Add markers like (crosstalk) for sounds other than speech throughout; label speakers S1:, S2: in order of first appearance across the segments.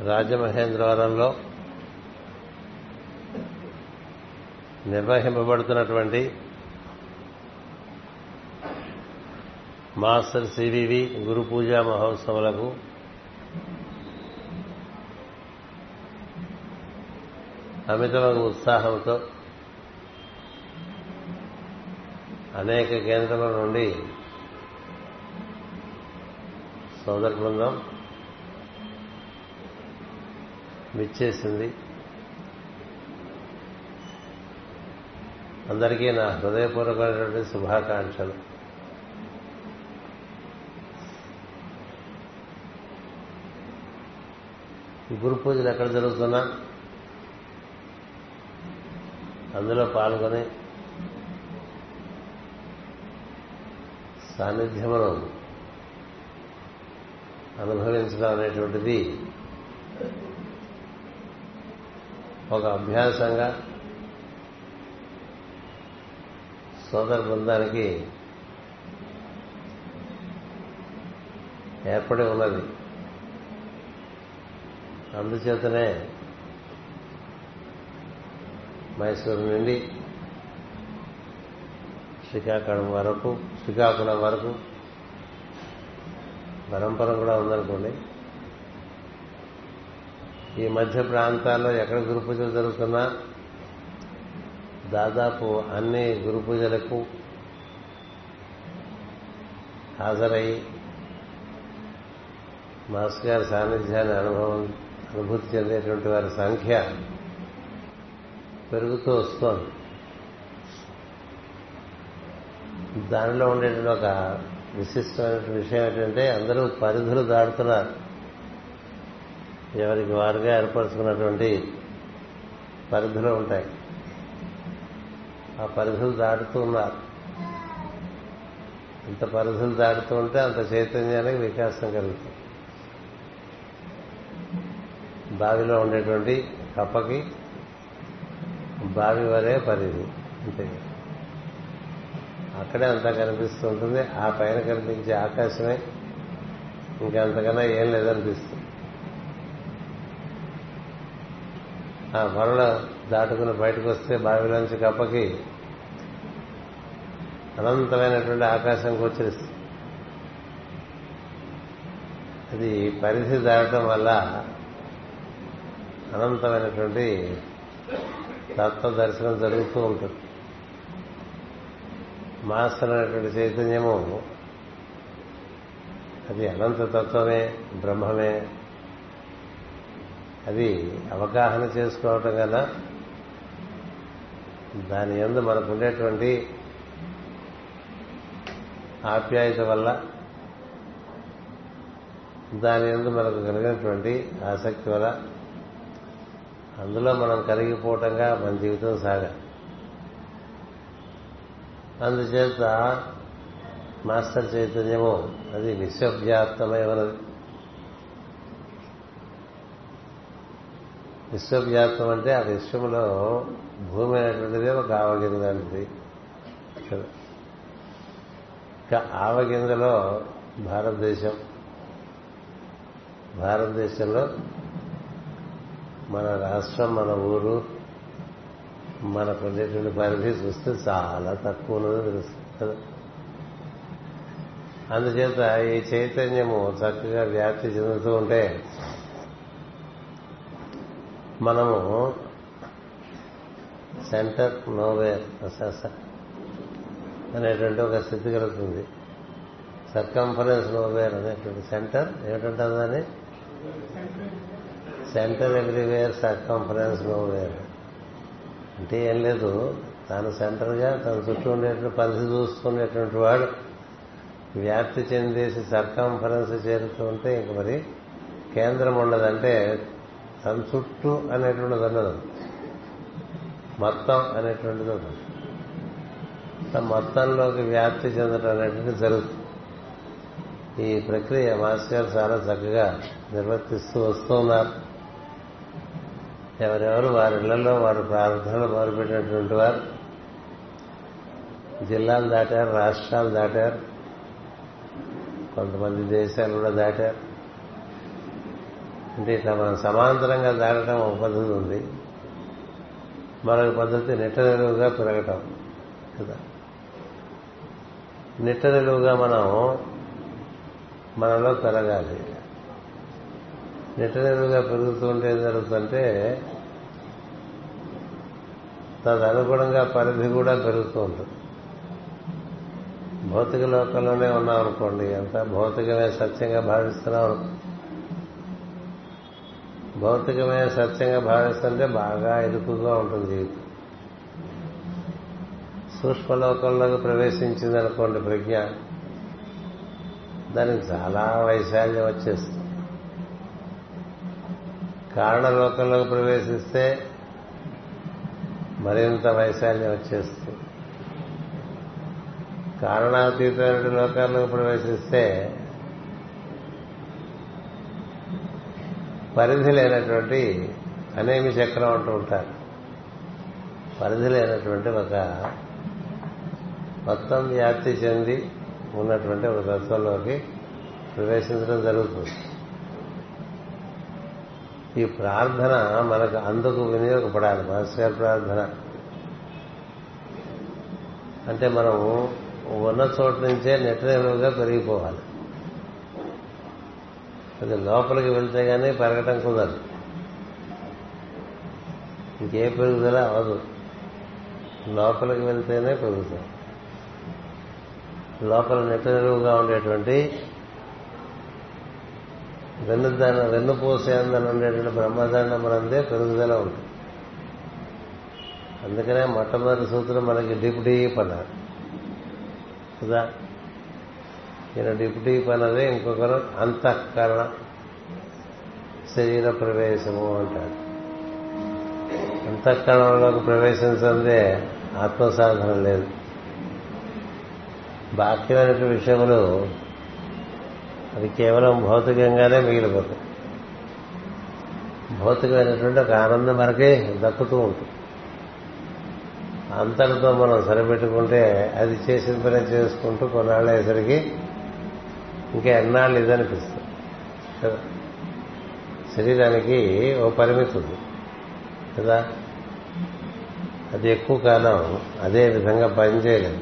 S1: రాజమహేంద్రవరంలో నిర్వహింపబడుతున్నటువంటి master CVV గురు పూజా మహోత్సవాలకు అమితమైన ఉత్సాహంతో అనేక కేంద్రముల నుండి సోదర బృందం విచ్చేసింది. అందరికీ నా హృదయపూర్వకమైనటువంటి శుభాకాంక్షలు. గురు పూజలు ఎక్కడ జరుగుతున్నా అందులో పాల్గొని సాన్నిధ్యమును అనుభవించడం అనేటువంటిది ఒక అభ్యాసంగా సోదర బృందానికి ఏర్పడి ఉన్నది. అందుచేతనే మైసూరు నుండి శ్రీకాకుళం వరకు శ్రీకాకుళం వరకు పరంపర కూడా ఉందనుకోండి. ఈ మధ్య ప్రాంతాల్లో ఎక్కడ గురు పూజలు జరుగుతున్నా దాదాపు అన్ని గురు పూజలకు హాజరయ్యి మాస్టర్ గారి సాన్నిధ్యాన్ని అనుభవం అనుభూతి చెందేటువంటి వారి సంఖ్య పెరుగుతూ వస్తోంది. దానిలో ఉండేటువంటి ఒక విశిష్టమైన విషయం ఏంటంటే అందరూ పరిధులు దాడుతున్నారు ఎవరికి వారుగా ఏర్పరచుకున్నటువంటి పరిధులు ఉంటాయి. ఆ పరిధులు దాటుతూ ఉన్నారు. ఇంత పరిధులు దాటుతూ ఉంటే అంత చైతన్యానికి వికాసం కలుగుతుంది. బావిలో ఉండేటువంటి కప్పకి బావి వరే పరిధి అంతే. అక్కడే అంతా కనిపిస్తూ ఉంటుంది. ఆ పైన కనిపించే ఆకాశమే. ఇంకా అంతకన్నా ఏం లేదనిపిస్తుంది. ఆ మరల దాటుకుని బయటకు వస్తే బావిలోంచి కప్పకి అనంతమైనటువంటి ఆకాశం గోచరిస్తుంది. అది పరిధి దాటడం వల్ల అనంతమైనటువంటి తత్వ దర్శనం జరుగుతూ ఉంటుంది. మాస్టర్ అనేటువంటి చైతన్యము అది అనంత తత్వమే బ్రహ్మమే అది అవగాహన చేసుకోవటం కదా. దాని ఎందు మనకు ఉండేటువంటి ఆప్యాయత వల్ల దాని ఎందు మనకు కలిగినటువంటి ఆసక్తి వల్ల అందులో మనం కలిగిపోవటంగా మన జీవితం సాగాలి అందుచేత మాస్టర్ చైతన్యము అది విశ్వవ్యాప్తమై ఉన్నది. విశ్వవ్యాప్తం అంటే ఆ విశ్వంలో భూమి అనేటువంటిది ఒక ఆవగింజ లాంటిది ఇంకా ఆవగింజలో భారతదేశం. భారతదేశంలో మన రాష్ట్రం మన ఊరు మనకు ఉండేటువంటి పరిధి చూస్తే చాలా తక్కువ ఉన్నది తెలుస్తుంది. కదా అందుచేత ఈ చైతన్యము చక్కగా వ్యాప్తి చెందుతూ ఉంటే మనము సెంటర్ నోవేర్ అనేటువంటి ఒక స్థితి కలుగుతుంది. సర్కంఫరెన్స్ నోవేర్ అనేటువంటి సెంటర్ ఏమిటంటుంది దాన్ని? Centre everywhere circumference nowhere. అంటే ఏం లేదు తాను సెంటర్గా తన చుట్టూ ఉండేటువంటి పరిస్థితి చూసుకునేటువంటి వాడు వ్యాప్తి చెందేసి సర్కంఫరెన్స్ చేరుతూ ఉంటే ఇంక మరి కేంద్రం ఉండదంటే తన చుట్టూ అనేటువంటిది అన్నది మొత్తం అనేటువంటిది ఉండదు మొత్తంలోకి వ్యాప్తి చెందడం అనేటువంటిది జరుగుతుంది. ఈ ప్రక్రియ మాస్టర్ గారు చాలా చక్కగా నిర్వర్తిస్తూ వస్తూ ఉన్నారు. ఎవరెవరు వారి ఇళ్ళలో వారు ప్రార్థనలు మొదలుపెట్టినటువంటి వారు జిల్లాలు దాటారు రాష్ట్రాలు దాటారు కొంతమంది దేశాలు కూడా దాటారు. అంటే ఇట్లా మనం సమాంతరంగా దాటడం ఒక పద్ధతి ఉంది. మరొక పద్ధతి నిట్ట నిలువుగా పెరగటం కదా? నిట్ట నిలువుగా మనం మనలో పెరగాలి నిట్ట నిలువుగా పెరుగుతూ ఉంటే ఏం జరుగుతుందంటే తదనుగుణంగా పరిధి కూడా పెరుగుతూ ఉంటుంది. భౌతిక లోకంలోనే ఉన్నాం అనుకోండి అంతా భౌతికమే సత్యంగా భావిస్తున్నాం. అనుకో భౌతికమైన సత్యంగా భావిస్తుంటే బాగా ఇరుకుగా ఉంటుంది జీవితం. సూక్ష్మలోకంలోకి ప్రవేశించింది అనుకోండి ప్రజ్ఞ. దానికి చాలా వైశాల్యం వచ్చేస్తుంది. కారణలోకంలోకి ప్రవేశిస్తే మరింత వైశాల్యం వచ్చేస్తుంది. కారణాతీతమైన లోకాల్లోకి ప్రవేశిస్తే పరిధి లేనటువంటి అనేమి చక్రం అంటూ ఉంటారు. పరిధి లేనటువంటి ఒక మొత్తం వ్యాప్తి చెంది ఉన్నటువంటి ఒక తత్వంలోకి ప్రవేశించడం జరుగుతుంది. ఈ ప్రార్థన మనకు అందుకు వినియోగపడాలి మాస్టర్ ప్రార్థన. అంటే మనం ఉన్న చోటు నుంచే నెట్టనిలువుగా పెరిగిపోవాలి. అది లోపలికి వెళ్తే కానీ పెరగటం కుదరదు. ఇంకే పెరుగుదల అవదు. లోపలికి వెళ్తేనే పెరుగుతాం లోపల నెట్ట నిలువుగా ఉండేటువంటి వెన్నుదాన వెన్నుపూసేందని ఉండేటువంటి బ్రహ్మదండమునందే పెరుగుదల ఉంటుంది అందుకనే మొట్టమొదటి సూత్రం మనకి డిప్ డీప్ అన్నారు కదా? ఈయన డిప్యూటీ డీప్ ఇంకొకరు అంతఃకరణ శరీర ప్రవేశము అంటారు. అంతఃకరణలోకి ప్రవేశించదే ఆత్మసాధన లేదు. బాక్యమైన విషయములు అది కేవలం భౌతికంగానే మిగిలిపోతాయి. భౌతికమైనటువంటి ఒక ఆనందం మనకి దక్కుతూ ఉంటుంది. అంతటితో మనం సరిపెట్టుకుంటే అది చేసిన పని చేసుకుంటూ కొన్నాళ్ళేసరికి అయ్యేసరికి ఇంకా ఎన్నాళ్ళు ఇదనిపిస్తుంది కదా? శరీరానికి ఓ పరిమితి ఉంది. కదా? అది ఎక్కువ కాలం అదే విధంగా పనిచేయలేదు.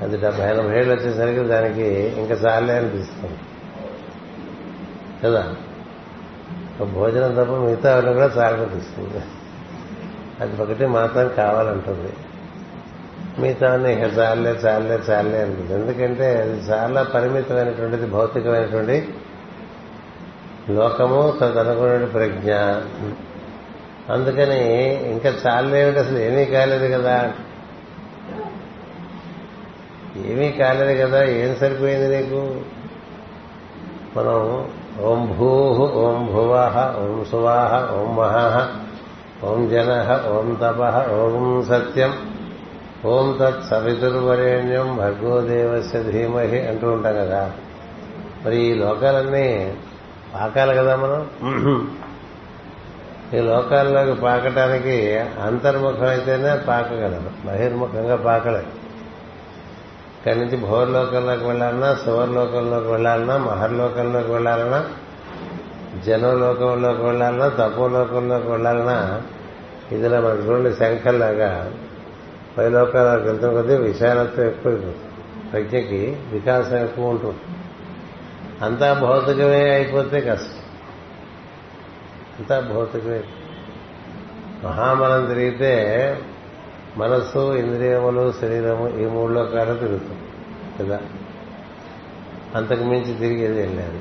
S1: అది డెబ్బై ఎనభై ఏళ్ళు వచ్చేసరికి దానికి ఇంకా చాలే అనిపిస్తుంది. కదా? భోజనం తప్ప మిగతా వాళ్ళు కూడా చాలనిపిస్తుంది. అది ఒకటి మాత్రం కావాలంటుంది. మిగతా ఇక చాలే చాలే చాలే అనిపిస్తుంది ఎందుకంటే అది చాలా పరిమితమైనటువంటిది భౌతికమైనటువంటి లోకము తదనుకున్న ప్రజ్ఞ. అందుకని ఇంకా చాలేమిటి అసలు ఏమీ కాలేదు కదా. ఏమీ కాలేదు కదా ఏం సరిపోయింది నీకు? మనం ఓం భూ ఓం భువాహ ఓం సువాహ ఓం మహాహ ఓం జన ఓం తప ఓం సత్యం. ఓం తత్ సవితుర్వరేణ్యం భర్గోదేవస్య ధీమహి అంటూ ఉంటాం కదా. మరి ఈ లోకాలన్నీ పాకాలి కదా మనం? ఈ లోకాల్లోకి పాకటానికి అంతర్ముఖం అయితేనే పాకగలం బహిర్ముఖంగా పాకలేదు ఇక్కడి నుంచి భోర్లోకంలోకి వెళ్ళాలన్నా సువర్లోకంలోకి వెళ్ళాలన్నా మహర్లోకంలోకి వెళ్ళాలన్నా జనలోకంలోకి వెళ్ళాలన్నా తపోలోకంలోకి వెళ్ళాలన్నా ఇదిలా మన చూడండి శంఖంలాగా పై లోకాలకు వెళ్తున్న కొద్దీ విశాలత్వం ఎక్కువ ప్రజ్ఞకి వికాసం ఎక్కువ ఉంటుంది. అంతా భౌతికమే అయిపోతే కష్టం. అంతా భౌతికమే. మహామనం తిరిగితే మనస్సు ఇంద్రియములు శరీరము ఈ మూడు లోకాలు తిరుగుతుంది కదా? అంతకు మించి తిరిగేది ఏం లేదు.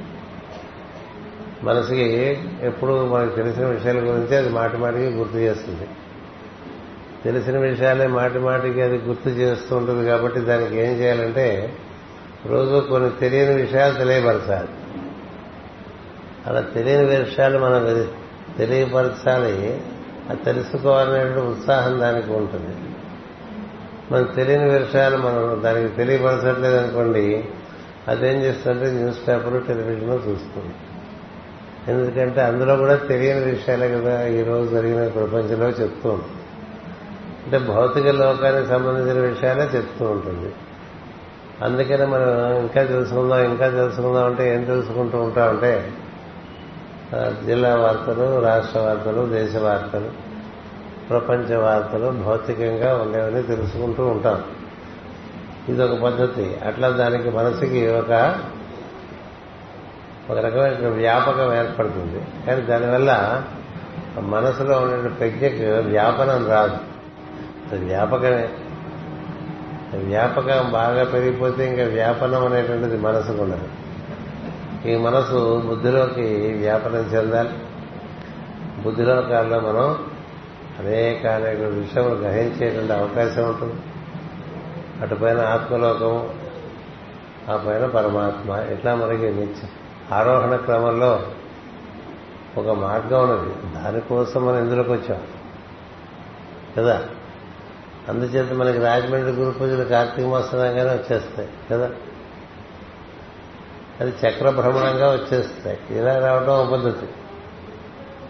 S1: మనసుకి ఎప్పుడు మనకు తెలిసిన విషయాల గురించి అది మాటి మాటికి గుర్తు చేస్తుంది. తెలిసిన విషయాలే మాటి మాటికి అది గుర్తు చేస్తూ ఉంటుంది కాబట్టి దానికి ఏం చేయాలంటే రోజు కొన్ని తెలియని విషయాలు తెలియపరచాలి. అలా తెలియని విషయాలు మనం తెలియపరచాలి. అది తెలుసుకోవాలనేటువంటి ఉత్సాహం దానికి ఉంటుంది. మనం తెలియని విషయాలు మనం దానికి తెలియపరచట్లేదు అనుకోండి అదేం చేస్తుంటే న్యూస్ పేపర్ టెలివిజన్ చూస్తుంది. ఎందుకంటే అందులో కూడా తెలియని విషయాలే కదా ఈరోజు జరిగిన ప్రపంచంలో చెప్తూ ఉంటుంది అంటే భౌతిక లోకానికి సంబంధించిన విషయాలే చెప్తూ ఉంటుంది. అందుకనే మనం ఇంకా తెలుసుకుందాం ఇంకా తెలుసుకుందాం అంటే ఏం తెలుసుకుంటూ ఉంటామంటే జిల్లా వార్తలు రాష్ట్ర వార్తలు దేశ వార్తలు ప్రపంచ వార్తలు భౌతికంగా ఉండేవని తెలుసుకుంటూ ఉంటాం. ఇది ఒక పద్ధతి. అట్లా దానికి మనసుకి ఒక ఒక రకమైన వ్యాపకం ఏర్పడుతుంది. కానీ దానివల్ల మనసులో ఉండే ప్రజ్ఞకు వ్యాపనం రాదు. వ్యాపకమే. వ్యాపకం బాగా పెరిగిపోతే ఇంకా వ్యాపనం అనేటువంటిది మనసుకు ఉండదు. ఈ మనసు బుద్ధిలోకి వ్యాపనం చెందాలి. బుద్ధిలోకాల్లో మనం అనేక అనేక విషయములు గ్రహించేటువంటి అవకాశం ఉంటుంది. అటుపైన ఆత్మలోకము ఆ పైన పరమాత్మ. ఇట్లా మనకి నిత్యం ఆరోహణ క్రమంలో ఒక మార్గం ఉన్నది. దానికోసం మనం ఇందులోకి వచ్చాం. కదా? అందుచేత మనకి రాజమండ్రి గురు పూజలు కార్తీక మాసం రాగానే వచ్చేస్తాయి కదా? అది చక్ర భ్రమణంగా వచ్చేస్తాయి. ఇలా రావడం ఒక పద్ధతి.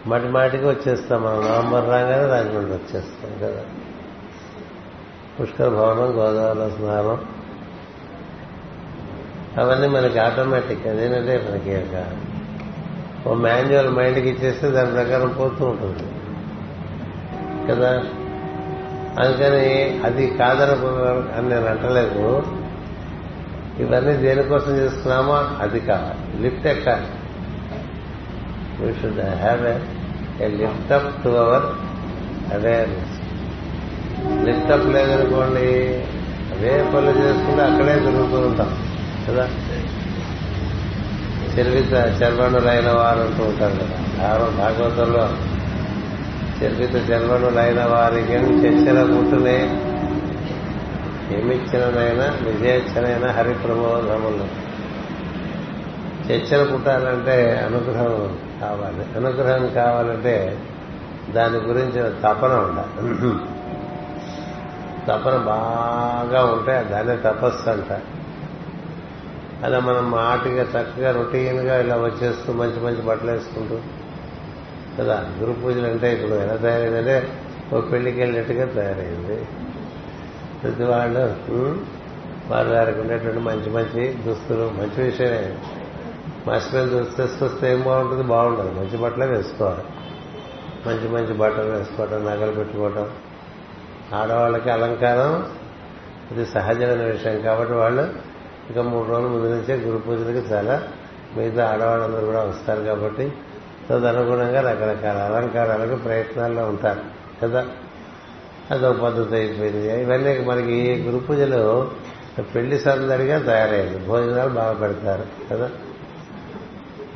S1: మాటి మాటికి వచ్చేస్తాం మనం. నవంబర్ రాగానే రాజమండ్రి వచ్చేస్తాం కదా? పుష్కర భవనం గోదావరి స్నానం. అవన్నీ మనకి ఆటోమేటిక్ అదేనంటే మనకి ఒక ఓ మాన్యువల్ మైండ్కి ఇచ్చేస్తే దాని ప్రకారం పోతూ ఉంటుంది కదా? అందుకని అది కాదని అని నేను అంటలేదు. ఇవన్నీ దేనికోసం చేస్తున్నామో అది కావాలి. లిఫ్ట్ ఎక్కాలి we should have a lift up to our awareness lift up లేదనుకోండి అదే పనులు చేసుకుంటే అక్కడే తిరుగుతూ ఉంటాం కదా? చర్విత చర్వణులైన వారు అంటూ ఉంటారు కదా. భాగవతంలో చరిత జన్మలు లైన వారికి చర్చల పుట్టునే ఏమిచ్చినైనా విజయచ్చనైనా హరి ప్రబోధములు చర్చలు పుట్టాలంటే అనుగ్రహం కావాలి. అనుగ్రహం కావాలంటే దాని గురించి తపన ఉండాలి. (clears throat) తపన బాగా ఉంటే దాన్ని తపస్సు అంట. అలా మనం మాటిగా చక్కగా రొటీన్గా ఇలా వచ్చేస్తూ మంచి మంచి బట్టలు వేసుకుంటూ కదా గురు పూజలు అంటే ఇప్పుడు ఎలా తయారైందంటే ఓ పెళ్ళికి వెళ్ళినట్టుగా తయారైంది. ప్రతి వాళ్ళు ఉమ్, వారి వారికి ఉండేటువంటి మంచి మంచి దుస్తులు మంచి విషయమే. మాస్టర్ దుస్తు వస్తే ఏం బాగుంటుంది? బాగుండదు. మంచి బట్టలే వేసుకోవాలి. మంచి మంచి బట్టలు వేసుకోవటం నగలు పెట్టుకోవటం. ఆడవాళ్ళకి అలంకారం ఇది సహజమైన విషయం. కాబట్టి వాళ్ళు ఇంకా మూడు రోజుల ముందు నుంచే గురు పూజలకి చాలా మిగతా ఆడవాళ్ళందరూ కూడా వస్తారు కాబట్టి తదనుగుణంగా రకరకాల అలంకారాలకు ప్రయత్నాల్లో ఉంటారు కదా? అదొక పద్ధతి అయిపోయింది. ఇవన్నీ మనకి గురు పూజలు పెళ్ళి సందడిగా తయారైంది. భోజనాలు బాగా పెడతారు కదా?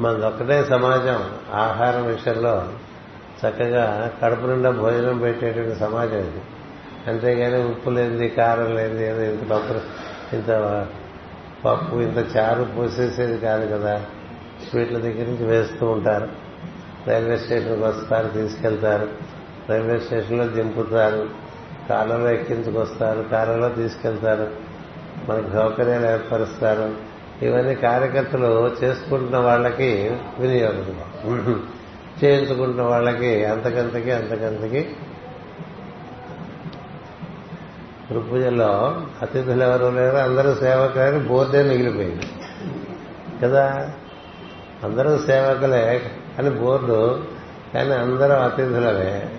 S1: మనది ఒక్కటే సమాజం. ఆహారం విషయంలో చక్కగా కడుపు నిండా భోజనం పెట్టేటువంటి సమాజం ఇది. అంతేగాని ఉప్పు లేనిది కారం లేనిది ఏదో ఇంత పప్పు ఇంత పప్పు ఇంత చారు పోసేసేది కాదు కదా? స్వీట్ల దగ్గర నుంచి వేస్తూ ఉంటారు. రైల్వే స్టేషన్కి వస్తారు తీసుకెళ్తారు. రైల్వే స్టేషన్లో దింపుతారు. కాలంలో ఎక్కించుకొస్తారు కాలంలో తీసుకెళ్తారు. మనకు సౌకర్యాలు ఏర్పరుస్తారు. ఇవన్నీ కార్యకర్తలు చేసుకుంటున్న వాళ్ళకి వినియోగం. చేయించుకుంటున్న వాళ్ళకి అంతకంతకి అంతకంతకి. పూజలో అతిథులు ఎవరు లేరు అందరూ సేవకులని బోర్డే మిగిలిపోయింది. కదా? అందరూ సేవకులే. అని బోర్డు కానీ అందరూ అతిథులవే.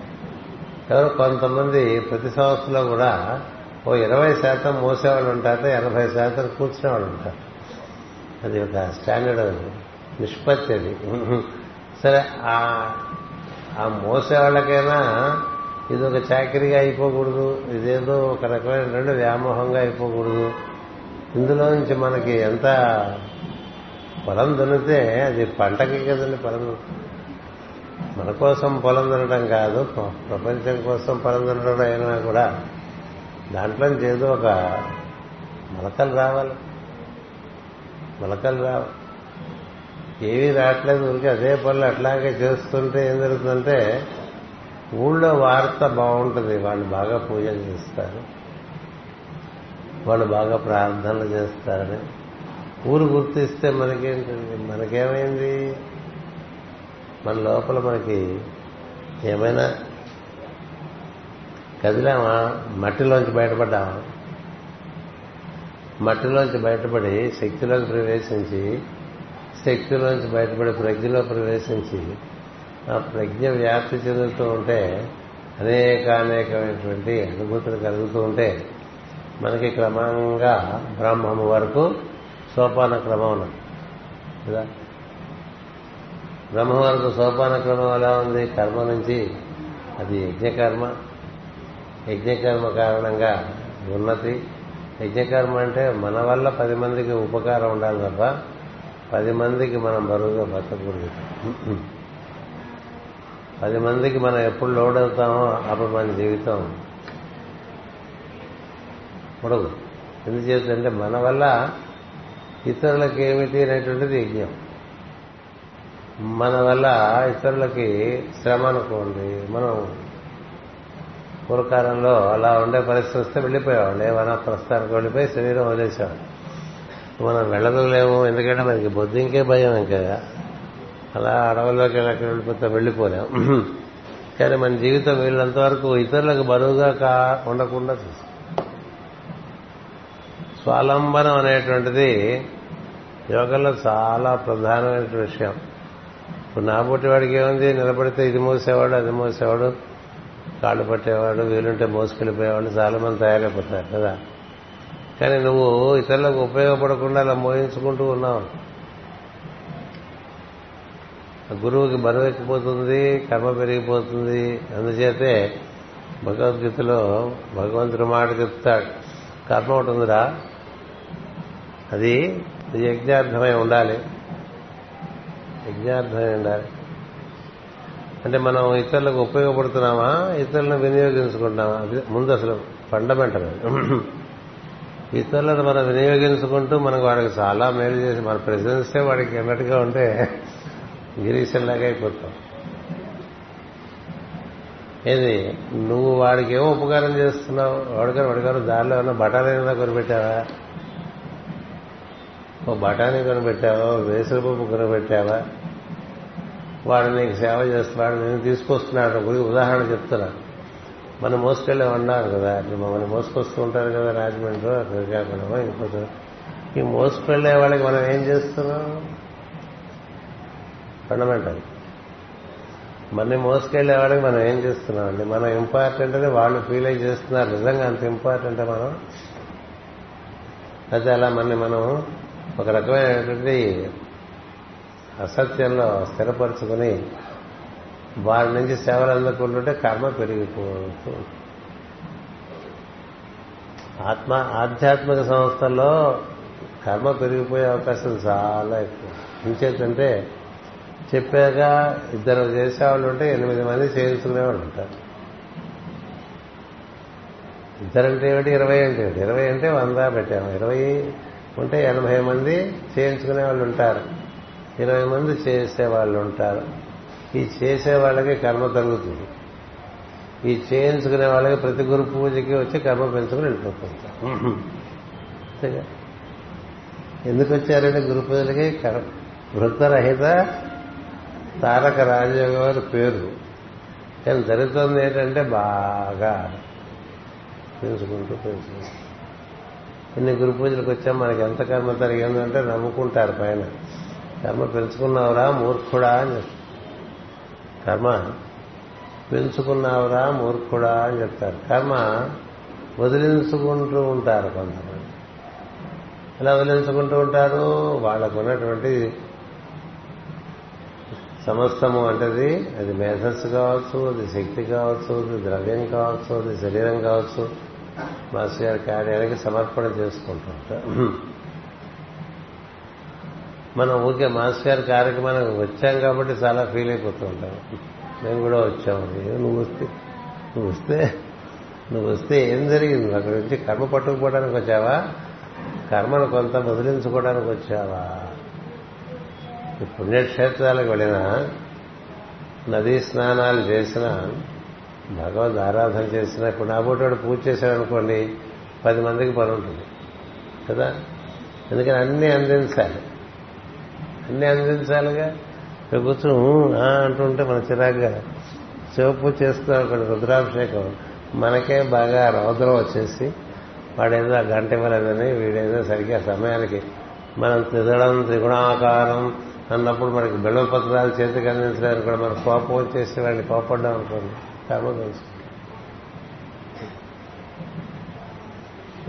S1: ఎవరు కొంతమంది ప్రతి సంవత్సరంలో కూడా ఓ ఇరవై శాతం మోసేవాళ్ళు ఉంటారు ఎనభై శాతం కూర్చునేవాళ్ళు ఉంటారు. అది ఒక స్టాండర్డ్ నిష్పత్తి అది. సరే ఆ ఆ మోసేవాళ్ళకైనా ఇది ఒక చాకరీగా అయిపోకూడదు ఇదేదో ఒక రకమైనటువంటి వ్యామోహంగా అయిపోకూడదు. ఇందులో నుంచి మనకి ఎంత పొలం దున్నితే అది పంటకి కదండి పొలం. మన కోసం పొలం దున్నడం కాదు ప్రపంచం కోసం పొలం దున్నడం అయినా కూడా దాంట్లో ఏదో ఒక మొలకలు రావాలి. మొలకలు రావు. ఏమీ రావట్లేదు ఊరికి అదే పనులు అట్లాగే చేస్తుంటే ఏం జరుగుతుందంటే ఊళ్ళో వార్త బాగుంటుంది వాళ్ళు బాగా పూజలు చేస్తారు. వాళ్ళు బాగా ప్రార్థనలు చేస్తారని ఊరు గుర్తిస్తే మనకేంటండి మనకేమైంది? మన లోపల మనకి ఏమైనా కదిలామా? మట్టిలోంచి బయటపడ్డామా? మట్టిలోంచి బయటపడి శక్తిలోకి ప్రవేశించి శక్తిలోంచి బయటపడి ప్రజ్ఞలో ప్రవేశించి ఆ ప్రజ్ఞ వ్యాప్తి చెందుతూ ఉంటే అనేక అనేకమైనటువంటి అనుభూతులు కలుగుతూ ఉంటే మనకి క్రమంగా బ్రహ్మము వరకు సోపాన క్రమం కదా బ్రహ్మ వరకు సోపాన క్రమం ఎలా ఉంది? కర్మ నుంచి అది యజ్ఞకర్మ. యజ్ఞకర్మ కారణంగా ఉన్నతి. యజ్ఞకర్మ అంటే మన వల్ల పది మందికి ఉపకారం ఉండాలి తప్ప పది మందికి మనం బరువుగా బతకూడదు పది మందికి మనం ఎప్పుడు లోడ్ అవుతామో అప్పుడు మన జీవితం. పొడవు ఎందుచేతంటే మన వల్ల ఇతరులకి ఏమిటి అనేటువంటిది యజ్ఞం. మన వల్ల ఇతరులకి శ్రమ అనుకోండి మనం పూర్వకాలంలో అలా ఉండే పరిస్థితి వస్తే వెళ్ళిపోయేవాళ్ళు. ఏమైనా ప్రస్థానికి వెళ్ళిపోయి శరీరం వదిలేసేవాళ్ళు. మనం వెళ్ళలేము ఎందుకంటే మనకి బొద్దింకే భయం ఇంకా. అలా అడవుల్లోకి వెళ్ళక వెళ్ళిపోతే వెళ్ళిపోలేం. కానీ మన జీవితం వీళ్ళంత వరకు ఇతరులకు బరువుగా కా ఉండకుండా చూస్తాం. స్వాలంబనం అనేటువంటిది యోగంలో చాలా ప్రధానమైన విషయం. ఇప్పుడు నాబోటి వాడికి ఏముంది? నిలబడితే ఇది మోసేవాడు అది మోసేవాడు. కాళ్ళు పట్టేవాడు వీలుంటే మోసుకెళ్ళిపోయేవాడు చాలా మంది తయారైపోతారు కదా. కానీ నువ్వు ఇతరులకు ఉపయోగపడకుండా అలా మోయించుకుంటూ ఉన్నావు. గురువుకి బరువు ఎక్కిపోతుంది కర్మ పెరిగిపోతుంది. అందుచేతే భగవద్గీతలో భగవంతుడు మాట చెప్తాడు. కర్మ ఒకటి ఉందిరా. అది యజ్ఞార్థమై ఉండాలి. యజ్ఞార్థమై ఉండాలి. అంటే మనం ఇతరులకు ఉపయోగపడుతున్నామా? ఇతరులను వినియోగించుకుంటున్నామా? అది ముందు అసలు ఫండమెంటల్ ఇతరులను మనం వినియోగించుకుంటూ మనకు వాడికి చాలా మేలు చేసి మన ప్రెసెన్సే వాడికి అన్నట్టుగా ఉంటే గిరీశంలాగా అయిపోతాం. ఏది? నువ్వు వాడికి ఏమో ఉపకారం చేస్తున్నావు. వాడుకారు వాడికారు దారిలో ఏమైనా బఠానీ ఏమైనా కొనిపెట్టావా? ఓ బఠానీ కొనిపెట్టావా? వేసరిపప్పు కొనబెట్టావా వాడు నీకు సేవ చేస్తున్నాడు నేను తీసుకొస్తున్నాడు గురి ఉదాహరణ చెప్తున్నా. మనం మోసుకెళ్ళే ఉన్నారు కదా అట్లా మమ్మల్ని మోసుకొస్తూ ఉంటారు కదా రాజమండ్రి శ్రీకాకుళం ఇంకో ఈ మోసుకెళ్ళే వాళ్ళకి మనం ఏం చేస్తున్నాం? ఫండమెంటల్ మనని మోసుకెళ్ళే వాళ్ళకి మనం ఏం చేస్తున్నాం అండి? మనం ఇంపార్టెంట్ అని వాళ్ళు ఫీల్ అయి చేస్తున్నారు. నిజంగా అంత ఇంపార్టెంట్ మనం? అయితే అలా మనని మనం ఒక రకమైనటువంటి అసత్యంలో స్థిరపరుచుకుని వారి నుంచి సేవలు అందుకుంటుంటే కర్మ పెరిగిపోతూ ఆత్మ ఆధ్యాత్మిక సంస్థల్లో కర్మ పెరిగిపోయే అవకాశం చాలా ఎక్కువ. ఇంచేతంటే చెప్పాక ఇద్దరు చేసేవాళ్ళు ఉంటే ఎనిమిది మంది చేయించుకునేవాళ్ళు ఉంటారు. ఇద్దరంటే ఏమిటి? ఇరవై అంటే ఏమిటి? ఇరవై అంటే వంద పెట్టాము. ఇరవై ఉంటే ఎనభై మంది చేయించుకునే వాళ్ళు ఉంటారు. ఇరవై మంది చేసే వాళ్ళు ఉంటారు. ఈ చేసే వాళ్ళకి కర్మ తగ్గుతుంది. ఈ చేయించుకునే వాళ్ళకి ప్రతి గురు పూజకి వచ్చి కర్మ పెంచుకుని వెళ్ళిపోతుంటారు. ఎందుకు వచ్చారంటే గురు పూజలకి వృత్తరహిత తారక రాజయోగ వారి పేరు. కానీ జరుగుతుంది ఏంటంటే బాగా పెంచుకుంటూ పెంచుకుంటూ ఇన్ని గురు పూజలకు వచ్చాం మనకి ఎంత కర్మ జరిగిందంటే నమ్ముకుంటారు పైన. కర్మ పెంచుకున్నావురా మూర్ఖుడా అని చెప్తారు. కర్మ పెంచుకున్నావురా మూర్ఖుడా అని చెప్తారు. కర్మ వదిలించుకుంటూ ఉంటారు కొంతమంది. ఎలా వదిలించుకుంటూ ఉంటారు? వాళ్ళకు ఉన్నటువంటి సమస్తము అంటది అది మేధస్సు కావచ్చు అది శక్తి కావచ్చు అది ద్రవ్యం కావచ్చు అది శరీరం కావచ్చు మాస్టర్ గారి కార్యానికి సమర్పణ చేసుకుంటూ మనం ఊరికే మాస్టర్ గారి కార్యక్రమానికి వచ్చాం కాబట్టి చాలా ఫీల్ అయిపోతూ ఉంటాం. మేము కూడా వచ్చాము నువ్వు వస్తే నువ్వు వస్తే నువ్వు వస్తే ఏం జరిగింది? అక్కడ నుంచి కర్మ పట్టుకుపోవడానికి వచ్చావా? కర్మను కొంత వదిలించుకోవడానికి వచ్చావా? పుణ్యక్షేత్రాలకు వెళ్ళినా నదీ స్నానాలు చేసిన భగవద్ ఆరాధన చేసినప్పుడు నా పూటోడు పూజ చేశాడనుకోండి పది మందికి పని ఉంటుంది. కదా? ఎందుకని అన్నీ అందించాలి. అన్నీ అందించాలిగా? ఇక్కడ కూర్చొని అంటుంటే మన చిరాగ్గా. శివపూజ చేస్తున్నాం అక్కడ రుద్రాభిషేకం. మనకే బాగా రౌద్రం వచ్చేసి వాడేదో ఆ గంట ఇవ్వలేదని వీడేదో సరిగ్గా సమయానికి మనం త్రిదడం త్రిగుణాకారం అన్నప్పుడు మనకి బిల్వ పత్రాలు చేతికి అందించడానికి కూడా మనకు కోపం వచ్చేసి వాడిని కోపడ్డాం అనుకోండి కర్మ తెలుసు.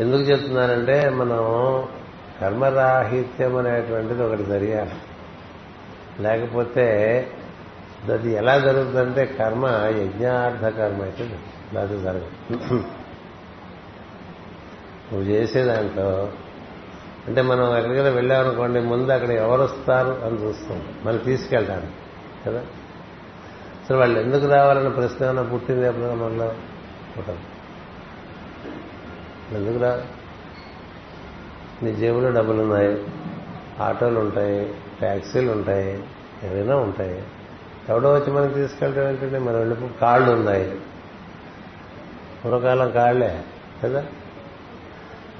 S1: ఎందుకు చెప్తున్నానంటే మనం కర్మరాహిత్యం అనేటువంటిది ఒకటి జరిగాలి. లేకపోతే అది ఎలా జరుగుతుందంటే కర్మ యజ్ఞార్థ కర్మ అయితే అది జరగదు. నువ్వు చేసే దాంట్లో అంటే మనం ఎక్కడికైనా వెళ్ళామనుకోండి ముందు అక్కడ ఎవరు వస్తారు అని చూస్తాం. మనం తీసుకెళ్ళడానికి కదా? అసలు వాళ్ళు ఎందుకు రావాలన్న ప్రశ్న ఏమైనా పుట్టింది ఎప్పుడైనా మనలో? పుట్టదు. ఎందుకు రా? నీ జేబులో డబ్బులు ఉన్నాయి ఆటోలు ఉంటాయి ట్యాక్సీలు ఉంటాయి ఏదైనా ఉంటాయి. ఎవడో వచ్చి మనం తీసుకెళ్ళడం ఏంటంటే మనం వెళ్ళి కాళ్ళు ఉన్నాయి. పూర్వకాలం కాళ్ళే కదా?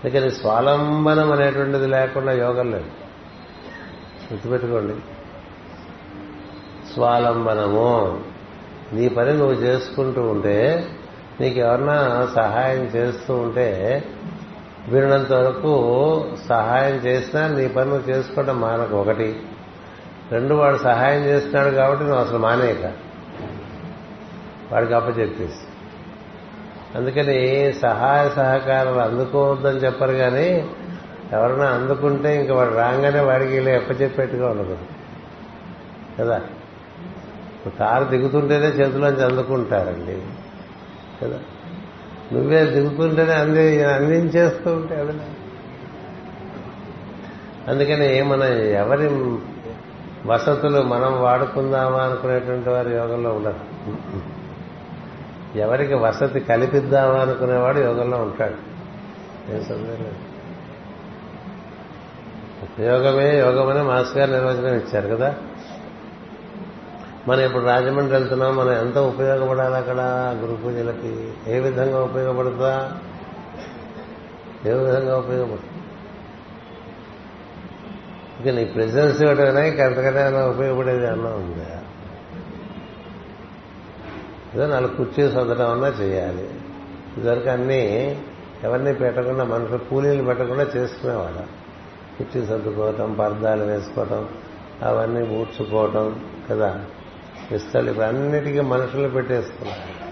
S1: అందుకని స్వాలంబనం అనేటువంటిది లేకుండా యోగం లేదు. గుర్తుపెట్టుకోండి. స్వాలంబనము. నీ పని నువ్వు చేసుకుంటూ ఉంటే నీకు ఎవరన్నా సహాయం చేస్తూ ఉంటే వీరినంత వరకు సహాయం చేసినా నీ పని నువ్వు చేసుకోవడం మానకు ఒకటి. రెండు వాడు సహాయం చేస్తున్నాడు కాబట్టి నువ్వు అసలు మానేయక. వాడికి అప్పచెప్పేసి. అందుకని సహాయ సహకారాలు అందుకోవద్దని చెప్పరు కానీ ఎవరైనా అందుకుంటే ఇంకా వాడు రాగానే వాడికి ఇలా ఎప్పచెప్పేట్టుగా ఉండకూడదు. కదా? కారు దిగుతుంటేనే చేతిలోంచి అందుకుంటారండి కదా? నువ్వే దిగుతుంటేనే అంది అందించేస్తూ ఉంటే అదే అందుకని మనం ఎవరి వసతులు మనం వాడుకుందామా అనుకునేటువంటి వారు యోగంలో ఉండరు. ఎవరికి వసతి కల్పిద్దామా అనుకునేవాడు యోగంలో ఉంటాడు. ఏం సందేహం లేదు. ఉపయోగమే యోగమని మాస్ గారు నిర్వచనం ఇచ్చారు కదా? మనం ఇప్పుడు రాజమండ్రి వెళ్తున్నాం మనం ఎంత ఉపయోగపడాలి అక్కడ? గురు పూజలకి ఏ విధంగా ఉపయోగపడుతుందా ఏ విధంగా ఉపయోగపడుతుంది? ఇక నీ ప్రెసెన్స్ ఇవ్వడమైనా ఇంక ఎంతకైనా ఉపయోగపడేది అన్నా ఉందా? ఏదో నాలుగు కుర్చీ సొందడం అన్నా చేయాలి. ఇదివరకు అన్నీ ఎవరిని పెట్టకుండా మనుషులు కూలీలు పెట్టకుండా చేసుకునేవాడు కుర్చీ సర్దుకోవటం పర్దాలు వేసుకోవటం అవన్నీ ఊడ్చుకోవటం కదా? ఇస్తాడు ఇవన్నిటికీ మనుషులు పెట్టేస్తున్నారు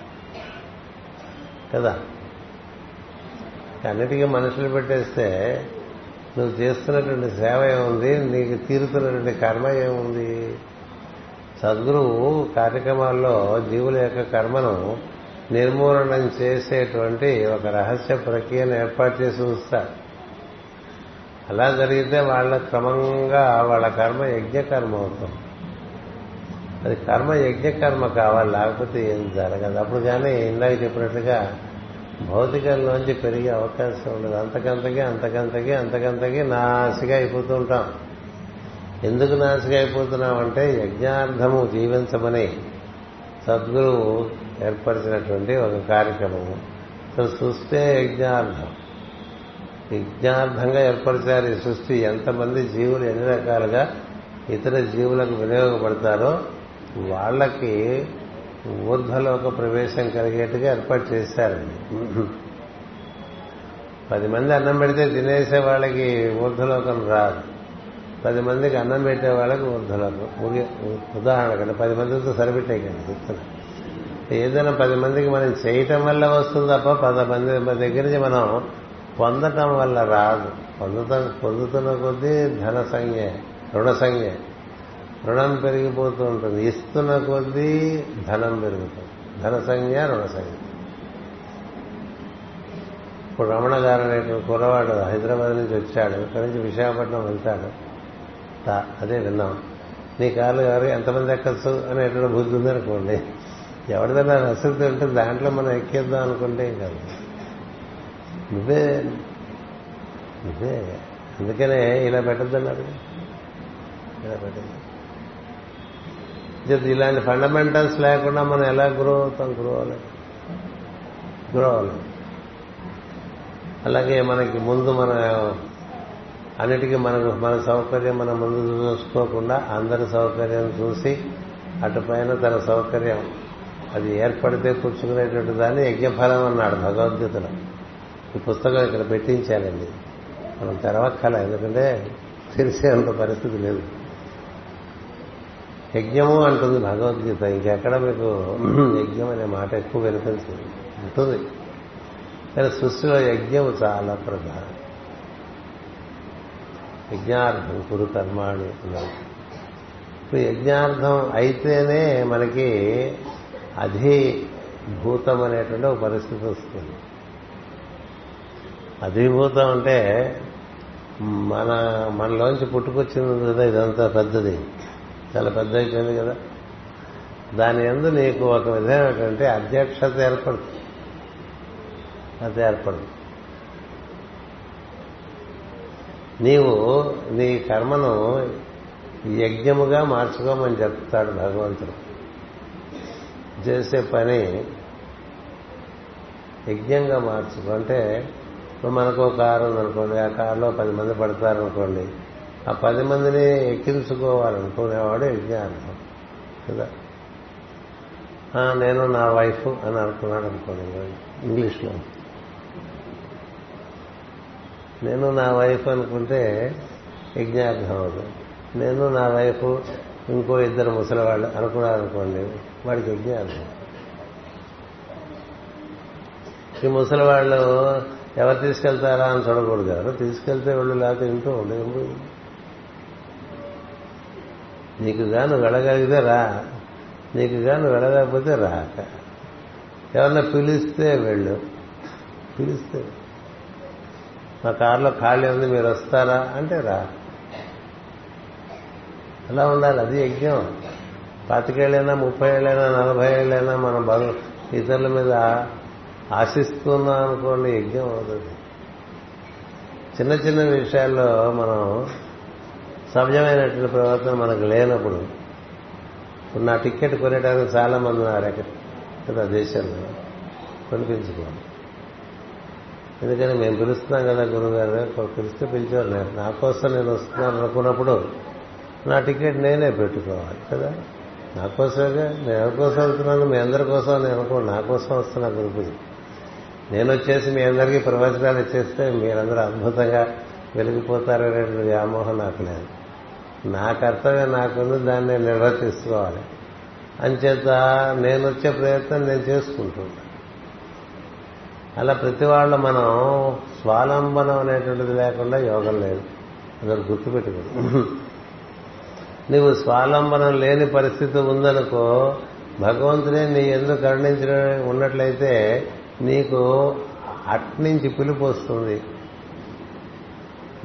S1: కదా? అన్నిటికీ మనుషులు పెట్టేస్తే నువ్వు చేస్తున్నటువంటి సేవ ఏముంది? నీకు తీరుతున్నటువంటి కర్మ ఏముంది? సద్గురువు కార్యక్రమాల్లో జీవుల యొక్క కర్మను నిర్మూలనం చేసేటువంటి ఒక రహస్య ప్రక్రియను ఏర్పాటు చేసి ఉంచుతారు అలా జరిగితే వాళ్ళ క్రమంగా వాళ్ళ కర్మ యజ్ఞకర్మ అవుతుంది. అది కర్మ యజ్ఞకర్మ కావాలి లేకపోతే ఏం జరగదు. అప్పుడు కానీ ఇందాక చెప్పినట్లుగా భౌతికంలోంచి పెరిగే అవకాశం ఉండదు. అంతకంతకి అంతకంతకి అంతకంతకి నాసిగా అయిపోతూ ఉంటాం. ఎందుకు నాసిగా అయిపోతున్నామంటే యజ్ఞార్థము జీవించమని సద్గురువు ఏర్పరిచినటువంటి ఒక కార్యక్రమము. సో సృష్టి యజ్ఞార్థం. యజ్ఞార్థంగా ఏర్పరిచారు ఈ సృష్టి. ఎంతమంది జీవులు ఎన్ని రకాలుగా ఇతర జీవులకు వినియోగపడతారో వాళ్ళకి ఊర్ధ్వలోక ప్రవేశం కలిగేట్టుగా ఏర్పాటు చేశారండి. పది మంది అన్నం పెడితే తినేసే వాళ్ళకి ఊర్ధ్వలోకం రాదు. పది మందికి అన్నం పెట్టే వాళ్ళకి ఊర్ధ్వలోకం. ఉదాహరణ కంటే పది మందితో సరిపెట్టేయకండి చెప్తున్నా. ఏదైనా పది మందికి మనం చేయటం వల్ల వస్తుంది తప్ప పది మంది దగ్గర నుంచి మనం పొందటం వల్ల రాదు. పొందుత పొందుతున్న కొద్దీ ధన సంజ్ఞ రుణ సంజ్ఞ. రుణం పెరిగిపోతూ ఉంటుంది. ఇస్తున్న కొద్దీ ధనం పెరుగుతుంది. ధన సంజ్ఞ రుణ సంజ్ఞ. ఇప్పుడు రమణ గారు అనేటువంటి కుర్రవాడు హైదరాబాద్ నుంచి వచ్చాడు. ఇక్కడి నుంచి విశాఖపట్నం వెళ్తాడు. అదే విన్నాం. నీ కార్లు గారు ఎంతమంది ఎక్కచ్చు? అనేటువంటి బుద్ధి ఉందనుకోండి. ఎవరిదైనా అసక్తి ఉంటే దాంట్లో మనం ఎక్కేద్దాం అనుకుంటే కాదు. నువ్వే నువ్వే. అందుకనే ఇలా పెట్టద్దన్నాడు. ఇలా పెట్టద్దు. ఇలాంటి ఫండమెంటల్స్ లేకుండా మనం ఎలా గ్రో అవుతాం గ్రో అవ్వలేదు గ్రో అవ్వలేదు అలాగే మనకి ముందు మన అన్నిటికీ మనకు మన సౌకర్యం మనం ముందు చూసుకోకుండా అందరి సౌకర్యం చూసి అటుపైన తన సౌకర్యం అది ఏర్పడితే కూర్చుకునేటువంటి దాన్ని యజ్ఞఫలం అన్నాడు భగవద్గీతలో. ఈ పుస్తకం ఇక్కడ పెట్టించాలండి మనం తెరవక్కల ఎందుకంటే తెలిసేంత పరిస్థితి లేదు. యజ్ఞము అంటుంది భగవద్గీత. ఇంకెక్కడ మీకు యజ్ఞం అనే మాట ఎక్కువ వినిపించదు ఉంటుంది. కానీ సృష్టిలో యజ్ఞం చాలా ప్రధానం. యజ్ఞార్థం కురు కర్మాణి అన్నారు. ఇప్పుడు యజ్ఞార్థం అయితేనే మనకి అధిభూతం అనేటువంటి ఒక పరిస్థితి వస్తుంది. అధిభూతం అంటే మన మనలోంచి పుట్టుకొచ్చింది కదా ఇదంతా పెద్దది. చాలా పెద్ద అయిపోయింది కదా. దాని ఎందు నీకు ఒక విధమైనటువంటి అధ్యక్షత ఏర్పడుతుంది. అది ఏర్పడుతుంది. నీవు నీ కర్మను యజ్ఞముగా మార్చుకోమని చెప్తాడు భగవంతుడు. చేసే పని యజ్ఞంగా మార్చుకో. అంటే ఇప్పుడు మనకు ఒక కారు ఉందనుకోండి ఆ కారులో పది మంది పడతారనుకోండి ఆ పది మందిని ఎక్కించుకోవాలనుకునేవాడు యజ్ఞార్థం కదా? నేను నా వైఫ్ అని అనుకున్నాడు అనుకోండి. ఇంగ్లీష్లో. నేను నా వైఫ్ అనుకుంటే యజ్ఞార్థం అవుతుంది నేను నా వైఫ్ ఇంకో ఇద్దరు ముసలివాళ్ళు అనుకున్నారు అనుకోండి వాడికి యజ్ఞార్థం. ఈ ముసలివాళ్ళు ఎవరు తీసుకెళ్తారా అని చూడకూడదు కదా. తీసుకెళ్తే వాళ్ళు లేకపోతే ఇంటూ ఉండేది నీకు గాను వెళ్ళగలిగితే రా. నీకు గాను వెళ్ళలేకపోతే రాక ఎవరన్నా పిలిస్తే వెళ్ళు. పిలిస్తే. మా కారులో ఖాళీ ఉంది మీరు వస్తారా? అంటే రా. అలా ఉండాలి అది యజ్ఞం. పాతికేళ్ళైనా ముప్పై ఏళ్ళైనా నలభై ఏళ్ళైనా మనం బలు ఇతరుల మీద ఆశిస్తున్నాం అనుకోండి యజ్ఞం అవుతుంది. చిన్న చిన్న విషయాల్లో మనం సహజమైనటువంటి ప్రవర్తన మనకు లేనప్పుడు ఇప్పుడు నా టికెట్ కొనేటానికి చాలా మంది ఉన్నారు ఎక్కడ కదా దేశంలో కొనిపించుకోండి ఎందుకని మేము పిలుస్తున్నాం కదా గురుగారు పిలిస్తే పిలిచేవారు నేను నా కోసం నేను వస్తున్నాను అనుకున్నప్పుడు నా టికెట్ నేనే పెట్టుకోవాలి కదా. నా కోసమేగా నేను ఎవరికోసం వెళ్తున్నాను మీ అందరి కోసం నేను అనుకోండి నా కోసం వస్తున్నా గురుపుజ నేను వచ్చేసి మీ అందరికీ ప్రవచనాలు ఇచ్చేస్తే మీరందరూ అద్భుతంగా వెలిగిపోతారనేటువంటి వ్యామోహం నాకు లేదు. నా కర్తవ్యం నాకుంది దాన్ని నేను నిర్వర్తించుకోవాలి. అంచేత నేను వచ్చే ప్రయత్నం నేను చేసుకుంటున్నా అలా ప్రతి వాళ్ళు మనం స్వాలంబనం అనేటువంటిది లేకుండా యోగం లేదు. అందరు గుర్తుపెట్టుకోండి. నీవు స్వాలంబనం లేని పరిస్థితి ఉందనుకో భగవంతుడే నీ ఎందుకు కరుణించిన ఉన్నట్లయితే నీకు అట్నుంచి పిలుపు వస్తుంది.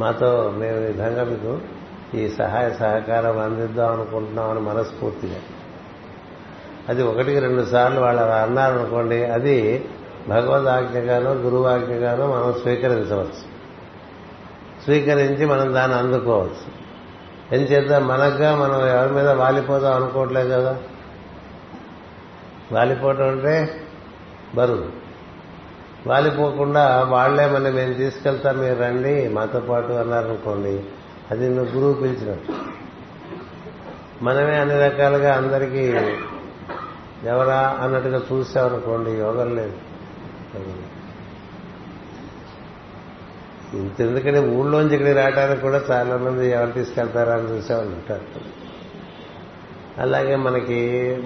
S1: మాతో మేము విధంగా మీకు ఈ సహాయ సహకారం అందిద్దాం అనుకుంటున్నామని మనస్ఫూర్తిగా. అది ఒకటికి రెండు సార్లు వాళ్ళు అలా అన్నారనుకోండి అది భగవద్ ఆజ్ఞగానో గురువు ఆజ్ఞగానో మనం స్వీకరించవచ్చు. స్వీకరించి మనం దాన్ని అందుకోవచ్చు. ఏం చేద్దాం? మనగ్గా మనం ఎవరి మీద వాలిపోదాం అనుకోవట్లేదు కదా. వాలిపోవటం అంటే బరువు. వాలిపోకుండా వాళ్ళే మన మేము తీసుకెళ్తాం మీరు రండి మాతో పాటు అన్నారనుకోండి అది నువ్వు గురువు పిలిచినట్టు. మనమే అన్ని రకాలుగా అందరికీ ఎవరా అన్నట్టుగా చూసామనుకోండి యోగం లేదు ఇంతెందుకని ఊళ్ళోంచి ఇక్కడికి రావడానికి కూడా చాలా మంది ఎవరు తీసుకెళ్తారా అని చూసేవాళ్ళు ఉంటారు. అలాగే మనకి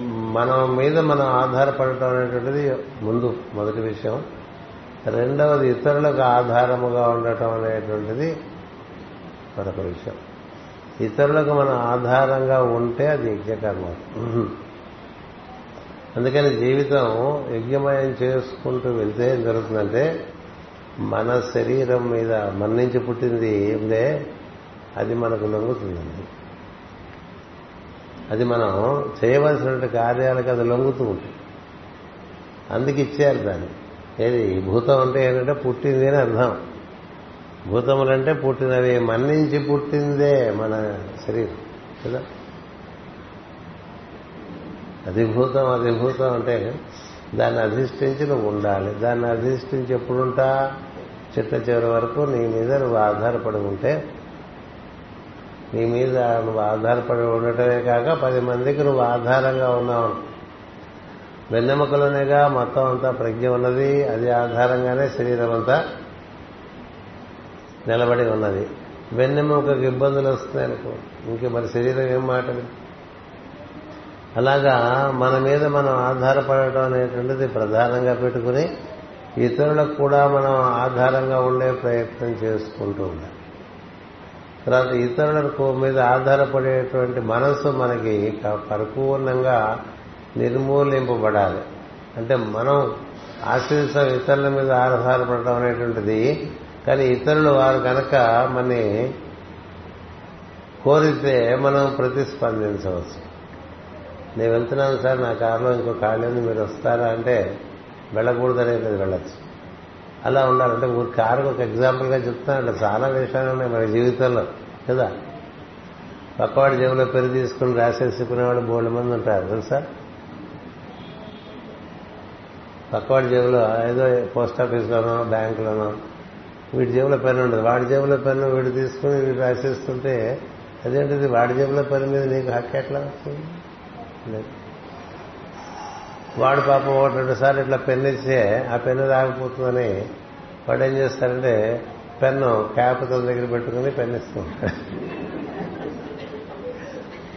S1: మనం మీద మనం ఆధారపడటం అనేటువంటిది ముందు మొదటి విషయం. రెండవది ఇతరులకు ఆధారముగా ఉండటం అనేటువంటిది మరొక విషయం. ఇతరులకు మనం ఆధారంగా ఉంటే అది యజ్ఞకర్మ. అందుకని జీవితం యజ్ఞమయం చేసుకుంటూ వెళ్తే ఏం జరుగుతుందంటే మన శరీరం మీద మన నుంచి పుట్టింది ఉందే అది మనకు లొంగుతుందండి. అది మనం చేయవలసినటువంటి కార్యాలకు అది లొంగుతూ ఉంటుంది. అందుకు ఇచ్చారు దాన్ని. ఏది? భూతం అంటే ఏంటంటే పుట్టింది అని అర్థం. భూతములంటే పుట్టినవి మన నుంచి పుట్టిందే మన శరీరం కదా? అధిభూతం అధిభూతం అంటే దాన్ని అధిష్ఠించి నువ్వు ఉండాలి. దాన్ని అధిష్ఠించి ఎప్పుడుంటా? చిట్ట చివరి వరకు నీ మీద నువ్వు ఆధారపడి ఉంటే నీ మీద నువ్వు ఆధారపడి ఉండటమే కాక పది మందికి నువ్వు ఆధారంగా ఉన్నావు. వెన్నెముకలోనేగా మొత్తం అంతా ప్రజ్ఞ ఉన్నది అది ఆధారంగానే శరీరం అంతా నిలబడి ఉన్నది. వెన్నెముకకు ఇబ్బందులు వస్తున్నాయి అనుకో. ఇంక మన శరీరం ఏం మాట అలాగా మన మీద మనం ఆధారపడటం అనేటువంటిది ప్రధానంగా పెట్టుకుని ఇతరులకు కూడా మనం ఆధారంగా ఉండే ప్రయత్నం చేసుకుంటూ ఉండాలి. తర్వాత ఇతరులకు మీద ఆధారపడేటువంటి మనస్సు మనకి పరిపూర్ణంగా నిర్మూలింపబడాలి. అంటే మనం ఆశ్రయిస్తాం ఇతరుల మీద ఆధారపడటం అనేటువంటిది కానీ ఇతరులు వారు కనుక మనని కోరితే మనం ప్రతిస్పందించవచ్చు. నేను వెళ్తున్నాను సార్ నా కారులో ఇంకో కాళ్ళని మీరు వస్తారా అంటే వెళ్ళకూడదనేది వెళ్ళచ్చు. అలా ఉండాలంటే ఊరి కారుకు ఒక ఎగ్జాంపుల్గా చెప్తున్నాను. అట్లా చాలా విషయాలు ఉన్నాయి మన జీవితంలో కదా? పక్కవాడి జేబులో పెరుగు తీసుకుని రాసేసుకునేవాళ్ళు బోళ్ళ మంది ఉంటారు తెలుసా? పక్కవాడి జేబులో ఏదో పోస్ట్ ఆఫీస్లోనో బ్యాంకులోనో వీడి జేబులో పెన్ను ఉండదు. వాడి జేబులో పెన్ను వీడు తీసుకుని వీడు రాసేస్తుంటే అదేంటిది? వాడి జేబులో పెన్ను మీద నీకు హక్కు ఎట్లా వస్తుంది? లేదు. వాడు పాపం ఒకటి రెండు సార్లు ఇట్లా పెన్ను ఇచ్చే ఆ పెన్ను రాకపోతుందని వాడు ఏం చేస్తారంటే పెన్ను క్యాప్ తన దగ్గర పెట్టుకుని పెన్ ఇస్తూ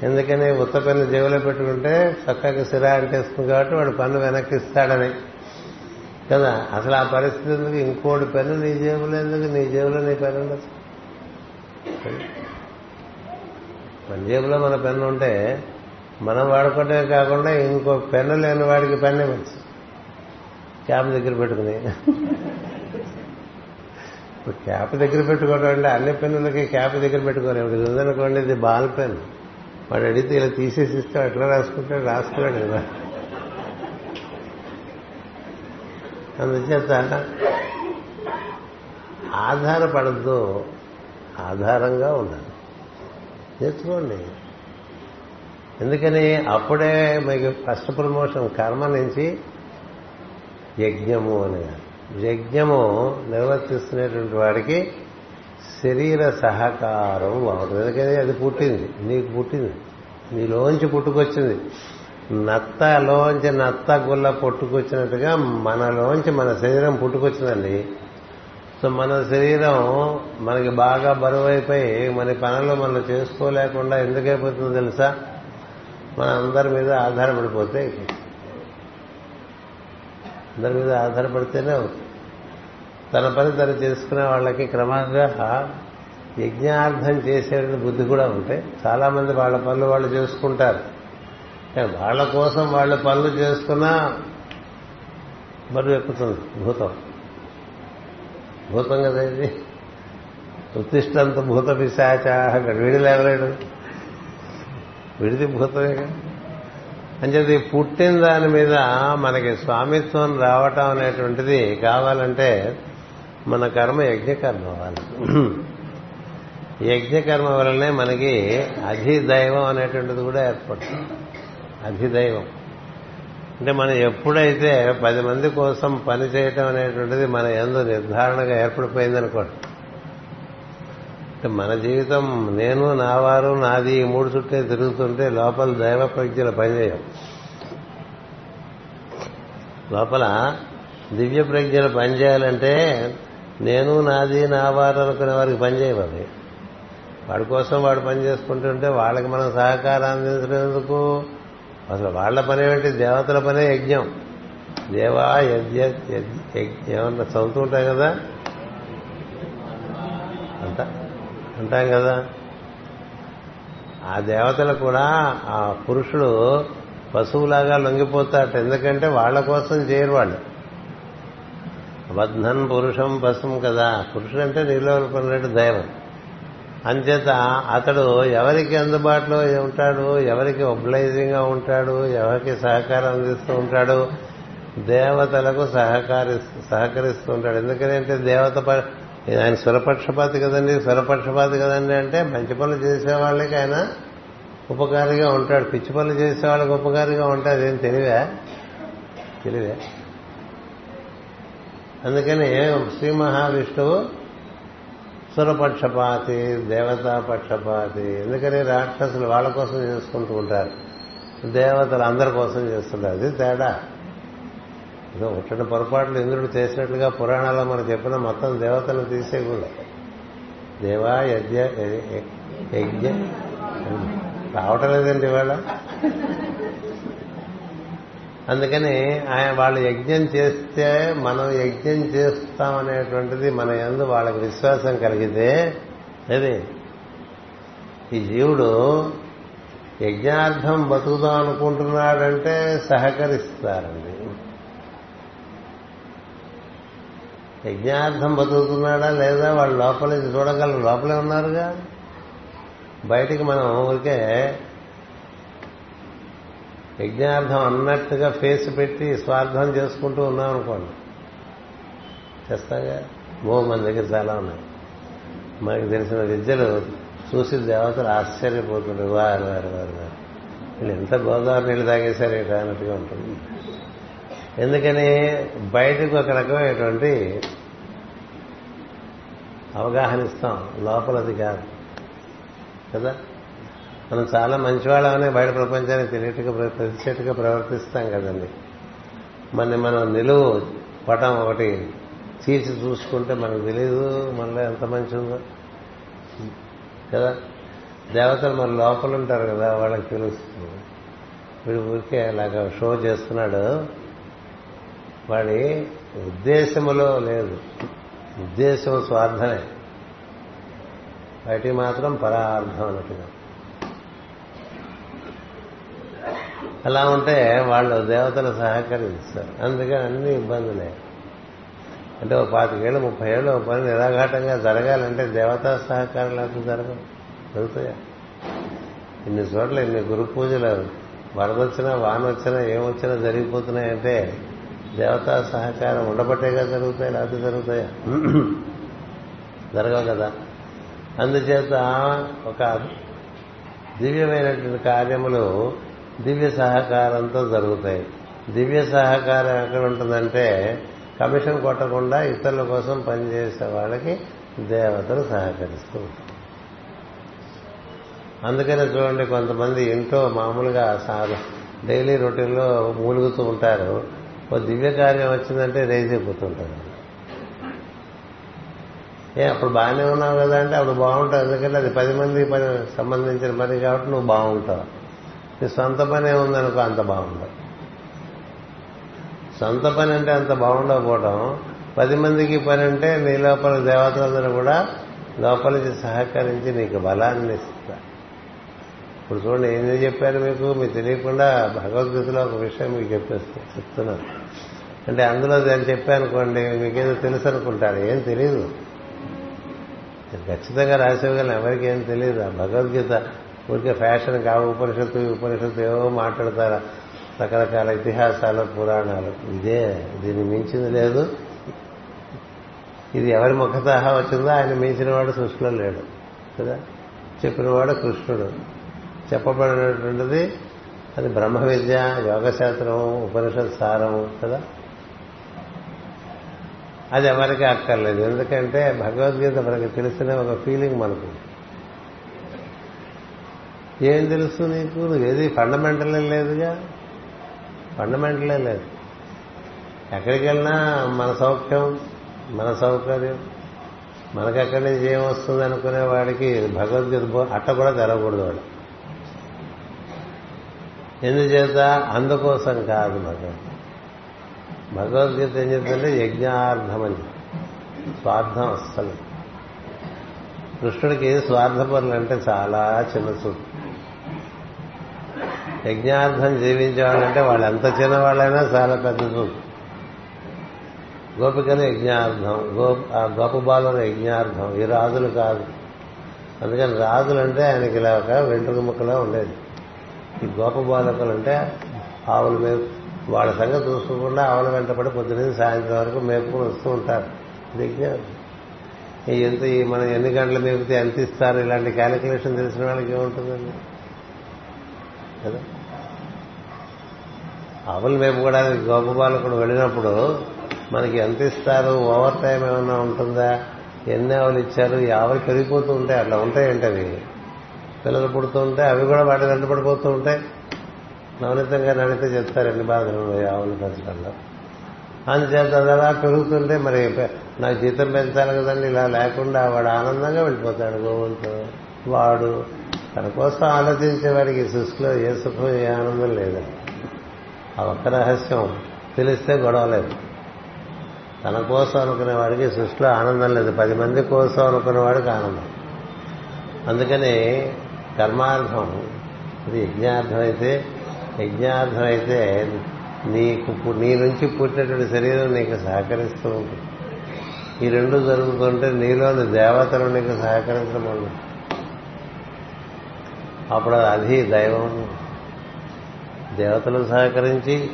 S1: ఎందుకని? ఉత్త పెన్ను జేబులో పెట్టుకుంటే చక్కగా సిరా అంటేస్తుంది కాబట్టి వాడు పన్ను వెనక్కి ఇస్తాడని. కదా అసలు ఆ పరిస్థితి ఎందుకు? ఇంకోటి పెన్ను నీ జేబులో ఎందుకు? నీ జేబులో నీ పెన్ను ఉండదు. మన జేబులో మన పెన్ను ఉంటే మనం వాడుకోవటమే కాకుండా ఇంకో పెన్ను లేని వాడికి పెన్ను ఇవ్వచ్చు. క్యాప్ దగ్గర పెట్టుకుని. ఇప్పుడు క్యాప్ దగ్గర పెట్టుకోవడం అంటే అన్ని పెన్నులకి క్యాప్ దగ్గర పెట్టుకోరు ఇప్పుడు ఉందనుకోండి ఇది బాల్ పెన్. వాడు అడిగితే ఇలా తీసేసి ఇస్తే ఎట్లా రాసుకుంటాడు? రాసుకోలేడు కదా. అందుచేత ఆధారపడద్దు ఆధారంగా ఉండాలి. నేర్చుకోండి. ఎందుకని అప్పుడే మీకు ఫస్ట్ ప్రమోషన్ కర్మ నుంచి యజ్ఞము అని యజ్ఞము నిర్వర్తిస్తున్నటువంటి వాడికి శరీర సహకారం బాగుంటుంది. ఎందుకని అది పుట్టింది. నీకు పుట్టింది. నీలోంచి పుట్టుకొచ్చింది. నత్తలోంచి నత్త గుల్ల పుట్టుకొచ్చినట్టుగా మనలోంచి మన శరీరం పుట్టుకొచ్చిందండి. సో మన శరీరం మనకి బాగా బరువైపోయి మన పనులు మనం చేసుకోలేకుండా ఎందుకైపోతుందో తెలుసా? మన అందరి మీద ఆధారపడిపోతే అందరి మీద ఆధారపడితేనే అవుతుంది. తన పని తను చేసుకునే వాళ్ళకి క్రమంగా యజ్ఞార్థం చేసే బుద్ధి కూడా ఉంటే చాలామంది వాళ్ళ పనులు వాళ్ళు చేసుకుంటారు. వాళ్ళ కోసం వాళ్ళ పనులు చేస్తున్నా మరి ఎక్కుతుంది భూతం. భూతం కదా ఇది. ఉత్తిష్టంత భూత పిశాచ వీడి లేవలేడు. విడిది భూతమేగా అంచేది పుట్టిన దాని మీద మనకి స్వామిత్వం రావటం అనేటువంటిది కావాలంటే మన కర్మ యజ్ఞకర్మ అవ్వాలి. యజ్ఞకర్మ వలనే మనకి అధిదైవం అనేటువంటిది కూడా ఏర్పడుతుంది. అధిదైవం. అంటే మనం ఎప్పుడైతే పది మంది కోసం పని చేయటం అనేటువంటిది మన ఎందు నిర్ధారణగా ఏర్పడిపోయిందనుకోండి. అంటే మన జీవితం నేను నావారు నాది ఈ మూడు చుట్టే తిరుగుతుంటే లోపల దైవ ప్రజ్ఞలు పనిచేయం లోపల దివ్య ప్రజ్ఞలు పనిచేయాలంటే నేను నాది నావారు అనుకునే వారికి పనిచేయవు అవి. వాడి కోసం వాడు పని చేసుకుంటుంటే వాళ్ళకి మనం సహకారం అందించినందుకు అసలు వాళ్ళ పని ఏమిటి దేవతల పనే యజ్ఞం. దేవా యజ్ఞ ఏమన్నా చదువుతూ ఉంటాం కదా? అంట అంటాం కదా? ఆ దేవతలు కూడా ఆ పురుషుడు పశువులాగా లొంగిపోతాట. ఎందుకంటే వాళ్ళ కోసం చేయరు వాళ్ళు. బద్ధన్ పురుషం పశుం కదా. పురుషుడు అంటే నీలో కొన్నట్టు దైవం. అంచేత అతడు ఎవరికి అందుబాటులో ఉంటాడు ఎవరికి ఒబ్లైజింగ్గా ఉంటాడు ఎవరికి సహకారం అందిస్తూ ఉంటాడు దేవతలకు సహకారి సహకరిస్తూ ఉంటాడు. ఎందుకంటే దేవత ఆయన స్వరపక్షపాతి కదండి. స్వరపక్షపాతి కదండి అంటే మంచి పనులు చేసే వాళ్ళకి ఆయన ఉపకారిగా ఉంటాడు. పిచ్చి పనులు చేసే వాళ్ళకి ఉపకారిగా ఉంటాడు. అదేం తెలివే? తెలివే. అందుకని శ్రీ మహావిష్ణువు సురపక్షపాతి దేవతా పక్షపాతి ఎందుకని రాక్షసులు వాళ్ళ కోసం చేసుకుంటూ ఉంటారు. దేవతలు అందరి కోసం చేస్తుంటారు. అది తేడా. ఇదో ఒకటి పొరపాట్లు ఇంద్రుడు చేసినట్లుగా పురాణాల్లో మనం చెప్పిన మొత్తం దేవతలను తీసేయకూడదు. దేవా యజ్ఞ యజ్ఞ. రావటం లేదండి ఇవాళ. అందుకని ఆయన వాళ్ళు యజ్ఞం చేస్తే మనం యజ్ఞం చేస్తామనేటువంటిది మన ఎందు వాళ్ళకి విశ్వాసం కలిగితే అది ఈ జీవుడు యజ్ఞార్థం బతుకుదాం అనుకుంటున్నాడంటే సహకరిస్తారండి. యజ్ఞార్థం బతుకుతున్నాడా లేదా వాళ్ళు లోపలికి చూడగలరు? లోపలే ఉన్నారుగా? బయటికి మనం ఊరికే యజ్ఞార్థం అన్నట్టుగా ఫేస్ పెట్టి స్వార్థం చేసుకుంటూ ఉన్నాం అనుకోండి చేస్తాగా? మో మన దగ్గర చాలా ఉన్నాయి. మనకు తెలిసిన విద్యలు చూసి దేవతలు ఆశ్చర్యపోతుండే వారు వారు వారు వారు. వీళ్ళు ఎంత గోదావరి నీళ్ళు తాగేశారు ఇట్లా అన్నట్టుగా ఉంటుంది. ఎందుకని బయటకు ఒక రకమైనటువంటి అవగాహన ఇస్తాం. లోపలది కాదు. కదా? మనం చాలా మంచివాళ్ళమని బయట ప్రపంచానికి తెలియటగా తెలిసేట్టుగా ప్రవర్తిస్తాం కదండి. మన మనం నిలువు పటం ఒకటి తీర్చి చూసుకుంటే మనకు తెలియదు మనలో ఎంత మంచి ఉందో. కదా? దేవతలు మన లోపల ఉంటారు కదా వాళ్ళకి తెలుస్తుంది. వీడు ఊరికే అలాగా షో చేస్తున్నాడు. వాడి ఉద్దేశములో లేదు. ఉద్దేశం స్వార్థమే. బయటికి మాత్రం పరార్థం అన్నట్టుగా. అలా ఉంటే వాళ్ళు దేవతలు సహకరిస్తారు. అందుకని అన్ని ఇబ్బందులే. అంటే ఒక పాతికేళ్ళు ముప్పై ఏళ్ళు ఒక పని నిరాఘాటంగా జరగాలంటే దేవతా సహకారం లేకపోతే జరగదు జరుగుతాయా? ఇన్ని చోట్ల ఇన్ని గురు పూజలు వరదొచ్చినా వాన వచ్చినా ఏమొచ్చినా జరిగిపోతున్నాయంటే దేవతా సహకారం ఉండబట్టేగా జరుగుతాయి? లేకపోతే జరుగుతాయా? జరగవు కదా. అందుచేత ఒక దివ్యమైనటువంటి కార్యములు దివ్య సహకారంతో జరుగుతాయి. దివ్య సహకారం ఎక్కడ ఉంటుందంటే కమిషన్ కొట్టకుండా ఇతరుల కోసం పనిచేసే వాళ్ళకి దేవతలు సహకరిస్తూ ఉంటారు. అందుకనే చూడండి కొంతమంది ఇంట్లో మామూలుగా డైలీ రొటీన్లో మూలుగుతూ ఉంటారు. ఓ దివ్య కార్యం వచ్చిందంటే రేజ్ అయిపోతుంటారు ఏ అప్పుడు బాగానే ఉన్నావు కదా అంటే అప్పుడు బాగుంటావు. ఎందుకంటే అది పది మంది పని సంబంధించిన పని కాబట్టి నువ్వు బాగుంటావు. నీ సొంత పని ఏముందనుకో అంత బాగుండవు సొంత పని అంటే అంత బాగుండకపోవడం పది మందికి పని అంటే నీ లోపల దేవతలందరూ కూడా లోపలికి సహకరించి నీకు బలాన్ని ఇస్తా ఇప్పుడు చూడండి ఏం చెప్పాను మీకు? మీకు తెలియకుండా భగవద్గీతలో ఒక విషయం మీకు చెప్పేస్తా చెప్తున్నాను. అంటే అందులో దాన్ని చెప్పానుకోండి మీకేదో తెలుసు అనుకుంటారు. ఏం తెలియదు ఖచ్చితంగా రాసేవగలను ఎవరికి ఏం తెలియదు ఆ భగవద్గీత ఊరికే ఫ్యాషన్ కా ఉపనిషత్తు ఉపనిషత్తు ఏవో మాట్లాడతారా? రకరకాల ఇతిహాసాలు పురాణాలు. ఇదే దీన్ని మించింది లేదు. ఇది ఎవరి ముఖతహ వచ్చిందో ఆయన మించినవాడు సృష్టిలో లేడు. కదా? చెప్పినవాడు కృష్ణుడు. చెప్పబడినటువంటిది అది బ్రహ్మ విద్య యోగశాస్త్రము ఉపనిషత్ సారము కదా? అది ఎవరికి అక్కర్లేదు. ఎందుకంటే భగవద్గీత మనకి తెలిసిన ఒక ఫీలింగ్ మనకు. ఏం తెలుసు నీకు? నువ్వేది ఫండమెంటలే లేదుగా? ఫండమెంటలే లేదు. ఎక్కడికి వెళ్ళినా మన సౌఖ్యం మన సౌకర్యం. మనకెక్కడి నుంచి ఏం వస్తుంది అనుకునే వాడికి భగవద్గీత అట్ట కూడా తెరవకూడదు వాడు. ఎందుచేత? అందుకోసం కాదు భగవద్గీత. భగవద్గీత ఏం చెప్తుంటే యజ్ఞార్థం అని స్వార్థం అస్సలు. కృష్ణుడికి స్వార్థపరులు అంటే చాలా చిన్న చూపు యజ్ఞార్థం జీవించేవాళ్ళంటే వాళ్ళు ఎంత చిన్నవాళ్ళైనా చాలా పెద్ద గోపికలు యజ్ఞార్థం గో గోపబాలను యజ్ఞార్థం ఈ రాజులు కాదు. అందుకని రాజులు అంటే ఆయనకి ఇలా ఒక వెంట్రుక ముక్కలా ఉండేది. ఈ గోపబాలకులు అంటే ఆవులు మేపు వాళ్ళ సంగతి చూసుకోకుండా ఆవుల వెంటపడి పొద్దున సాయంత్రం వరకు మేపుకుని వస్తూ ఉంటారు. ఇది యజ్ఞార్థం. ఎంత మనం ఎన్ని గంటలు మేపితే ఎంత ఇస్తారు? ఇలాంటి క్యాలిక్యులేషన్ తెలిసిన వాళ్ళకి ఏముంటుందండి? కదా? ఆవులు మేపుకోవడానికి గోపబాలకుడు వెళ్ళినప్పుడు మనకి ఎంత ఇస్తారు? ఓవర్ టైం ఏమైనా ఉంటుందా? ఎన్ని ఆవులు ఇచ్చారు? ఈ ఆవులు పెరిగిపోతూ ఉంటాయి. అట్లా ఉంటాయంటే అవి. పిల్లలు పుడుతూ ఉంటాయి అవి కూడా వాటి వెంట పడిపోతూ ఉంటాయి. నవనీతంగా నడితే చెప్తారు ఎన్ని బాధలు ఆవులు పెంచడంలో. అందుచేత అలా పెరుగుతుంటే మరి నాకు జీతం పెంచాలి కదండి ఇలా లేకుండా వాడు ఆనందంగా వెళ్ళిపోతాడు గోవులతో. వాడు తన కోసం ఆలోచించే వాడికి సృష్టిలో ఏ సుఖం ఏ ఆనందం లేదు. ఆ ఒక్క రహస్యం తెలిస్తే గొడవ లేదు. తన కోసం అనుకునే వాడికి సృష్టిలో ఆనందం లేదు. పది మంది కోసం అనుకునే వాడికి ఆనందం. అందుకని కర్మార్థం ఇది యజ్ఞార్థం అయితే యజ్ఞార్థం అయితే నీకు నీ నుంచి పుట్టినటువంటి శరీరం నీకు సహకరిస్తూ ఉంటుంది. ఈ రెండు జరుగుతుంటే నీలోని దేవతలు నీకు సహకరించడం వల్ల అప్పుడు అది దైవం దేవతలు సహకరించి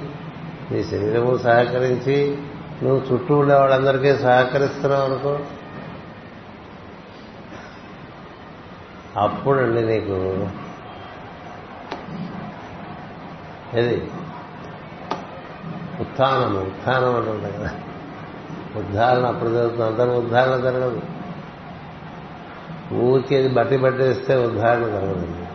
S1: నీ శరీరము సహకరించి నువ్వు చుట్టూ ఉండే వాళ్ళందరికీ సహకరిస్తున్నావు అనుకో. అప్పుడండి నీకు ఏది? ఉత్థానము ఉత్థానం అని కదా. ఉద్ధారణ అప్పుడు జరుగుతుంది. అందరూ ఉద్ధారణ జరగదు. ఊరికి అది బట్టి పట్టేస్తే ఉద్ధారణ జరగదండి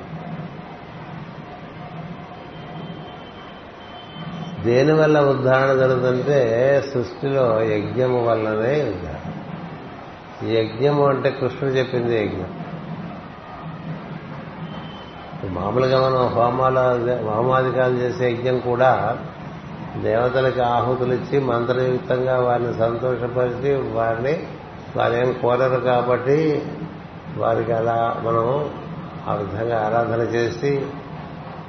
S1: దేనివల్ల ఉద్ధారణ జరుగుతుంటే సృష్టిలో యజ్ఞము వల్లనే ఉద్ధారణ. యజ్ఞము అంటే కృష్ణుడు చెప్పింది యజ్ఞం. మామూలుగా మనం హోమాలు హోమాధికారులు చేసే యజ్ఞం కూడా దేవతలకు ఆహుతులు ఇచ్చి మంత్రయుక్తంగా వారిని సంతోషపరిచి వారిని వారేం కోరరు కాబట్టి వారికి అలా మనం ఆ విధంగా ఆరాధన చేసి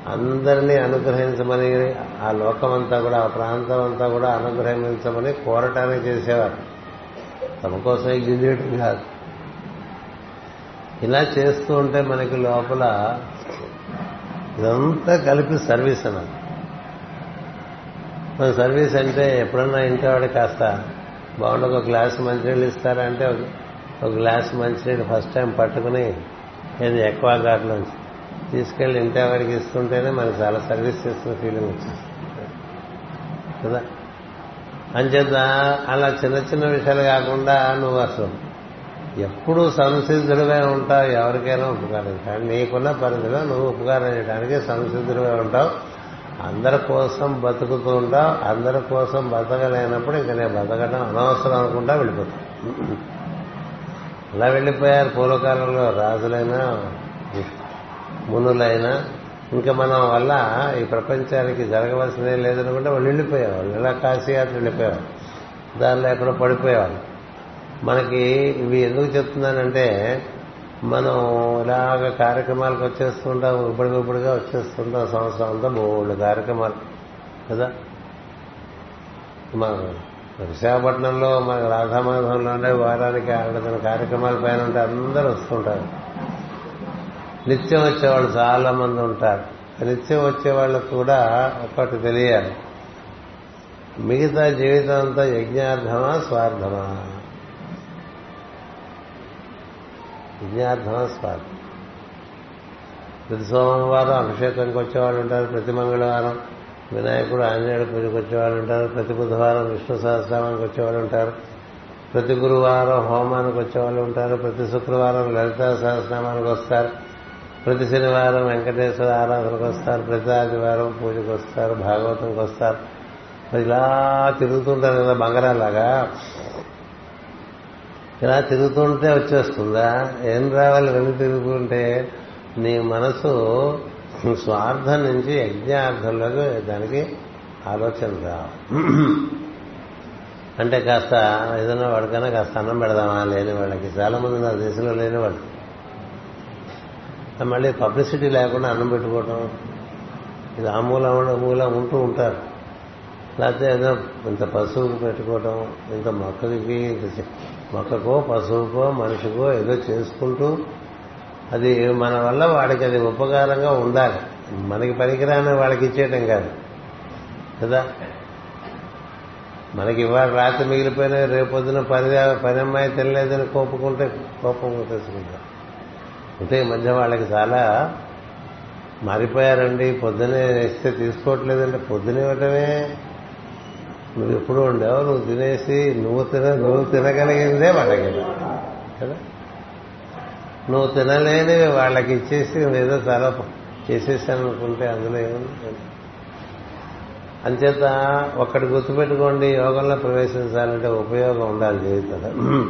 S1: అందరినీ అనుగ్రహించమని ఆ లోకమంతా కూడా ఆ ప్రాంతం అంతా కూడా అనుగ్రహించమని కోరటానికి చేసేవారు. తమ కోసం యజ్ఞం కాదు. ఇలా చేస్తూ ఉంటే మనకి లోపల ఇదంతా కలిపి సర్వీస్ అన్నది మన సర్వీస్ అంటే ఎప్పుడన్నా ఇంటి వాడు కాస్త బాగుండదు ఒక గ్లాస్ మంచినీళ్ళు ఇస్తారంటే ఒక- ఒక గ్లాస్ మంచినీళ్ళు ఫస్ట్ టైం పట్టుకుని ఏది ఎక్కువ ఘాట్లోంచి తీసుకెళ్ళి ఇంటి వాడికి ఇస్తుంటేనే మనకి చాలా సర్వీస్ చేస్తున్న ఫీలింగ్ వచ్చింది కదా? అంచేత అలా చిన్న చిన్న విషయాలు కాకుండా నువ్వు అసలు ఎప్పుడూ సంసిద్ధుడివై ఉంటావు ఎవరికైనా ఉపకారం కానీ నీకున్న పరిధిలో నువ్వు ఉపకారం చేయడానికి సంసిద్ధుడివై ఉంటావు. అందరి కోసం బతుకుతూ ఉంటావు అందరి కోసం బతకలేనప్పుడు ఇంకా నేను బతకడం అనవసరం అనుకుంటా వెళ్ళిపోతాం అలా వెళ్ళిపోయారు పూర్వకాలంలో రాజులైనా మునులైన. ఇంకా మనం వల్ల ఈ ప్రపంచానికి జరగవలసినదే లేదనుకుంటే వాళ్ళు వెళ్ళిపోయేవాళ్ళు ఇలా కాశీయాత్ర వెళ్ళిపోయేవాళ్ళు దానిలో ఎక్కడో పడిపోయేవాళ్ళు. మనకి ఇవి ఎందుకు చెప్తున్నానంటే మనం ఇలాగ కార్యక్రమాలకు వచ్చేస్తుంటాం ఇప్పటికిప్పుడుగా వచ్చేస్తుంటాం సంవత్సరం అంతా మూడు కార్యక్రమాలు. కదా? మన విశాఖపట్నంలో మన ఉండే వారానికి ఆడదిన కార్యక్రమాల పైన ఉంటే అందరూ వస్తుంటారు. నిత్యం వచ్చేవాళ్ళు చాలా మంది ఉంటారు. నిత్యం వచ్చే వాళ్ళకు కూడా ఒకటి తెలియాలి. మిగతా జీవితం అంతా యజ్ఞార్థమా స్వార్థమా? యజ్ఞార్థమా స్వార్థం. ప్రతి సోమవారం అభిషేకానికి వచ్చేవాళ్ళు ఉంటారు ప్రతి మంగళవారం వినాయకుడు ఆంజనేయుడు పూజకు వచ్చేవాళ్ళు ఉంటారు ప్రతి బుధవారం విష్ణు సహస్రామానికి వచ్చేవాళ్ళు ఉంటారు ప్రతి గురువారం హోమానికి వచ్చేవాళ్ళు ఉంటారు ప్రతి శుక్రవారం లలితా సహస్రనామానికి వస్తారు. ప్రతి శనివారం వెంకటేశ్వర ఆరాధనకు వస్తారు ప్రతి ఆదివారం పూజకు వస్తారు భాగవతంకి వస్తారు. ఇలా తిరుగుతుంటారు కదా బంగారాలాగా ఇలా తిరుగుతుంటే వచ్చేస్తుందా? ఏం రావాలి వెళ్ళి తిరుగుతుంటే? నీ మనసు స్వార్థం నుంచి యజ్ఞార్థంలోకి దానికి ఆలోచన రావు అంటే కాస్త ఏదైనా వాడికైనా కాస్త అన్నం పెడదామా? లేని వాళ్ళకి చాలా మంది నా దేశంలో లేని వాళ్ళు. మళ్ళీ పబ్లిసిటీ లేకుండా అన్నం పెట్టుకోవటం ఇది ఆ మూల మూల ఉంటూ ఉంటారు. లేకపోతే ఏదో ఇంత పశువుకు పెట్టుకోవటం ఇంత మొక్కకి ఇంత మొక్కకో పశువుకో మనిషికో ఏదో చేసుకుంటూ అది మన వల్ల వాడికి అది ఉపకారంగా ఉండాలి. మనకి పనికిరాని వాళ్ళకి ఇచ్చేయటం కాదు. కదా? మనకి ఇవాళ రాత్రి మిగిలిపోయిన రేపొద్దున పని పని అమ్మాయి తినలేదని కోపుకుంటే కోపం తెచ్చుకుంటారు అంటే ఈ మధ్య వాళ్ళకి చాలా మారిపోయారండి. పొద్దునే ఇస్తే తీసుకోవట్లేదంటే పొద్దున ఇవ్వటమే. నువ్వు ఎప్పుడు ఉండవు? నువ్వు తినేసి నువ్వు తిన నువ్వు తినగలిగిందే వాళ్ళకి. కదా? నువ్వు తినలేనివి వాళ్ళకి ఇచ్చేసి ఏదో చాలా చేసేసాను అనుకుంటే అందులో ఏముంది? అంచేత ఒక్కటి గుర్తుపెట్టుకోండి యోగంలో ప్రవేశించాలంటే ఉపయోగం ఉండాలి జీవితంలో.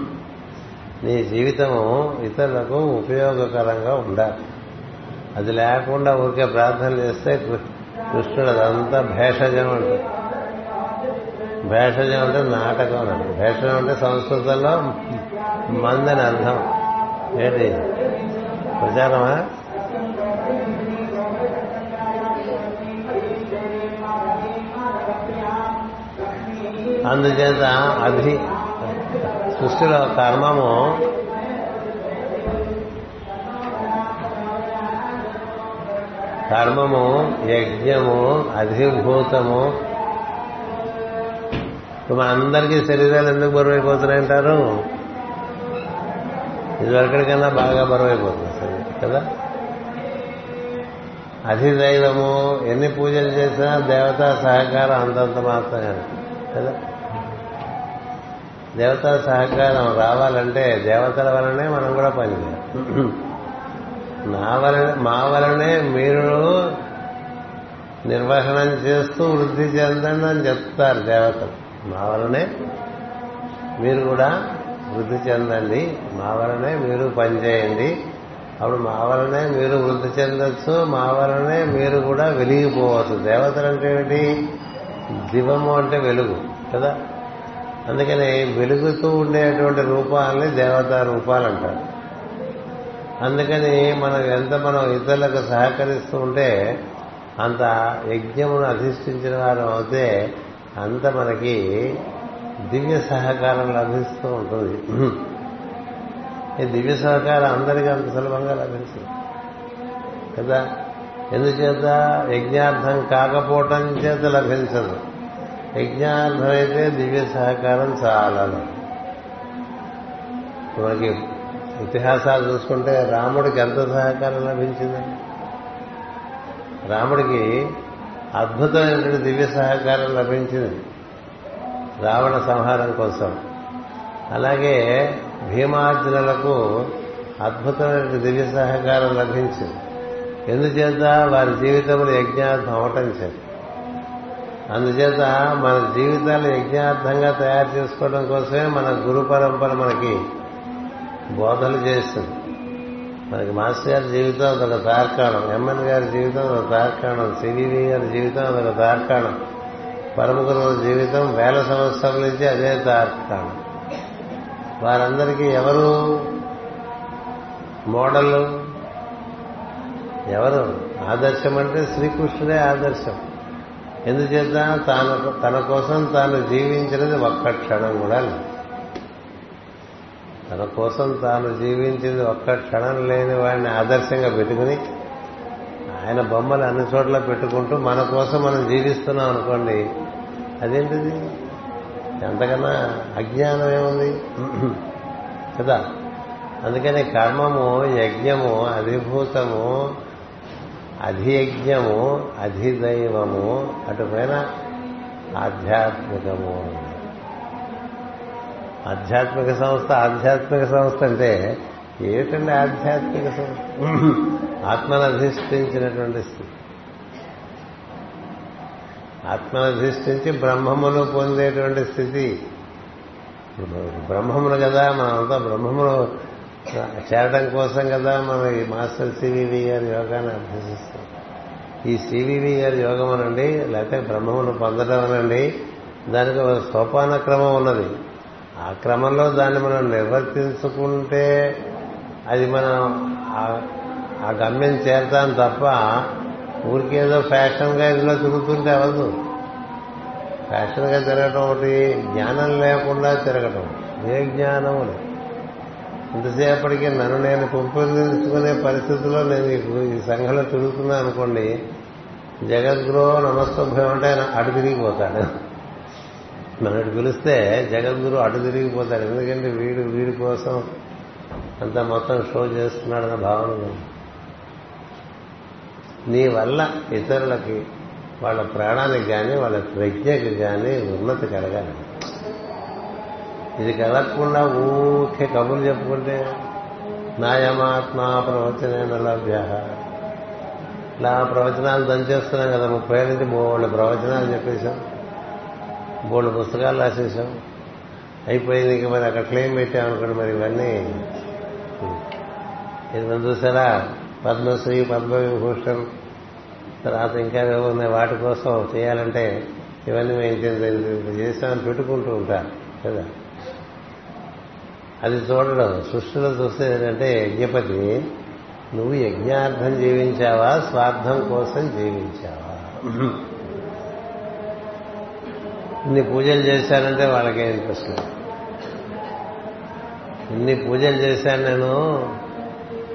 S1: నీ జీవితము ఇతరులకు ఉపయోగకరంగా ఉండాలి. అది లేకుండా ఊరికే ప్రార్థన చేస్తే కృష్ణుడు అదంతా భేషజం అంటే భేషజం అంటే నాటకం అంటే భేషజం అంటే సంస్కృతంలో మందని అర్థం. ఏంటి? ప్రచారమా? అందుచేత అధి సృష్టిలో కర్మము కర్మము యజ్ఞము అధిభూతము మన అందరికీ శరీరాలు ఎందుకు బరువైపోతున్నాయంటారు ఇదివరకటికన్నా బాగా బరువైపోతుంది అయిపోతుంది కదా? అధిదైవము ఎన్ని పూజలు చేసినా దేవతా సహకారం అంతంత మాత్రమే కదా? దేవతా సహకారం రావాలంటే దేవతల వలనే మనం కూడా పనిచేయాలి నా వలన మా వలనే మీరు నిర్వహణం చేస్తూ వృద్ధి చెందండి అని చెప్తారు దేవతలు. మా వలనే మీరు కూడా వృద్ధి చెందండి. మా వలనే మీరు పనిచేయండి అప్పుడు మా వలనే మీరు వృద్ధి చెందొచ్చు. మా వలనే మీరు కూడా వెలిగిపోవచ్చు. దేవతలు అంటే ఏమిటి? దివము అంటే వెలుగు కదా? అందుకని వెలుగుతూ ఉండేటువంటి రూపాలని దేవతా రూపాలు అంటారు అందుకని మనం ఎంత మనం ఇతరులకు సహకరిస్తూ ఉంటే అంత యజ్ఞమును అధిష్ఠించిన వారు అవుతే అంత మనకి దివ్య సహకారం లభిస్తూ ఉంటుంది. ఈ దివ్య సహకారం అందరికీ అంత సులభంగా లభిస్తుంది కదా? ఎందుచేత యజ్ఞార్థం కాకపోవటం చేత లభించదు. యజ్ఞార్థమైతే అయితే దివ్య సహకారం చాలా మనకి ఇతిహాసాలు చూసుకుంటే రాముడికి ఎంత సహకారం లభించింది? రాముడికి అద్భుతమైనటువంటి దివ్య సహకారం లభించింది రావణ సంహారం కోసం. అలాగే భీమార్జునులకు అద్భుతమైన దివ్య సహకారం లభించింది. ఎందుచేత? వారి జీవితంలో యజ్ఞార్థం అవటం చేత. అందుచేత మన జీవితాలు యజ్ఞార్థంగా తయారు చేసుకోవడం కోసమే మన గురు పరంపర మనకి బోధలు చేస్తుంది. మనకి మాస్టర్ గారి జీవితం అదొక తార్కాణం ఎంఎన్ గారి జీవితం అదొక తార్కాణం సివివి గారి జీవితం అదొక తార్కాణం పరమ గురువుల జీవితం వేల సంవత్సరాల నుంచి అదే తార్కాణం. వారందరికీ ఎవరు మోడల్? ఎవరు? ఆదర్శం అంటే శ్రీకృష్ణుడే ఆదర్శం. ఎందుచేత? తాను తన కోసం తాను జీవించినది ఒక్క క్షణం కూడా లేదు. తన కోసం తాను జీవించింది ఒక్క క్షణం లేని వాడిని ఆదర్శంగా పెట్టుకుని ఆయన బొమ్మలు అన్ని చోట్ల పెట్టుకుంటూ మన కోసం మనం జీవిస్తున్నాం అనుకోండి అదేంటిది? ఎంతకన్నా అజ్ఞానం ఏముంది? కదా? అందుకని కర్మము యజ్ఞము అధిభూతము అధియజ్ఞము అధిదైవము అటుపైన ఆధ్యాత్మికము. ఆధ్యాత్మిక సంస్థ ఆధ్యాత్మిక సంస్థ అంటే ఏమిటండి ఆధ్యాత్మిక సంస్థ? ఆత్మను అధిష్ఠించినటువంటి స్థితి. ఆత్మను అధిష్ఠించి బ్రహ్మమును పొందేటువంటి స్థితి. బ్రహ్మమును కదా మనమంతా బ్రహ్మమును చేరడం కోసం కదా మనం ఈ మాస్టర్ సివివి గారి యోగాన్ని అభ్యసిస్తాం. ఈ సివివి గారి యోగం అనండి లేకపోతే బ్రహ్మమును పొందడం అనండి దానికి ఒక సోపాన క్రమం ఉన్నది. ఆ క్రమంలో దాన్ని మనం నిర్వర్తించుకుంటే అది మనం ఆ గమ్యం చేరతాం తప్ప ఊరికేదో ఫ్యాషన్గా ఇందులో తిరుగుతుంటే అవ్వదు. ఫ్యాషన్గా తిరగటం ఒకటి జ్ఞానం లేకుండా తిరగటం ఏ జ్ఞానం లేదు. ఇంతసేపటికి నన్ను నేను పెంపొందించుకునే పరిస్థితుల్లో నేను ఈ సంఘంలో తిరుగుతున్నా అనుకోండి జగద్గురు నమస్తభ్యం అంటే ఆయన అటు తిరిగిపోతాడు. మనకి పిలిస్తే జగద్గురు అటు తిరిగిపోతాడు. ఎందుకంటే వీడు వీడి కోసం అంత మొత్తం షో చేస్తున్నాడన్న భావన నీ వల్ల ఇతరులకి వాళ్ళ ప్రాణానికి కానీ వాళ్ళ ప్రజ్ఞకి కానీ ఉన్నతి కలగాలి. ఇది కలగకుండా ఊకే కబుర్లు చెప్పుకుంటే నాయమాత్మా ప్రవచన లభ్య. ఇలా ప్రవచనాలు దంచేస్తున్నాం కదా ముప్పై ఏళ్ళ నుంచి బోళ్ళు ప్రవచనాలు చెప్పేశాం. మూడు పుస్తకాలు రాసేసాం అయిపోయింది ఇంక మరి అక్కడ క్లెయిమ్ పెట్టామనుకోండి మరి ఇవన్నీ. ఇది మనం చూసారా? పద్మశ్రీ పద్మవిభూషణ్ తర్వాత ఇంకా ఉన్నాయి. వాటి కోసం చేయాలంటే ఇవన్నీ మేము చేసామని పెట్టుకుంటూ ఉంటారు కదా? అది చూడడం. సృష్టిలో చూస్తే ఏంటంటే యజ్ఞపతి నువ్వు యజ్ఞార్థం జీవించావా? స్వార్థం కోసం జీవించావా? ఇన్ని పూజలు చేశానంటే వాళ్ళకేం ఇంట్రెస్ట్ లేదు ఇన్ని పూజలు చేశాను నేను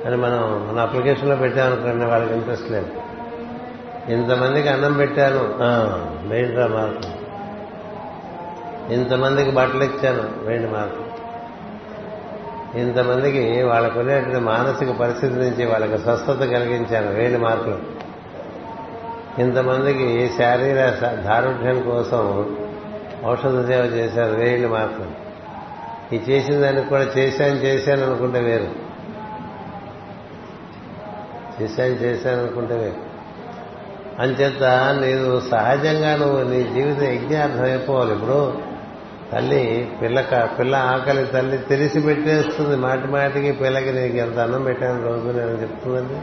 S1: అని మనం మన అప్లికేషన్లో పెట్టామనుకోండి వాళ్ళకి ఇంట్రెస్ట్ లేదు. ఇంతమందికి అన్నం పెట్టాను. వేయండి రా మార్కు. ఇంతమందికి బట్టలు ఇచ్చాను వేయండి మార్కు. ఇంతమందికి వాళ్ళకు ఉండేటువంటి మానసిక పరిస్థితి నుంచి వాళ్ళకి స్వస్థత కలిగించాను వేలు మార్కులు ఇంతమందికి శారీర దారుఢ్యం కోసం ఔషధ సేవ చేశారు వేయండి మాత్రం ఈ చేసిన దానికి కూడా చేశాను చేశాను అనుకుంటే వేరు. చేశాను చేశాను అనుకుంటే వేరు. అంచేత నీవు సహజంగా నువ్వు నీ జీవిత యజ్ఞార్థం అయిపోవాలి ఇప్పుడు. తల్లి పిల్లక పిల్ల ఆకలి తల్లి తెలిసి పెట్టేస్తుంది. మాటి మాటికి పిల్లకి నీకు ఎంత అన్నం పెట్టాను రోజు నేను చెప్తుందండి.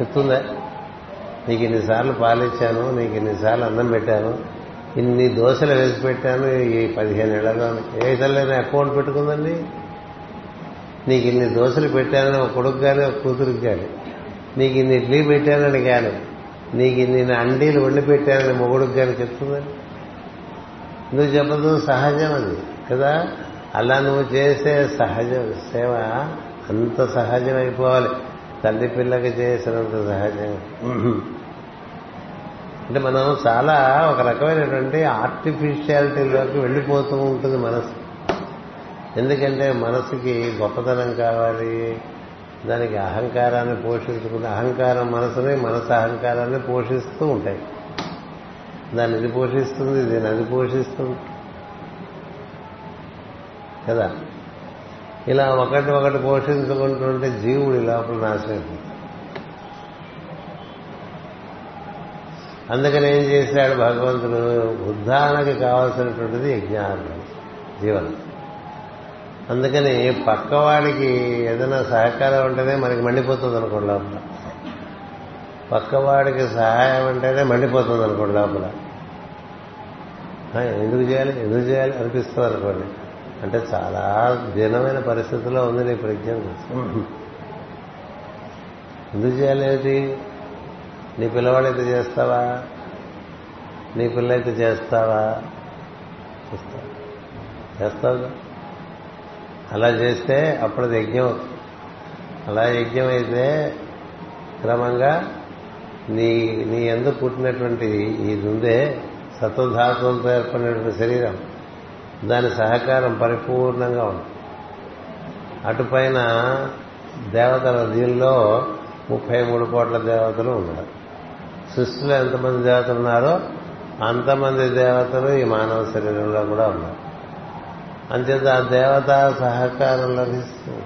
S1: చెప్తుందా? నీకు ఇన్నిసార్లు పాలిచ్చాను నీకు ఇన్నిసార్లు అన్నం పెట్టాను ఇన్ని దోశలు వేసి పెట్టాను ఈ పదిహేను ఏళ్ళలో ఏ తల్లి అకౌంట్ పెట్టుకుందండి? నీకు ఇన్ని దోశలు పెట్టానని ఒక కొడుకు కానీ ఒక కూతురికి కానీ నీకు ఇన్ని ఇడ్లీ పెట్టానని కానీ నీకు ఇన్ని అండీలు వండి పెట్టానని మొగుడికి కానీ చెప్తుందండి నువ్వు చెప్పదు సహజం అది కదా? అలా నువ్వు చేసే సహజ సేవ అంత సహజం అయిపోవాలి తల్లి పిల్లకి చేసినంత సహజం. అంటే మనం చాలా ఒక రకమైనటువంటి ఆర్టిఫిషియాలిటీలోకి వెళ్ళిపోతూ ఉంటుంది మనసు. ఎందుకంటే మనసుకి గొప్పతనం కావాలి దానికి అహంకారాన్ని పోషించుకుంటే అహంకారం మనసుని మనసు అహంకారాన్ని పోషిస్తూ ఉంటాయి. దాన్ని ఇది పోషిస్తుంది దీని అది పోషిస్తుంది. కదా? ఇలా ఒకటి ఒకటి పోషించుకుంటుంటే జీవుడి లోపల నాశనం అందుకని ఏం చేశాడు భగవంతుడు? ఉద్ధారణకి కావాల్సినటువంటిది యజ్ఞానం జీవనం. అందుకని పక్కవాడికి ఏదైనా సహకారం ఉంటేనే మనకి మండిపోతుంది అనుకోండి లోపల. పక్కవాడికి సహాయం అంటేనే మండిపోతుంది అనుకోండి లోపల. ఎందుకు చేయాలి? ఎందుకు చేయాలి? అనిపిస్తుంది అనుకోండి. అంటే చాలా దీనమైన పరిస్థితిలో ఉంది నీ ప్రజ్ఞ ఎందుకు చేయాలి నీ పిల్లవాడైతే చేస్తావా? నీ పిల్లైతే చేస్తావా? చేస్తావా. చేస్తావు అలా చేస్తే అప్పుడు యజ్ఞం అలా యజ్ఞం అయితే క్రమంగా నీ నీ ఎందుకు పుట్టినటువంటి ఇది ఉందే సత్వధాతువులతో ఏర్పడినటువంటి శరీరం. దాని సహకారం పరిపూర్ణంగా ఉంది. అటుపైన దేవతల దీనిలో ముప్పై మూడు కోట్ల దేవతలు ఉన్నారు. సృష్టిలో ఎంతమంది దేవతలు ఉన్నారో అంతమంది దేవతలు ఈ మానవ శరీరంలో కూడా ఉన్నారు. అంచేత ఆ దేవత సహకారం లభిస్తుంది.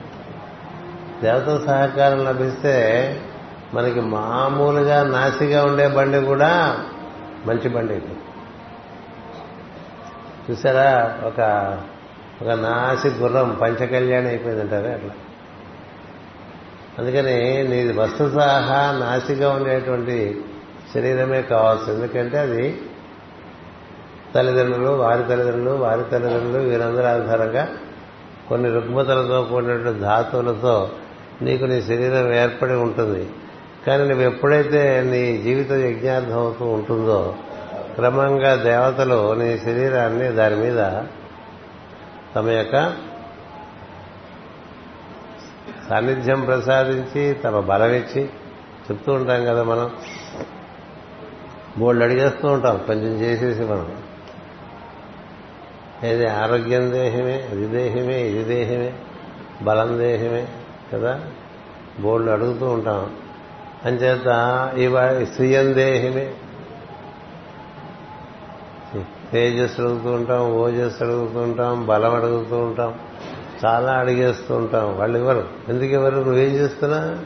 S1: దేవత సహకారం లభిస్తే మనకి మామూలుగా నాసిగా ఉండే బండి కూడా మంచి బండి చూసారా? ఒక ఒక నాసి గుర్రం పంచకళ్యాణి అయిపోయిందంటారు అట్లా. అందుకని నీది వస్తు సహా నాసిగా ఉండేటువంటి శరీరమే కావాల్సి ఎందుకంటే అది తల్లిదండ్రులు వారి తల్లిదండ్రులు వారి తల్లిదండ్రులు వీరందరి ఆధారంగా కొన్ని రుగ్మతలతో కూడినటువంటి ధాతువులతో నీకు నీ శరీరం ఏర్పడి ఉంటుంది. కానీ నువ్వు ఎప్పుడైతే నీ జీవితం యజ్ఞార్థం అవుతూ ఉంటుందో క్రమంగా దేవతలు నీ శరీరాన్ని దాని మీద తమ యొక్క సాన్నిధ్యం ప్రసాదించి తమ బలమిచ్చి చెప్తూ ఉంటాం కదా మనం. బోళ్ళు అడిగేస్తూ ఉంటాం కొంచెం చేసేసి మనం. ఏది ఆరోగ్యం దేహమే అది దేహమే ఇది దేహమే బలం దేహమే కదా? బోళ్ళు అడుగుతూ ఉంటాం. అంచేత ఇవ స్వీయం దేహమే తేజస్సు అడుగుతూ ఉంటాం ఓజస్సు అడుగుతూ ఉంటాం బలం అడుగుతూ ఉంటాం చాలా అడిగేస్తూ ఉంటాం వాళ్ళు ఇవ్వరు ఎందుకు ఇవ్వరు నువ్వేం చేస్తున్నా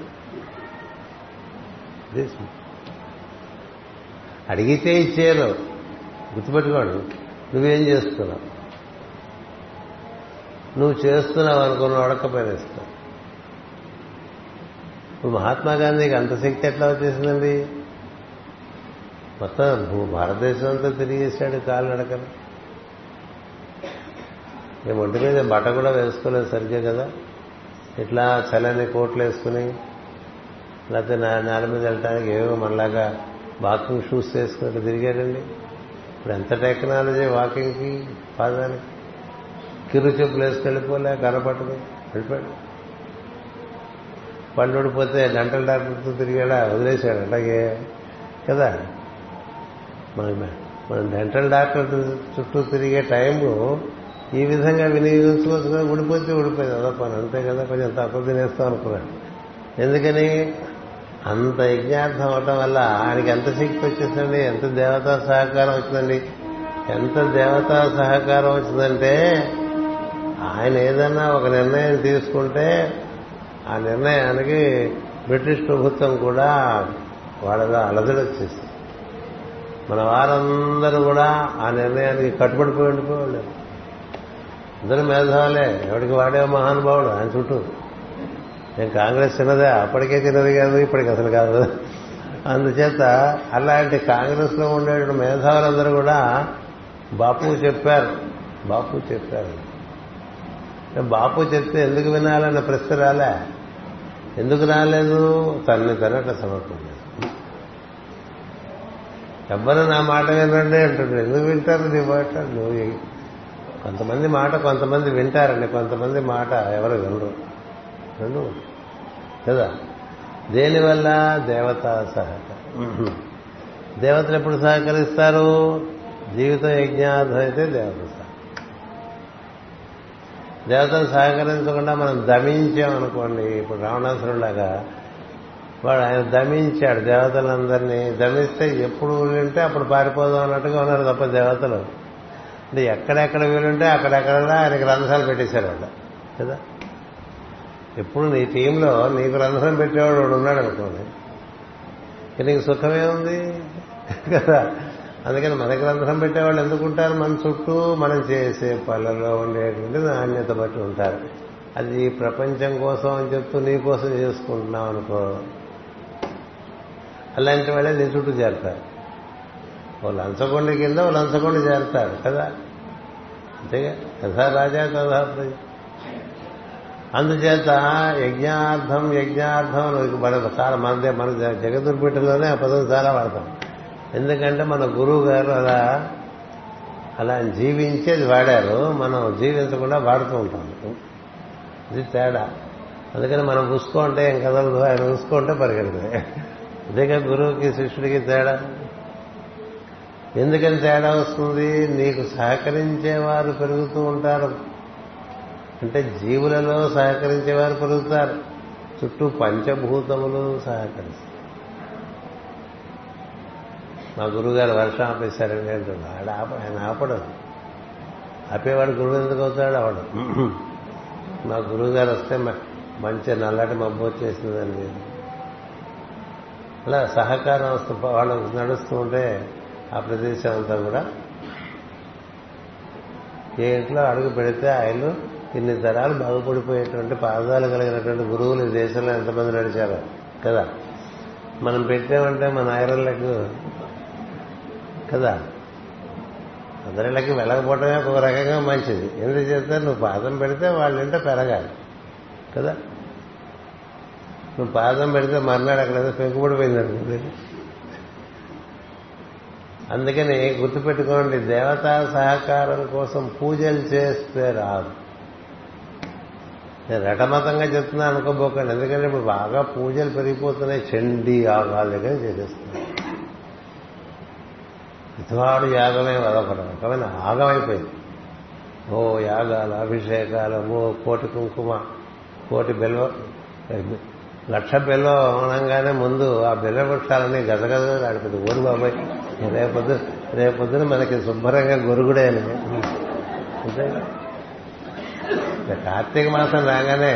S1: అడిగితే ఇచ్చేయరు. గుర్తుపెట్టుకోడు. నువ్వేం చేస్తున్నావు? నువ్వు చేస్తున్నావు అనుకున్న వడకపోయిన ఇస్తావు ఇప్పుడు మహాత్మా గాంధీకి అంత శక్తి ఎట్లా వచ్చేసిందండి? మొత్తం భారతదేశం అంతా తిరిగేశాడు కాలు నడకలు. మేము ఒంటి మీద బట్ట కూడా వేసుకోలేదు సరిగ్గా కదా? ఇట్లా చల్లని కోట్లు వేసుకుని లేకపోతే నేల మీద వెళ్ళటానికి ఏవో మనలాగా వాకింగ్ షూస్ వేసుకున్నట్టు తిరిగాడండి? ఇప్పుడు ఎంత టెక్నాలజీ వాకింగ్కి పాదానికి కిరు చెప్పులు వేసుకెళ్ళిపోలే కనపట్టుకు వెళ్ళిపోయాడు. పళ్ళు ఊడిపోతే డెంటల్ డాక్టర్తో తిరిగాడా వదిలేశాడు అలాగే కదా? మన మన డెంటల్ డాక్టర్ చుట్టూ తిరిగే టైము ఈ విధంగా వినియోగించుకోవచ్చు కదా ఊడిపోతే ఊడిపోయింది. అదో పని అంతే కదా కొంచెం తక్కువ తినేస్తాం అనుకున్నాడు. ఎందుకని? అంత యజ్ఞార్థం అవటం వల్ల ఆయనకి ఎంత శక్తి వచ్చేసిందండి? ఎంత దేవతా సహకారం వచ్చిందండి? ఎంత దేవతా సహకారం వచ్చిందంటే ఆయన ఏదన్నా ఒక నిర్ణయం తీసుకుంటే ఆ నిర్ణయానికి బ్రిటిష్ ప్రభుత్వం కూడా వాళ్ళలో అలజడొచ్చేసింది మన వారందరూ కూడా ఆ నిర్ణయానికి కట్టుబడిపోయి ఉండిపోయాడు అందరూ మేధావులే. ఎవరికి వాడే మహానుభావుడు ఆయన చుట్టూ. నేను కాంగ్రెస్ చిన్నదే అప్పటికే చిన్నది కాదు ఇప్పటికి అసలు కాదు. అందుచేత అలాంటి కాంగ్రెస్లో ఉండేటువంటి మేధావులందరూ కూడా బాపు చెప్పారు. బాపు చెప్పారు. బాపు చెప్తే ఎందుకు వినాలన్న ప్రశ్న రాలే. ఎందుకు రాలేదు? తన్ని తనట సమర్పించారు ఎవ్వరు నా మాట వినండి అంటుండ్రు. ఎందుకు వింటారు నీ మాట? నువ్వు కొంతమంది మాట కొంతమంది వింటారండి. కొంతమంది మాట ఎవరు వినరు. రెండు కదా? దేనివల్ల దేవతా సహకారం దేవతలు ఎప్పుడు సహకరిస్తారు? జీవిత యజ్ఞార్థం అయితే దేవత దేవతలు సహకరించకుండా మనం దమించామనుకోండి ఇప్పుడు రావణాసురులాగా వాడు ఆయన దమించాడు దేవతలందరినీ. దమిస్తే ఎప్పుడు వీలుంటే అప్పుడు పారిపోదాం అన్నట్టుగా ఉన్నారు తప్ప దేవతలు. అంటే ఎక్కడెక్కడ వీలుంటే అక్కడెక్కడ ఆయనకి రంధ్రాలు పెట్టేశారు వాళ్ళు కదా? ఎప్పుడు నీ టీంలో నీకు రంధ్రం పెట్టేవాడు ఉన్నాడు అనుకోండి. నీకు సుఖమే ఉంది కదా? అందుకని మనకి గ్రంథం పెట్టేవాళ్ళు ఎందుకుంటారు? మన చుట్టూ మనం చేసే పళ్ళలో ఉండేటువంటి నాణ్యత బట్టి ఉంటారు. అది ప్రపంచం కోసం అని చెప్తూ నీ కోసం చేసుకుంటున్నాం అనుకో అలాంటి వాళ్ళే నీ చుట్టూ చేరతారు. ఓ లంచగొండ కింద ఓ లంచగొండ చేరతారు కదా? అంతేగా కదా? రాజా కదా ప్రజ. అందుచేత యజ్ఞార్థం యజ్ఞార్థం మన చాలా మనదే మన జగదుర్పీఠంలోనే ఆ పదం చాలా వాడతాం. ఎందుకంటే మన గురువు గారు అలా అలా జీవించేది వాడారు. మనం జీవించకుండా వాడుతూ ఉంటాం. ఇది తేడా. అందుకని మనం చూసుకుంటే ఏం కదలదు ఆయన చూసుకుంటే పరిగెడుతుంది. అదేగా గురువుకి శిష్యుడికి తేడా? ఎందుకని తేడా వస్తుంది? నీకు సహకరించేవారు పెరుగుతూ ఉంటారు. అంటే జీవులలో సహకరించేవారు పెరుగుతారు. చుట్టూ పంచభూతములు సహకరిస్తారు మా గురువుగారు వర్షం ఆపేశారని అంటున్నాడు ఆడ ఆప ఆయన ఆపడు ఆపేవాడు గురువు ఎందుకు అవుతాడు? అవడు మా గురువుగారు వస్తే మంచి నల్లటి మబ్బు వచ్చేసిందండి అలా సహకారం వస్తూ వాళ్ళు నడుస్తూ ఉంటే ఆ ప్రదేశం అంతా కూడా ఏ ఇంట్లో అడుగు పెడితే ఆయన ఇన్ని తరాలు బాగుపడిపోయేటువంటి పాదాలు కలిగినటువంటి గురువులు ఈ దేశంలో ఎంతమంది నడిచారు కదా? మనం పెట్టామంటే మన ఐరన్లకు కదా. అందరిళ్ళకి వెళ్ళకపోవడమే ఒక రకంగా మంచిది. ఎందుకు చేస్తే నువ్వు పాదం పెడితే వాళ్ళ ఇంట పెరగాలి. కదా. నువ్వు పాదం పెడితే మర్నాడు అక్కడ పెంకుబడిపోయింది అనుకుంది అందుకని గుర్తుపెట్టుకోండి దేవతా సహకారం కోసం పూజలు చేస్తే రాదు. నేను రటమతంగా చెప్తున్నా అనుకోబోకండి. ఎందుకంటే ఇప్పుడు బాగా పూజలు పెరిగిపోతున్నాయి. చండీ యాగాల దగ్గర చేసేస్తున్నాను ఇతవాడు యాగమే అదొకటి రకమైన ఆగమైపోయింది. ఓ యాగాలు అభిషేకాలు ఓ కోటి కుంకుమ కోటి బెల్వ లక్ష బెల్వ అవనంగానే ముందు ఆ బెల్ల వృక్షాలన్నీ గజగజ ఆడిపోతుంది ఓడి బాబాయ్ రేపొద్దు రేపొద్దున మనకి శుభ్రంగా గొరుగుడే అని. కార్తీక మాసం రాగానే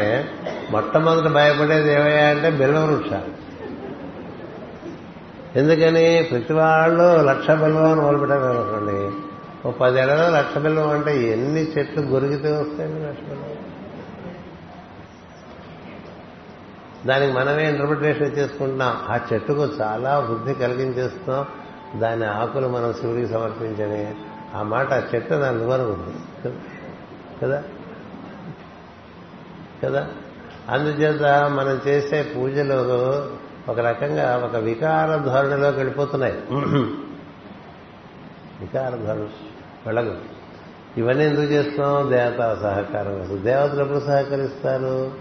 S1: మొట్టమొదట భయపడేది ఏమయ్యా అంటే బిల్వ వృక్షాలు. ఎందుకని ప్రతి వాళ్ళు లక్ష బిల్వం అని మొదలుపెట్టారు అనుకోండి ఓ పదేళ్ళలో లక్ష బిల్వం అంటే ఎన్ని చెట్లు గొరిగితే వస్తాయండి లక్ష బిల్వం దానికి మనమే ఇంటర్ప్రిటేషన్ చేసుకుంటున్నాం. ఆ చెట్టుకు చాలా వృద్ధి కలిగించేస్తున్నాం. దాని ఆకులు మనం శివుడికి సమర్పించని ఆ మాట ఆ చెట్టు నా ఉంది. కదా? కదా? అందుచేత మనం చేసే పూజలు ఒక రకంగా ఒక వికార ధోరణిలోకి వెళ్ళిపోతున్నాయి. వికార ధోరణి వెళ్ళదు. ఇవన్నీ ఎందుకు చేస్తున్నాం దేవత సహకారం కోసం. దేవతలు ఎప్పుడు సహకరిస్తారు?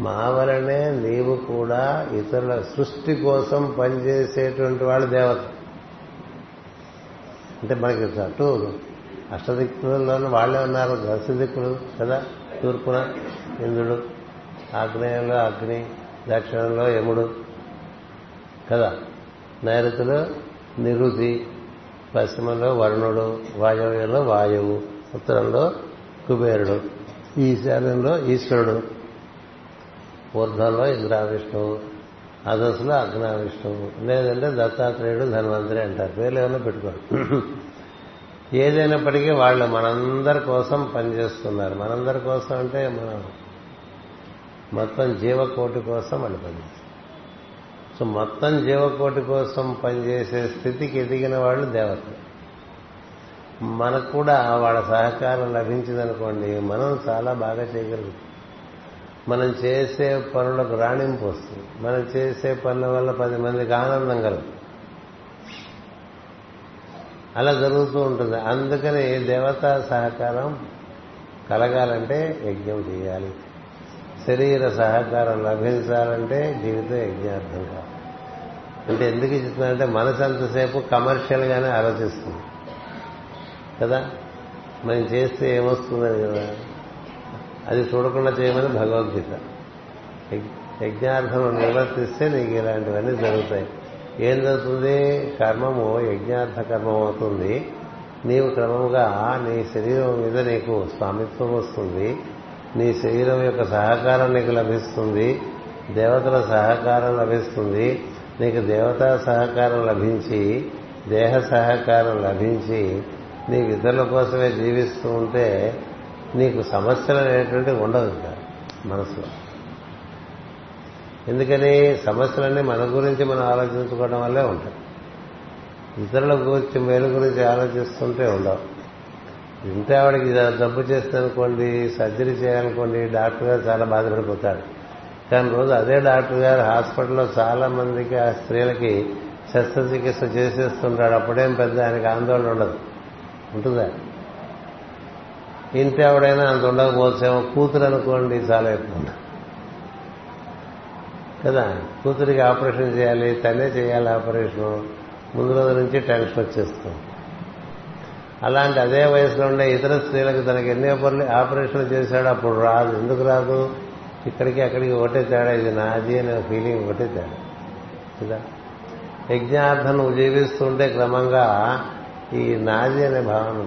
S1: మా వలనే నీవు కూడా ఇతరుల సృష్టి కోసం పనిచేసేటువంటి వాళ్ళు దేవత. అంటే మనకి అటు అష్టదిక్కులలోనూ వాళ్ళే ఉన్నారు. దశదిక్కులు కదా? తూర్పున ఇంద్రుడు ఆగ్నేయంలో అగ్ని దక్షిణంలో యముడు కదా. నైరుతిలో నిరుతి పశ్చిమంలో వరుణుడు వాయవ్యంలో వాయువు ఉత్తరంలో కుబేరుడు ఈశాన్యంలో ఈశ్వరుడు ఊర్ధ్వంలో ఇంద్రావిష్ణువు అదస్సులో అగ్నావిష్ణువు లేదంటే దత్తాత్రేయుడు ధన్వంతరి అంటారు. పేర్లు ఏమైనా పెట్టుకోరు ఏదైనప్పటికీ వాళ్ళు మనందరి కోసం పనిచేస్తున్నారు. మనందరి కోసం అంటే మనం మొత్తం జీవకోటి కోసం వాళ్ళు పనిచేస్తారు సో మొత్తం జీవకోటి కోసం పనిచేసే స్థితికి ఎదిగిన వాళ్ళు దేవతలు. మనకు కూడా వాళ్ళ సహకారం లభించిందనుకోండి మనం చాలా బాగా చేయగలుగుతాం. మనం చేసే పనులకు రాణింపు వస్తుంది. మనం చేసే పనుల వల్ల పది మందికి ఆనందం కలుగుతుంది. అలా జరుగుతూ ఉంటుంది. అందుకని దేవతా సహకారం కలగాలంటే యజ్ఞం చేయాలి. శరీర సహకారం లభించాలంటే జీవితం యజ్ఞార్థం కాదు అంటే ఎందుకు ఇస్తుందంటే మనసు అంతసేపు కమర్షియల్గానే ఆలోచిస్తుంది. కదా? మనం చేస్తే ఏమొస్తుందని కదా? అది చూడకుండా చేయమని భగవద్గీత యజ్ఞార్థం నిర్వర్తిస్తే నీకు ఇలాంటివన్నీ జరుగుతాయి. ఏం జరుగుతుంది? కర్మము యజ్ఞార్థ కర్మం అవుతుంది నీవు క్రమముగా నీ శరీరం మీద నీకు స్వామిత్వం వస్తుంది. నీ శరీరం యొక్క సహకారం నీకు లభిస్తుంది దేవతల సహకారం లభిస్తుంది నీకు దేవతా సహకారం లభించి దేహ సహకారం లభించి నీ ఇతరుల కోసమే జీవిస్తూ ఉంటే నీకు సమస్యలు అనేటువంటి ఉండదు మనసులో. ఎందుకని సమస్యలన్నీ మన గురించి మనం ఆలోచించుకోవడం వల్లే ఉంటాయి. ఇతరుల గురించి మేలు గురించి ఆలోచిస్తుంటే ఉండవు. ఇంత ఆవిడకి జబ్బు చేస్తుందనుకోండి సర్జరీ చేయాలనుకోండి డాక్టర్ గారు చాలా బాధపడిపోతాడు కానీ రోజు అదే డాక్టర్ గారు హాస్పిటల్లో చాలా మందికి ఆ స్త్రీలకి శస్త్రచికిత్స చేసేస్తుంటాడు. అప్పుడేం పెద్ద ఆయనకి ఆందోళన ఉండదు. ఉంటుందా? ఇంటి ఆవిడైనా అంత ఉండకపోతేమో కూతురు అనుకోండి చాలా ఎక్కువ కదా? కూతురికి ఆపరేషన్ చేయాలి తనే చేయాలి ఆపరేషన్. ముందు రోజు నుంచి టెన్షన్ వచ్చేస్తుంది. అలాంటి అదే వయసులో ఉండే ఇతర స్త్రీలకు తనకి ఎన్ని ఆపరేషన్లు చేశాడు అప్పుడు రాదు. ఎందుకు రాదు? ఇక్కడికి అక్కడికి ఒకటే తేడా. ఇది నాది అనే ఫీలింగ్ ఒకటే తేడా. కదా? యజ్ఞార్థం నువ్వు జీవిస్తుంటే క్రమంగా ఈ నాది అనే భావన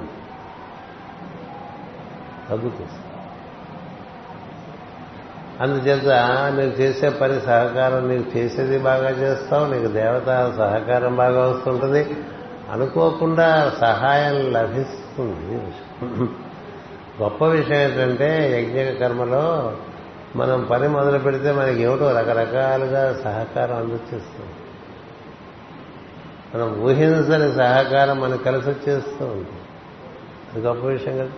S1: తగ్గుతుంది. అందుచేత నీకు చేసే పని సహకారం నీకు చేసేది బాగా చేస్తావు నీకు దేవత సహకారం బాగా వస్తుంటుంది. అనుకోకుండా సహాయం లభిస్తుంది. గొప్ప విషయం ఏంటంటే యజ్ఞ కర్మలో మనం పని మొదలు పెడితే మనకి ఏమిటో రకరకాలుగా సహకారం అందచేస్తుంది. మనం ఊహించని సహకారం మనకు కలిసి వచ్చేస్తూ ఉంటుంది. అది గొప్ప విషయం కదా.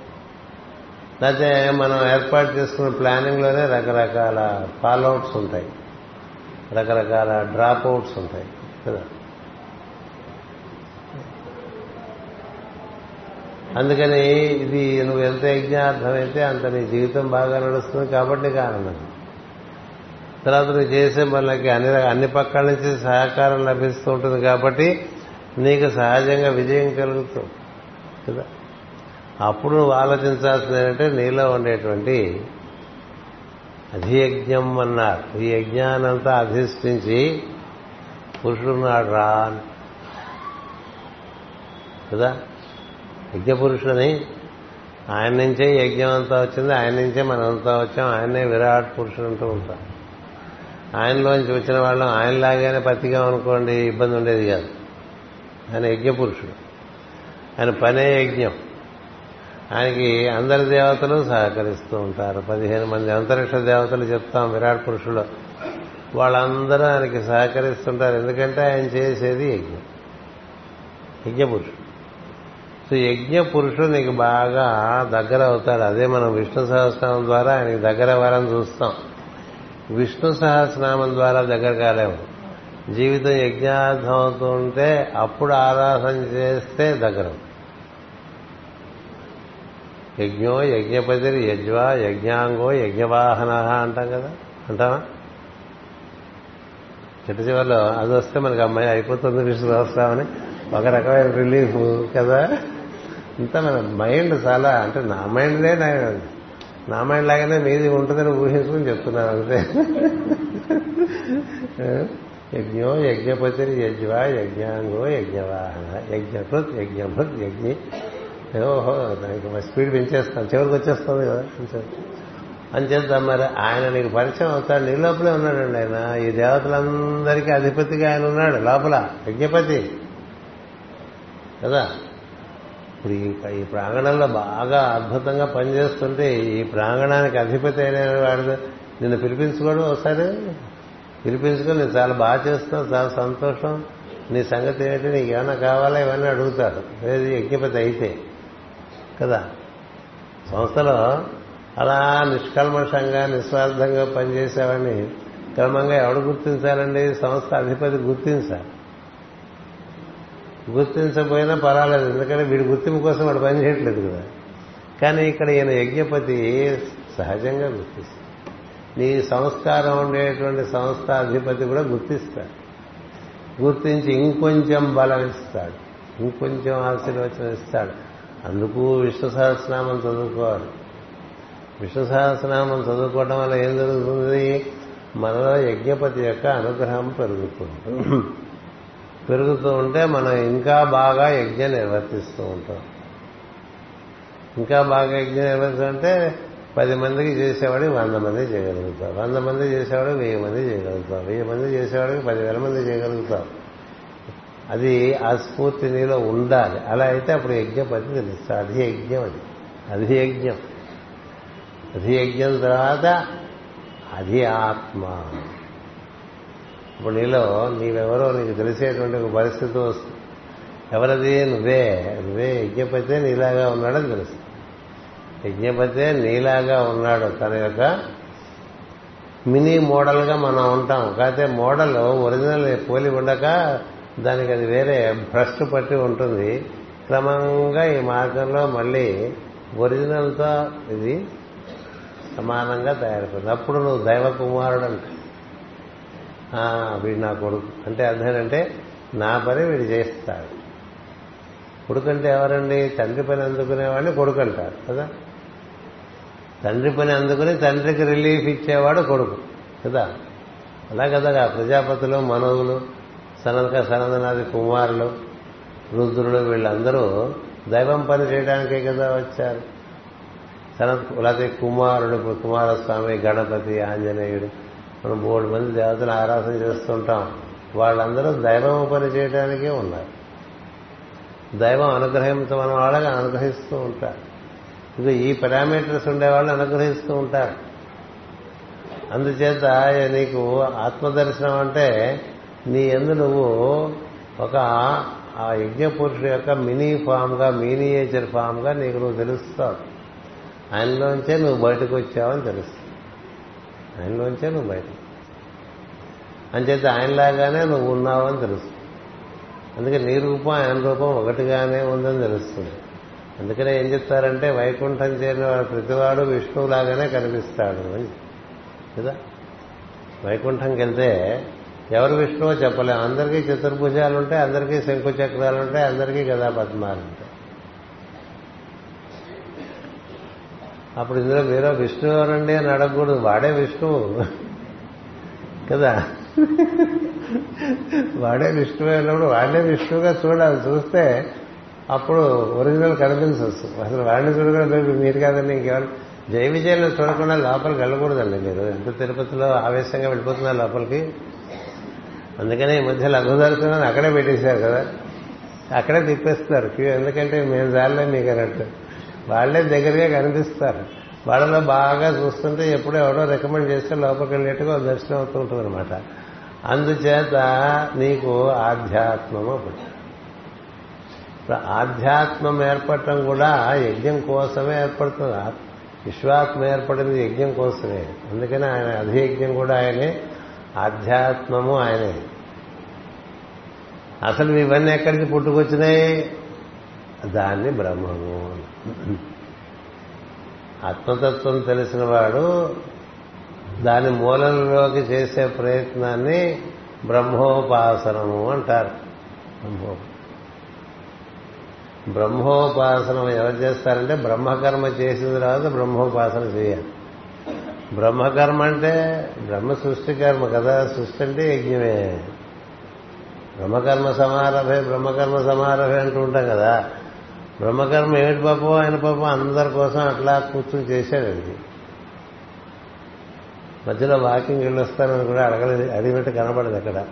S1: లేకపోతే మనం ఏర్పాటు చేసుకున్న ప్లానింగ్లోనే రకరకాల ఫాలోఅవుట్స్ ఉంటాయి. రకరకాల డ్రాప్ అవుట్స్ ఉంటాయి. కదా. అందుకని ఇది నువ్వు ఎంత యజ్ఞార్థమైతే అంత నీ జీవితం బాగా నడుస్తుంది కాబట్టి కారణం తర్వాత నువ్వు చేసే మనకి అన్ని అన్ని పక్కల నుంచి సహకారం లభిస్తూ ఉంటుంది కాబట్టి నీకు సహజంగా విజయం కలుగుతుంది. కదా? అప్పుడు నువ్వు ఆలోచించాల్సింది ఏంటంటే నీలో ఉండేటువంటి అధియజ్ఞం అన్నారు. ఈ యజ్ఞానంతా అధిష్ఠించి పురుషుడున్నాడు రా కదా? యజ్ఞపురుషుడని ఆయన నుంచే యజ్ఞం అంతా వచ్చింది ఆయన నుంచే మనం అంతా వచ్చాం ఆయనే విరాట్ పురుషుడు అంటూ ఉంటాం. ఆయనలోంచి వచ్చిన వాళ్ళం ఆయనలాగానే పత్తిగా అనుకోండి ఇబ్బంది ఉండేది కాదు. ఆయన యజ్ఞపురుషుడు. ఆయన పనే యజ్ఞం. ఆయనకి అందరి దేవతలు సహకరిస్తూ ఉంటారు. పదిహేను మంది అంతరిక్ష దేవతలు చెప్తాం విరాట్ పురుషుడు. వాళ్ళందరూ ఆయనకి సహకరిస్తుంటారు. ఎందుకంటే ఆయన చేసేది యజ్ఞం. యజ్ఞపురుషుడు. సో యజ్ఞ పురుషుడు నీకు బాగా దగ్గర అవుతాడు అదే మనం విష్ణు సహస్రనామం ద్వారా ఆయనకి దగ్గర అవ్వాలని చూస్తాం. విష్ణు సహస్రనామం ద్వారా దగ్గర కాలేము. జీవితం యజ్ఞార్థం అవుతుంటే అప్పుడు ఆరాధన చేస్తే దగ్గర. యజ్ఞో యజ్ఞపతి యజ్వ యజ్ఞాంగో యజ్ఞవాహన అంటాం కదా? అంటావా? చిట్ట చివరిలో అది వస్తే మనకి అమ్మాయి అయిపోతుంది విష్ణు సహస్రామని ఒక రకమైన రిలీఫ్ కదా? ఇంత మన మైండ్ చాలా అంటే నా మైండ్లే నా నా మైండ్ లాగానే మీది ఉంటుందని ఊహించుకుని చెప్తున్నాను అంతే. యజ్ఞో యజ్ఞపతిని యజ్వా యజ్ఞాంగో యజ్ఞవాహన యజ్ఞభృత్ యజ్ఞభృత్ యజ్ఞి. ఓహో దానికి స్పీడ్ పెంచేస్తాను చివరికి వచ్చేస్తుంది కదా అంచేద్దాం మరి ఆయన నీకు పరిచయం అవుతాడు నీ లోపలే ఉన్నాడండి ఆయన. ఈ దేవతలందరికీ అధిపతిగా ఆయన ఉన్నాడు లోపల యజ్ఞపతి. కదా? ఇప్పుడు ఈ ఈ ప్రాంగణంలో బాగా అద్భుతంగా పనిచేస్తుంటే ఈ ప్రాంగణానికి అధిపతి అయిన వాడు నిన్ను పిలిపించుకోడు ఒకసారి? పిలిపించుకొని నేను చాలా బాగా చేస్తున్నావు చాలా సంతోషం. నీ సంగతి ఏంటి? నీకు ఏమైనా కావాలా? ఇవన్నీ అడుగుతారు. లేదు యజ్ఞపతి అయితే. కదా? సంస్థలో అలా నిష్కల్మషంగా నిస్వార్థంగా పనిచేసేవాడిని క్రమంగా ఎవడు గుర్తించాలండి? సంస్థ అధిపతి గుర్తించాలి. గుర్తించకపోయినా పర్వాలేదు ఎందుకంటే వీడి గుర్తింపు కోసం వాడు పని చేయట్లేదు కదా. కానీ ఇక్కడ ఈయన యజ్ఞపతి సహజంగా గుర్తిస్తాడు. నీ సంస్కారం ఉండేటువంటి సంస్థ అధిపతి కూడా గుర్తిస్తాడు. గుర్తించి ఇంకొంచెం బలం ఇస్తాడు ఇంకొంచెం ఆశీర్వచనం ఇస్తాడు. అందుకు విష్ణు సహస్రనామం చదువుకోవాలి. విష్ణు సహస్రనామం చదువుకోవడం వల్ల ఏం జరుగుతుంది? మనలో యజ్ఞపతి యొక్క అనుగ్రహం పెరుగుతుంది. పెరుగుతూ ఉంటే మనం ఇంకా బాగా యజ్ఞం నిర్వర్తిస్తూ ఉంటాం. ఇంకా బాగా యజ్ఞం నిర్వర్తిస్తుంటే పది మందికి చేసేవాడికి వంద మంది చేయగలుగుతాం. వంద మంది చేసేవాడికి వెయ్యి మంది చేయగలుగుతాం. వెయ్యి మంది చేసేవాడికి పదివేల మంది చేయగలుగుతాం. అది ఆ స్ఫూర్తి నీలో ఉండాలి. అలా అయితే అప్పుడు యజ్ఞపతి తెలుస్తా అది యజ్ఞం అది. అది యజ్ఞం. అది యజ్ఞం తర్వాత అది ఆత్మ. ఇప్పుడు నీలో నీవెవరో నీకు తెలిసేటువంటి ఒక పరిస్థితి వస్తుంది. ఎవరది? నువ్వే. నువ్వే యజ్ఞపతే నీలాగా ఉన్నాడని తెలుసు. యజ్ఞపతే నీలాగా ఉన్నాడు తన యొక్క మినీ మోడల్గా మనం ఉంటాం. కాకపోతే మోడల్ ఒరిజినల్ పోలి ఉండక దానికి అది వేరే భ్రష్ పట్టి ఉంటుంది. క్రమంగా ఈ మార్గంలో మళ్ళీ ఒరిజినల్తో ఇది సమానంగా తయారైపోతుంది. అప్పుడు నువ్వు దైవ కుమారుడు అంటే వీడు నా కొడుకు. అంటే అర్థం నా పని వీడు చేస్తాడు. కొడుకంటే ఎవరండి? తండ్రి పని అందుకునేవాడిని కొడుకు అంటారు కదా? తండ్రి పని అందుకుని తండ్రికి రిలీఫ్ ఇచ్చేవాడు కొడుకు కదా? అలా కదా ప్రజాపతులు మనవులు సనక సనందనాది కుమారులు రుద్రులు వీళ్ళందరూ దైవం పని చేయడానికే కదా వచ్చారు. సనత్ లేకపోతే కుమారుడు కుమారస్వామి గణపతి ఆంజనేయుడు మనం మూడు మంది దేవతలు ఆరాధన చేస్తుంటాం. వాళ్ళందరూ దైవం పని చేయడానికే ఉన్నారు. దైవం అనుగ్రహంతో మన వాళ్ళని అనుగ్రహిస్తూ ఉంటారు. ఇది ఈ పారామీటర్స్ ఉండేవాళ్ళు అనుగ్రహిస్తూ ఉంటారు. అందుచేత నీకు ఆత్మదర్శనం అంటే నీ ఎందు నువ్వు ఒక ఆ యజ్ఞ పురుషుడు యొక్క మినీ ఫామ్గా మినియేచర్ ఫామ్గా నీకు నువ్వు తెలుస్తావు. ఆయనలోంచే నువ్వు బయటకు వచ్చావని తెలుస్తుంది ఆయనలోంచే నువ్వు బయట అంచేత ఆయనలాగానే నువ్వు ఉన్నావని తెలుస్తుంది. అందుకే నీ రూపం ఆయన రూపం ఒకటిగానే ఉందని తెలుస్తుంది. అందుకనే ఏం చెప్తారంటే వైకుంఠం చేరిన వాడు ప్రతివాడు విష్ణువులాగానే కనిపిస్తాడు అని కదా? వైకుంఠంకి వెళ్తే ఎవరు విష్ణువో చెప్పలేం. అందరికీ చతుర్భుజాలు ఉంటాయి అందరికీ శంకు చక్రాలు ఉంటాయి అందరికీ గదా పద్మాలు ఉంటాయి అప్పుడు ఇందులో మీరు విష్ణు ఎవరండి అని అడగకూడదు. వాడే విష్ణువు కదా? వాడే విష్ణువు అయినప్పుడు వాడే విష్ణువుగా చూడాలి. చూస్తే అప్పుడు ఒరిజినల్ కనిపించవచ్చు అసలు వాడిని చూడకుండా మీరు కాదండి ఇంకెవరు? జై విజయంలో చూడకుండా లోపలికి వెళ్ళకూడదండి మీరు. ఎంత తిరుపతిలో ఆవేశంగా వెళ్ళిపోతున్నారు లోపలికి? అందుకనే ఈ మధ్య లఘు దర్శనాన్ని అక్కడే పెట్టేశారు కదా. అక్కడే తిప్పేస్తారు క్యూ. ఎందుకంటే మేము దారిలో మీకు అన్నట్టు. వాళ్ళే దగ్గరగా కనిపిస్తారు. వాళ్ళలో బాగా చూస్తుంటే ఎప్పుడో ఎవడో రికమెండ్ చేస్తే లోపలికి వెళ్ళేట్టుగా దర్శనం అవుతూ అనమాట అందుచేత నీకు ఆధ్యాత్మము ఒకటి ఆధ్యాత్మం ఏర్పడటం కూడా యజ్ఞం కోసమే ఏర్పడుతుంది. విశ్వాత్మ ఏర్పడింది యజ్ఞం కోసమే. అందుకని ఆయన అధియజ్ఞం కూడా ఆయనే ఆధ్యాత్మము ఆయనే. అసలు ఇవన్నీ ఎక్కడికి పుట్టుకొచ్చినాయి? దాన్ని బ్రహ్మము ఆత్మతత్వం తెలిసిన వాడు దాని మూలంలోకి చేసే ప్రయత్నాన్ని బ్రహ్మోపాసనము అంటారు. బ్రహ్మో. బ్రహ్మోపాసనం ఎవరు చేస్తారంటే బ్రహ్మకర్మ చేసిన తర్వాత బ్రహ్మోపాసన చేయాలి. బ్రహ్మకర్మ అంటే బ్రహ్మ సృష్టి కర్మ కదా సృష్టి అంటే యజ్ఞమే. బ్రహ్మకర్మ సమారభే బ్రహ్మకర్మ సమారభే అంటూ ఉంటాం కదా. బ్రహ్మకర్మ ఏమిటి పాపం? ఆయన పాపం అందరి కోసం అట్లా కూర్చుని చేశాడండి మధ్యలో వాకింగ్ వెళ్ళొస్తానని కూడా అడగలేదు. అడిగినట్టు కనబడదు అక్కడ.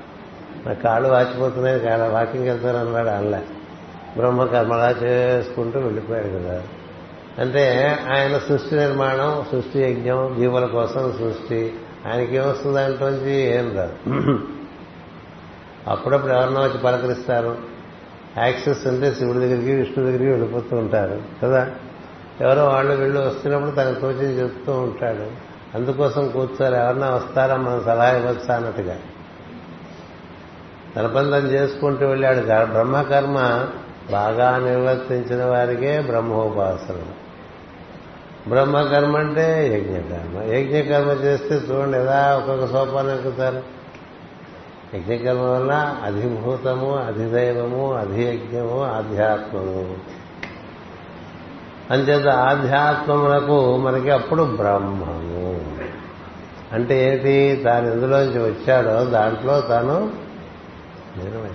S1: నా కాళ్ళు వాచిపోతున్నాయి కాళ్ళ వాకింగ్ వెళ్తానన్నాడు అల్ల. బ్రహ్మకర్మలా చేసుకుంటూ వెళ్ళిపోయాడు కదా. అంటే ఆయన సృష్టి నిర్మాణం సృష్టి యజ్ఞం జీవుల కోసం సృష్టి. ఆయనకి ఏమొస్తుంది? దాంట్లోంచి ఏం రాదు. అప్పుడప్పుడు ఎవరినో వచ్చి పలకరిస్తారు. యాక్సెస్ ఉంటే శివుడి దగ్గరికి విష్ణు దగ్గరికి వెళ్ళిపోతూ ఉంటారు కదా? ఎవరో వాళ్ళు వెళ్ళి వస్తున్నప్పుడు తనకు తోచింది చెప్తూ ఉంటాడు. అందుకోసం కూర్చోరు ఎవరన్నా వస్తారా? మనం సలహా ఇవ్వచ్చా అన్నట్టుగా. తన చేసుకుంటూ వెళ్ళాడు. బ్రహ్మకర్మ బాగా నిర్వర్తించిన వారికే బ్రహ్మోపాసన. బ్రహ్మకర్మ అంటే యజ్ఞకర్మ. యజ్ఞకర్మ చేస్తే చూడండి ఎలా ఒక్కొక్క సోపానం ఎక్కుతారు? యజ్ఞకర్మ వల్ల అధిభూతము అధిదైవము అధియజ్ఞము ఆధ్యాత్మము. అంచేత ఆధ్యాత్మములకు మనకి అప్పుడు బ్రహ్మము. అంటే ఏంటి? తాను ఎందులోంచి వచ్చాడో దాంట్లో తాను నిజమే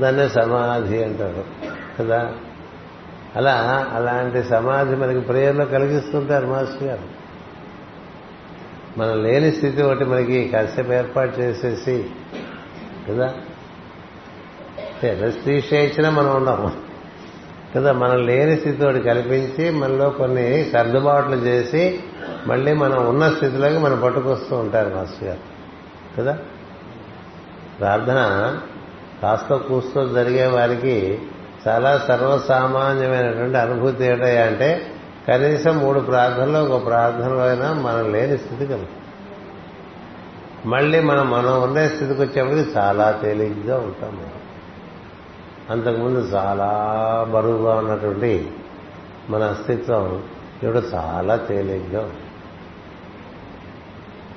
S1: దాన్నే సమాధి అంటారు కదా. అలా అలాంటి సమాధి మనకి ప్రేయర్లో కలిగిస్తుంటారు మాస్టర్ గారు. మనం లేని స్థితి ఒకటి మనకి కాసేపు ఏర్పాటు చేసేసి కదా? రెస్ట్రీషన్ ఇచ్చినా మనం ఉండము కదా? మనం లేని స్థితి ఒకటి కల్పించి మనలో కొన్ని సర్దుబాట్లు చేసి మళ్ళీ మనం ఉన్న స్థితిలోకి మనం పట్టుకొస్తూ ఉంటారు మాస్టర్ గారు. కదా? ప్రార్థన కాస్త కూస్తో జరిగే వారికి చాలా సర్వసామాన్యమైనటువంటి అనుభూతి ఏంటయ్యా అంటే కనీసం మూడు ప్రార్థనలో ఒక ప్రార్థనలో అయినా మనం లేని స్థితి కలుగు మళ్ళీ మనం మనం ఉండే స్థితికి వచ్చేప్పటికి చాలా తేలిగ్గా ఉంటాం మనం. అంతకుముందు చాలా బరువుగా ఉన్నటువంటి మన అస్తిత్వం ఇప్పుడు చాలా తేలిగ్గా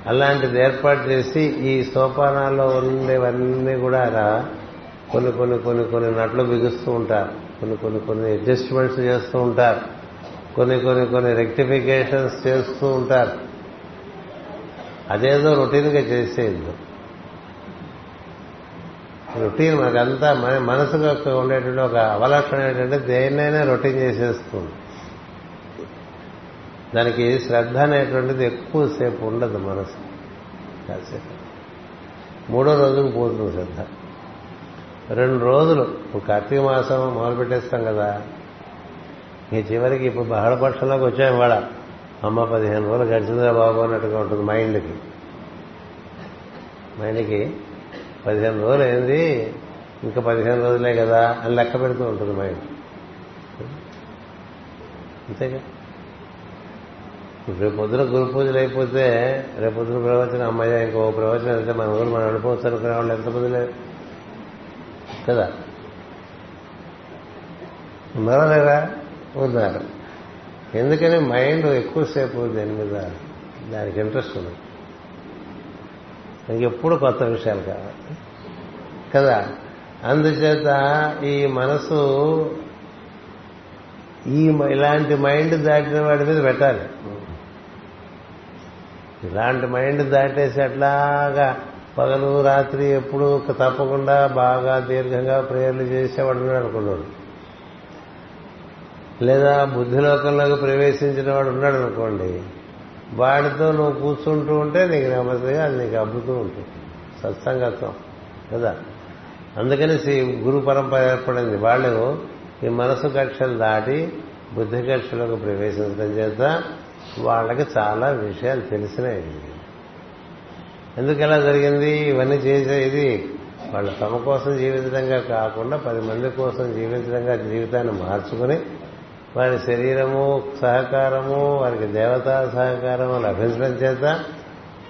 S1: అలాంటిది ఏర్పాటు చేసి ఈ సోపానాల్లో ఉండేవన్నీ కూడా కొన్ని కొన్ని కొన్ని కొన్ని నట్లు బిగుస్తూ ఉంటారు. కొన్ని కొన్ని కొన్ని అడ్జస్ట్మెంట్స్ చేస్తూ ఉంటారు. కొన్ని కొన్ని కొన్ని రెక్టిఫికేషన్స్ చేస్తూ ఉంటారు. అదేదో రొటీన్గా చేసేది రొటీన్ మనకంతా మన మనసుకు ఉండేటువంటి ఒక అవలక్షణం ఏంటంటే దేన్నైనా రొటీన్ చేసేస్తుంది. దానికి శ్రద్ధ అనేటువంటిది ఎక్కువసేపు ఉండదు మనసు. కాసేపు మూడో రోజుకు పోతుంది శ్రద్ధ. రెండు రోజులు. కార్తీక మాసం మొదలు పెట్టేస్తాం కదా. ఈ చివరికి ఇప్పుడు బహళపక్షంలోకి వచ్చాం ఇవాళ. అమ్మ పదిహేను రోజులు గడిచిందిరా బాబు అన్నట్టుగా ఉంటుంది మైండ్కి. మైండ్కి పదిహేను రోజులు అయింది. ఇంకా పదిహేను రోజులే కదా అని లెక్క పెడుతూ ఉంటుంది మైండ్. అంతేగా. రేపు పొద్దున గురు పూజలు అయిపోతే రేపు పొద్దున ప్రవచనం అమ్మయ్య ఇంకో ప్రవచనం అయితే మన ఊరు మనం అనుకోవచ్చు అనుకునే వాళ్ళు ఎంతమంది లేరు కదా? ఉన్నారా లేదా ఉన్నారు ఎందుకని మైండ్ ఎక్కువసేపు దాని మీద? దానికి ఇంట్రెస్ట్ ఉంది దానికి ఎప్పుడు కొత్త విషయాలు కావాలి. కదా? అందుచేత ఈ మనసు ఈ ఇలాంటి మైండ్ దాటిన వాడి మీద పెట్టాలి. ఇలాంటి మైండ్ దాటేసి అట్లాగా పగలు రాత్రి ఎప్పుడు తప్పకుండా బాగా దీర్ఘంగా ప్రేయర్లు చేసేవాడు ఉన్నాడు అనుకున్నాడు. లేదా బుద్ధిలోకంలోకి ప్రవేశించిన వాడు ఉన్నాడు అనుకోండి వాడితో నువ్వు కూర్చుంటూ ఉంటే నీకు నెమ్మదిగా అది నీకు అబ్బుతూ ఉంటుంది. సత్సంగత్వం కదా? అందుకని శ్రీ గురు పరంపర ఏర్పడింది. వాళ్ళు ఈ మనసు కక్షలు దాటి బుద్ధి కక్షలకు ప్రవేశించడం చేత వాళ్ళకి చాలా విషయాలు తెలిసినాయి. ఎందుకు ఎలా జరిగింది? ఇవన్నీ చేసేది వాళ్ళు తమ కోసం జీవించడంగా కాకుండా పది మంది కోసం జీవించడంగా జీవితాన్ని మార్చుకుని వారి శరీరము సహకారము వారికి దేవతా సహకారము లభించడం చేత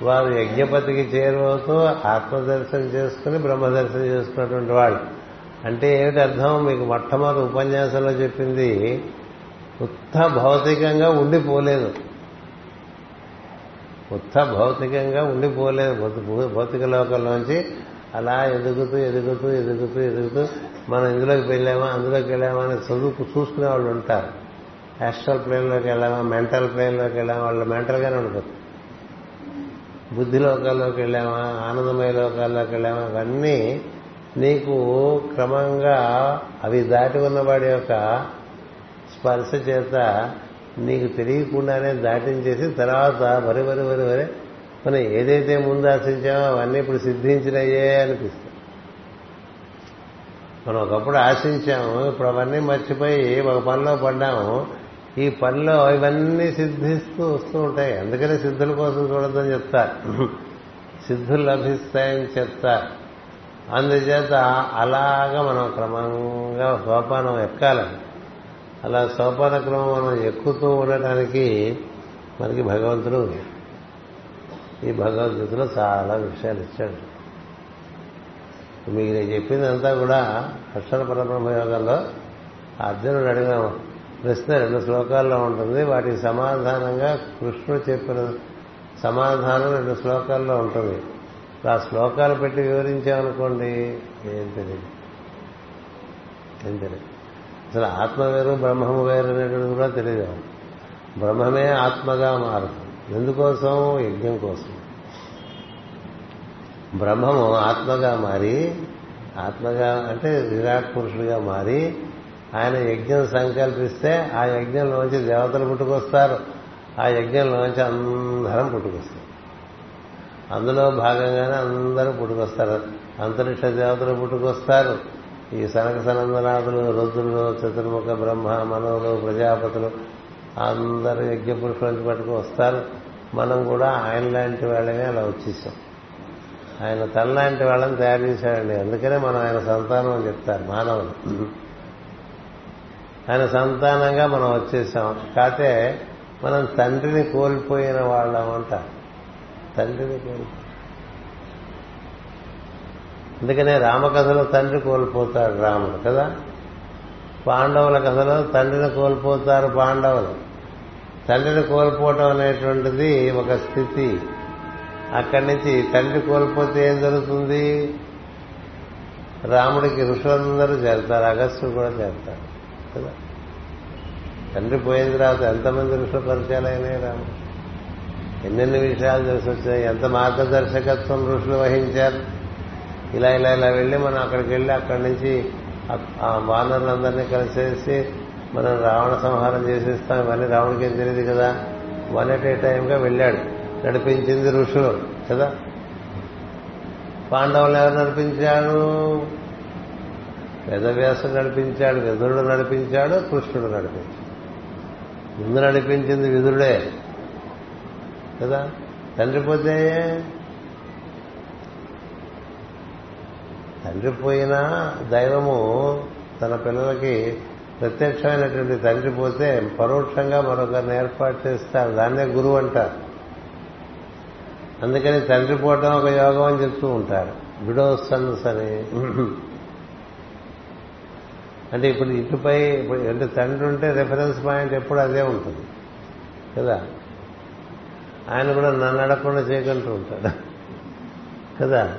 S1: వారు యజ్ఞపతికి చేరువవుతూ ఆత్మదర్శనం చేసుకుని బ్రహ్మదర్శనం చేసుకున్నటువంటి వాళ్ళు. అంటే ఏమిటి అర్థం? మీకు మొట్టమొదటి ఉపన్యాసంలో చెప్పింది ఉత్త భౌతికంగా ఉండిపోలేదు. ఉత్త భౌతికంగా ఉండిపోలేదు. భౌతిక లోకంలోంచి అలా ఎదుగుతూ ఎదుగుతూ ఎదుగుతూ ఎదుగుతూ మనం ఇందులోకి వెళ్ళామా అందులోకి వెళ్ళామా అని చదువుకు చూసుకునే వాళ్ళు ఉంటారు. యాస్ట్రల్ ప్లేన్లోకి వెళ్ళామా మెంటల్ ప్లేన్లోకి వెళ్ళామా వాళ్ళు మెంటల్గానే ఉంటుంది బుద్ధి లోకాల్లోకి వెళ్ళామా ఆనందమయ లోకాల్లోకి వెళ్ళామా అవన్నీ నీకు క్రమంగా అవి దాటి ఉన్నవాడి యొక్క స్పర్శ చేత నీకు తెలియకుండానే దాటించేసి తర్వాత వరి వరి వరి వరి మనం ఏదైతే ముందు ఆశించామో అవన్నీ ఇప్పుడు సిద్ధించినయ్యే అనిపిస్తాయి మనం ఒకప్పుడు ఆశించాము ఇప్పుడు అవన్నీ మర్చిపోయి ఒక పనిలో పడ్డాము ఈ పనిలో ఇవన్నీ సిద్ధిస్తూ వస్తూ ఉంటాయి. అందుకనే సిద్ధుల కోసం చూడొద్దని చెప్తారు. సిద్ధులు లభిస్తాయని చెప్తారు. అందుచేత అలాగా మనం క్రమంగా సోపానం ఎక్కాలని. అలా సోపానక్రమం మనం ఎక్కుతూ ఉండటానికి మనకి భగవంతుడు ఈ భగవద్గీతలో చాలా విషయాలు ఇచ్చాడు. మీకు నేను చెప్పిందంతా కూడా అక్షర పరబ్రహ్మ యోగంలో అర్జునుడు అడిగిన ప్రశ్న రెండు శ్లోకాల్లో ఉంటుంది. వాటికి సమాధానంగా కృష్ణుడు చెప్పిన సమాధానం రెండు శ్లోకాల్లో ఉంటుంది. ఆ శ్లోకాలు పెట్టి వివరించామనుకోండి ఏం తెలియదు ఏం తెలియదు అసలు ఆత్మ వేరు బ్రహ్మము వేరు అనేటువంటిది కూడా తెలియదు బ్రహ్మమే ఆత్మగా మారుతుంది. ఎందుకోసం? యజ్ఞం కోసం. బ్రహ్మము ఆత్మగా మారి ఆత్మగా అంటే విరాట్ పురుషుడిగా మారి ఆయన యజ్ఞం సంకల్పిస్తే ఆ యజ్ఞంలోంచి దేవతలు పుట్టుకొస్తారు. ఆ యజ్ఞంలోంచి అందరం పుట్టుకొస్తారు అందులో భాగంగానే అందరూ పుట్టుకొస్తారు. అంతరిక్ష దేవతలు పుట్టుకొస్తారు. ఈ సనక సనందనాథులు రుద్రులు చతుర్ముఖ బ్రహ్మ మనవులు ప్రజాపతులు అందరూ యజ్ఞ పురుషుల పట్టుకు వస్తారు. మనం కూడా ఆయన లాంటి వాళ్ళమే అలా వచ్చేసాం. ఆయన తనలాంటి వాళ్ళని తయారు చేశాడండి. అందుకనే మనం ఆయన సంతానం అని చెప్తారు మానవులు. ఆయన సంతానంగా మనం వచ్చేసాం. కాకపోతే మనం తండ్రిని కోల్పోయిన వాళ్ళం అంట తండ్రిని కోల్పో అందుకనే రామకథలో తండ్రి కోల్పోతాడు రాముడు కదా? పాండవుల కథలో తండ్రిని కోల్పోతారు పాండవులు. తండ్రిని కోల్పోవటం అనేటువంటిది ఒక స్థితి. అక్కడి నుంచి తండ్రి కోల్పోతే ఏం జరుగుతుంది? రాముడికి ఋషులందరూ చేరుతారు అగస్త్యుడు కూడా చేరుతారు కదా? తండ్రి పోయిన తర్వాత ఎంతమంది ఋషుల పరిచయాలు అయినాయి రాముడు ఎన్నెన్ని విషయాలు తెలిసి వచ్చాయి? ఎంత మార్గదర్శకత్వం ఋషులు వహించారు? ఇలా ఇలా ఇలా వెళ్ళి మనం అక్కడికి వెళ్ళి అక్కడి నుంచి ఆ వానరులందరినీ కలిసేసి మనం రావణ సంహారం చేసేస్తాం. ఇవన్నీ రావణికి ఏం తెలియదు కదా? వన్ ఎట్ ఏ టైంగా వెళ్ళాడు. నడిపించింది ఋషులు కదా? పాండవులు ఎవరు నడిపించాడు? వేదవ్యాసం నడిపించాడు విదురుడు నడిపించాడు కృష్ణుడు నడిపించాడు. ముందు నడిపించింది విదురుడే కదా? తండ్రి పోతే తండ్రి పోయినా దైవము తన పిల్లలకి ప్రత్యక్షమైనటువంటి తండ్రి పోతే పరోక్షంగా మరొకరిని ఏర్పాటు చేస్తారు. దాన్నే గురువు అంటారు. అందుకని తండ్రి పోవటం ఒక యోగం అని చెప్తూ ఉంటారు. విడో సన్స్ అని. అంటే ఇప్పుడు ఇటుపై అంటే తండ్రి ఉంటే రెఫరెన్స్ పాయింట్ ఎప్పుడు అదే ఉంటుంది. కదా? ఆయన కూడా నన్ను అడగకుండా చేయగలుగుతూ ఉంటాడు. కదా?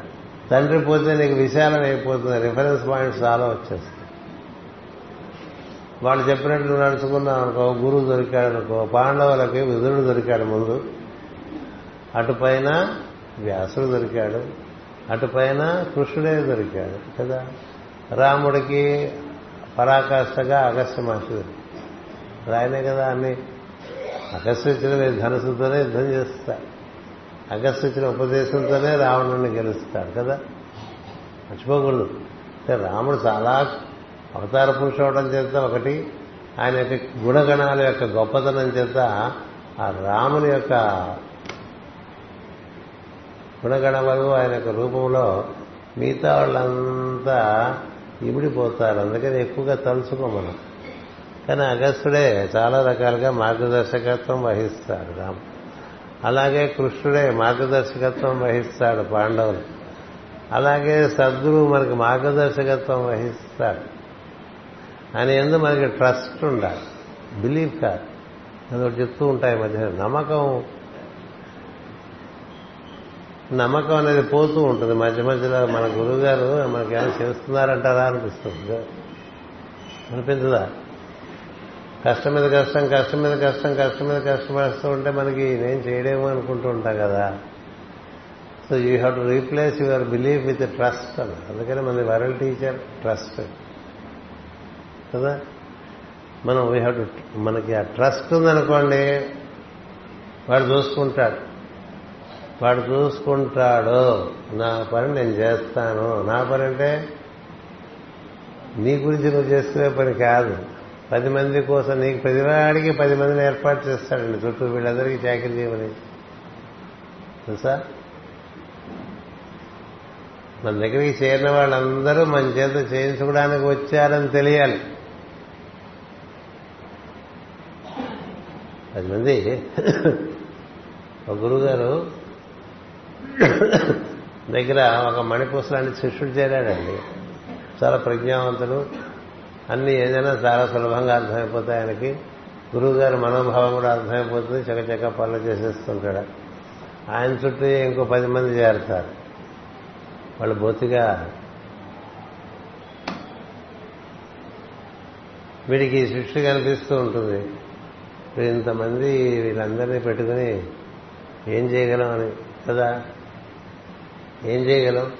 S1: తండ్రి పోతే నీకు విశాలం అయిపోతుంది. రిఫరెన్స్ పాయింట్స్ చాలా వచ్చేస్తాయి. వాళ్ళు చెప్పినట్లు నడుచుకున్నాం అనుకో గురువు దొరికాడు అనుకో పాండవులకి విదురుడు దొరికాడు ముందు. అటుపైన వ్యాసుడు దొరికాడు అటు పైన కృష్ణుడే దొరికాడు కదా? రాముడికి పరాకాష్ఠగా అగస్త్య మహర్షి రాయనే కదా అన్ని. అగస్త్య ఇచ్చిన ధనసుతోనే యుద్ధం చేస్తాడు అగస్త్య ఇచ్చిన ఉపదేశంతోనే రావణుని గెలుస్తాడు కదా? మర్చిపోకూడదు. అంటే రాముడు చాలా అవతార పురుషవడం చేత ఒకటి ఆయన యొక్క గుణగణాల యొక్క గొప్పతనం చేత ఆ రాముని యొక్క గుణగణములు ఆయన యొక్క రూపంలో మిగతా వాళ్ళంతా ఇమిడిపోతారు. అందుకని ఎక్కువగా తలుచుకో మనం కానీ అగస్త్యుడే చాలా రకాలుగా మార్గదర్శకత్వం వహిస్తాడు రాముడు. అలాగే కృష్ణుడే మార్గదర్శకత్వం వహిస్తాడు పాండవులు. అలాగే సద్గురువు మనకి మార్గదర్శకత్వం వహిస్తాడు. ఆయన ఎందు మనకి ట్రస్ట్ ఉండాలి. బిలీవ్ కాదు. అదొకటి చెప్తూ ఉంటాయి మధ్య నమ్మకం నమ్మకం అనేది పోతూ ఉంటుంది. మధ్య మధ్యలో మన గురువు గారు మనకి చేస్తున్నారంటారా అనిపిస్తుంది. అనిపించదా? కష్టం మీద కష్టం కష్టం మీద కష్టం కష్టం మీద కష్టం ఉంటే మనకి నేను చేయడేమో అనుకుంటూ ఉంటాం కదా. So you have to replace your belief with trust అని. అందుకని మన వరల్డ్ టీచర్ ట్రస్ట్ కదా? మనం వీ హ్యావ్ టు మనకి ఆ ట్రస్ట్ ఉందనుకోండి వాడు చూసుకుంటాడు. వాడు చూసుకుంటాడు నా పని నేను చేస్తాను. నా పని అంటే నీ గురించి నువ్వు చేసుకునే పని కాదు. పది మంది కోసం నీకు ప్రతివాడికి పది మందిని ఏర్పాటు చేస్తాడండి. చుట్టూ వీళ్ళందరికీ చాకరీ చేయమని తెలుసా? మన దగ్గరికి చేరిన వాళ్ళందరూ మన చేత చేయించుకోవడానికి వచ్చారని తెలియాలి. పది మంది. ఒక గురువుగారు దగ్గర ఒక మణిపూస లాంటి శిష్యుడు చేరాడండి. చాలా ప్రజ్ఞావంతుడు. అన్ని ఏదైనా చాలా సులభంగా అర్థమైపోతాయి ఆయనకి. గురువు గారి మనోభావం కూడా అర్థమైపోతుంది. చకచక పనులు చేసేస్తుంటాడు. ఆయన చుట్టూ ఇంకో పది మంది చేరుతారు. వాళ్ళు బొత్తిగా వీడికి సృష్టి కనిపిస్తూ ఉంటుంది. ఇంతమంది వీళ్ళందరినీ పెట్టుకుని ఏం చేయగలం అని? కదా? ఏం చేయగలం?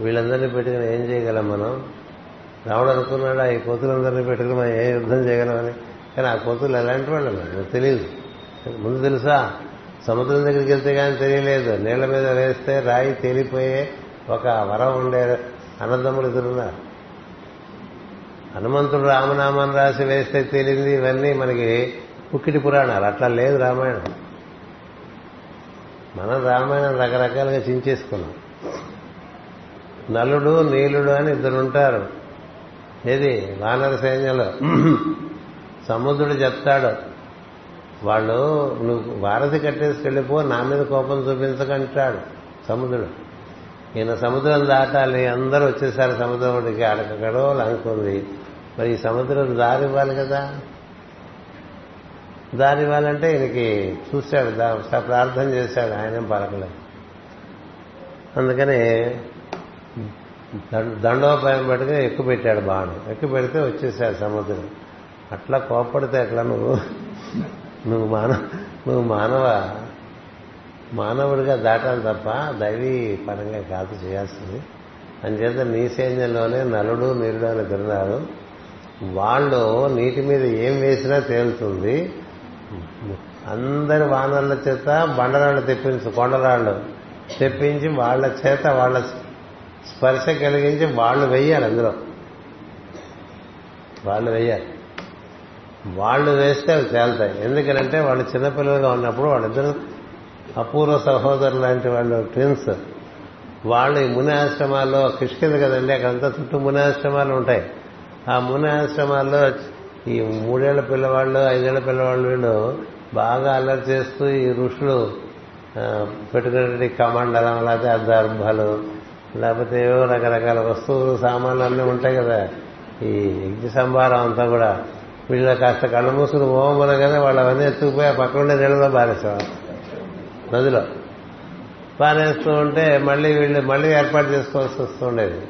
S1: వీళ్ళందరినీ పెట్టుకుని ఏం చేయగలం మనం? రాముడు అనుకున్నాడు ఈ కోతులందరినీ పెట్టుకుని మనం ఏ యుద్ధం చేయగలమని? కానీ ఆ కోతులు ఎలాంటి వాళ్ళు? నాకు తెలియదు ముందు తెలుసా? సముద్రం దగ్గరికి వెళ్తే కానీ తెలియలేదు. నీళ్ళ మీద వేస్తే రాయి తేలిపోయే ఒక వరం ఉండే అన్నదమ్ములు ఎదురున్నారు. హనుమంతుడు రామనామాన్ని రాసి వేస్తే తేలింది ఇవన్నీ మనకి పుక్కిటి పురాణాలు. అట్లా లేదు రామాయణం. మనం రామాయణం రకరకాలుగా చించేసుకున్నాం. నలుడు నీలుడు అని ఇద్దరు ఉంటారు. ఏది? వానర సైన్యంలో. సముద్రుడు చెప్తాడు వాళ్ళు నువ్వు వారధి కట్టేసి వెళ్ళిపో నా మీద కోపం చూపించకంటాడు సముద్రుడు. ఈయన సముద్రం దాటాలి అందరూ వచ్చేసారు సముద్రం ఒడికి అడకడో లంకుంది. మరి ఈ సముద్రం దారి ఇవ్వాలి కదా? దారి ఇవ్వాలంటే ఈయనకి చూశాడు ప్రార్థన చేశాడు ఆయన పలకలేదు. అందుకని దండోపాయం పెట్టుకుని ఎక్కువ పెట్టాడు బాణం. ఎక్కువ పెడితే వచ్చేసాడు సముద్రం. అట్లా కోపడితే ఎట్లా నువ్వు? నువ్వు మానవ నువ్వు మానవ మానవుడిగా దాటాలి తప్ప దైవీ పరంగా కాదు చేయాల్సింది. అంచేత నీ సైన్యంలోనే నలుడు నీరుడు అని తిరిగారు వాళ్ళు నీటి మీద ఏం వేసినా తేలుతుంది. అందరి వానర్ల చేత బండరాళ్ళు తెప్పించు కొండరాళ్ళు తెప్పించి వాళ్ళ చేత వాళ్ళ స్పర్శ కలిగించి వాళ్ళు వెయ్యాలి అందులో. వాళ్ళు వెయ్యాలి. వాళ్ళు వేస్తే అవి తేలుతాయి. ఎందుకనంటే వాళ్ళు చిన్నపిల్లలుగా ఉన్నప్పుడు వాళ్ళిద్దరూ అపూర్వ సహోదరులు లాంటి వాళ్ళు ట్విన్స్. వాళ్ళు ఈ ముని ఆశ్రమాల్లో కిష్కింద కదండి అక్కడంతా చుట్టూ ముని ఆశ్రమాలు ఉంటాయి. ఆ ముని ఆశ్రమాల్లో ఈ మూడేళ్ళ పిల్లవాళ్ళు ఐదేళ్ళ పిల్లవాళ్ళు వీళ్ళు బాగా అల్లరి చేస్తూ ఈ ఋషులు పెట్టుకున్నటువంటి కమండలం లేకపోతే దర్భలు లేకపోతే ఏవో రకరకాల వస్తువులు సామాన్లు అన్నీ ఉంటాయి కదా. ఈ యజ్ఞ సంభారం అంతా కూడా వీళ్ళ కాస్త కళ్ళు మూసుకుని కదా వాళ్ళు అవన్నీ ఎత్తుకుపోయి ఆ పక్కన ఉండే నీళ్ళలో బారేసేవారు నదిలో. పారేస్తూ ఉంటే మళ్ళీ వీళ్ళు మళ్ళీ ఏర్పాటు చేసుకోవాల్సి వస్తుండేది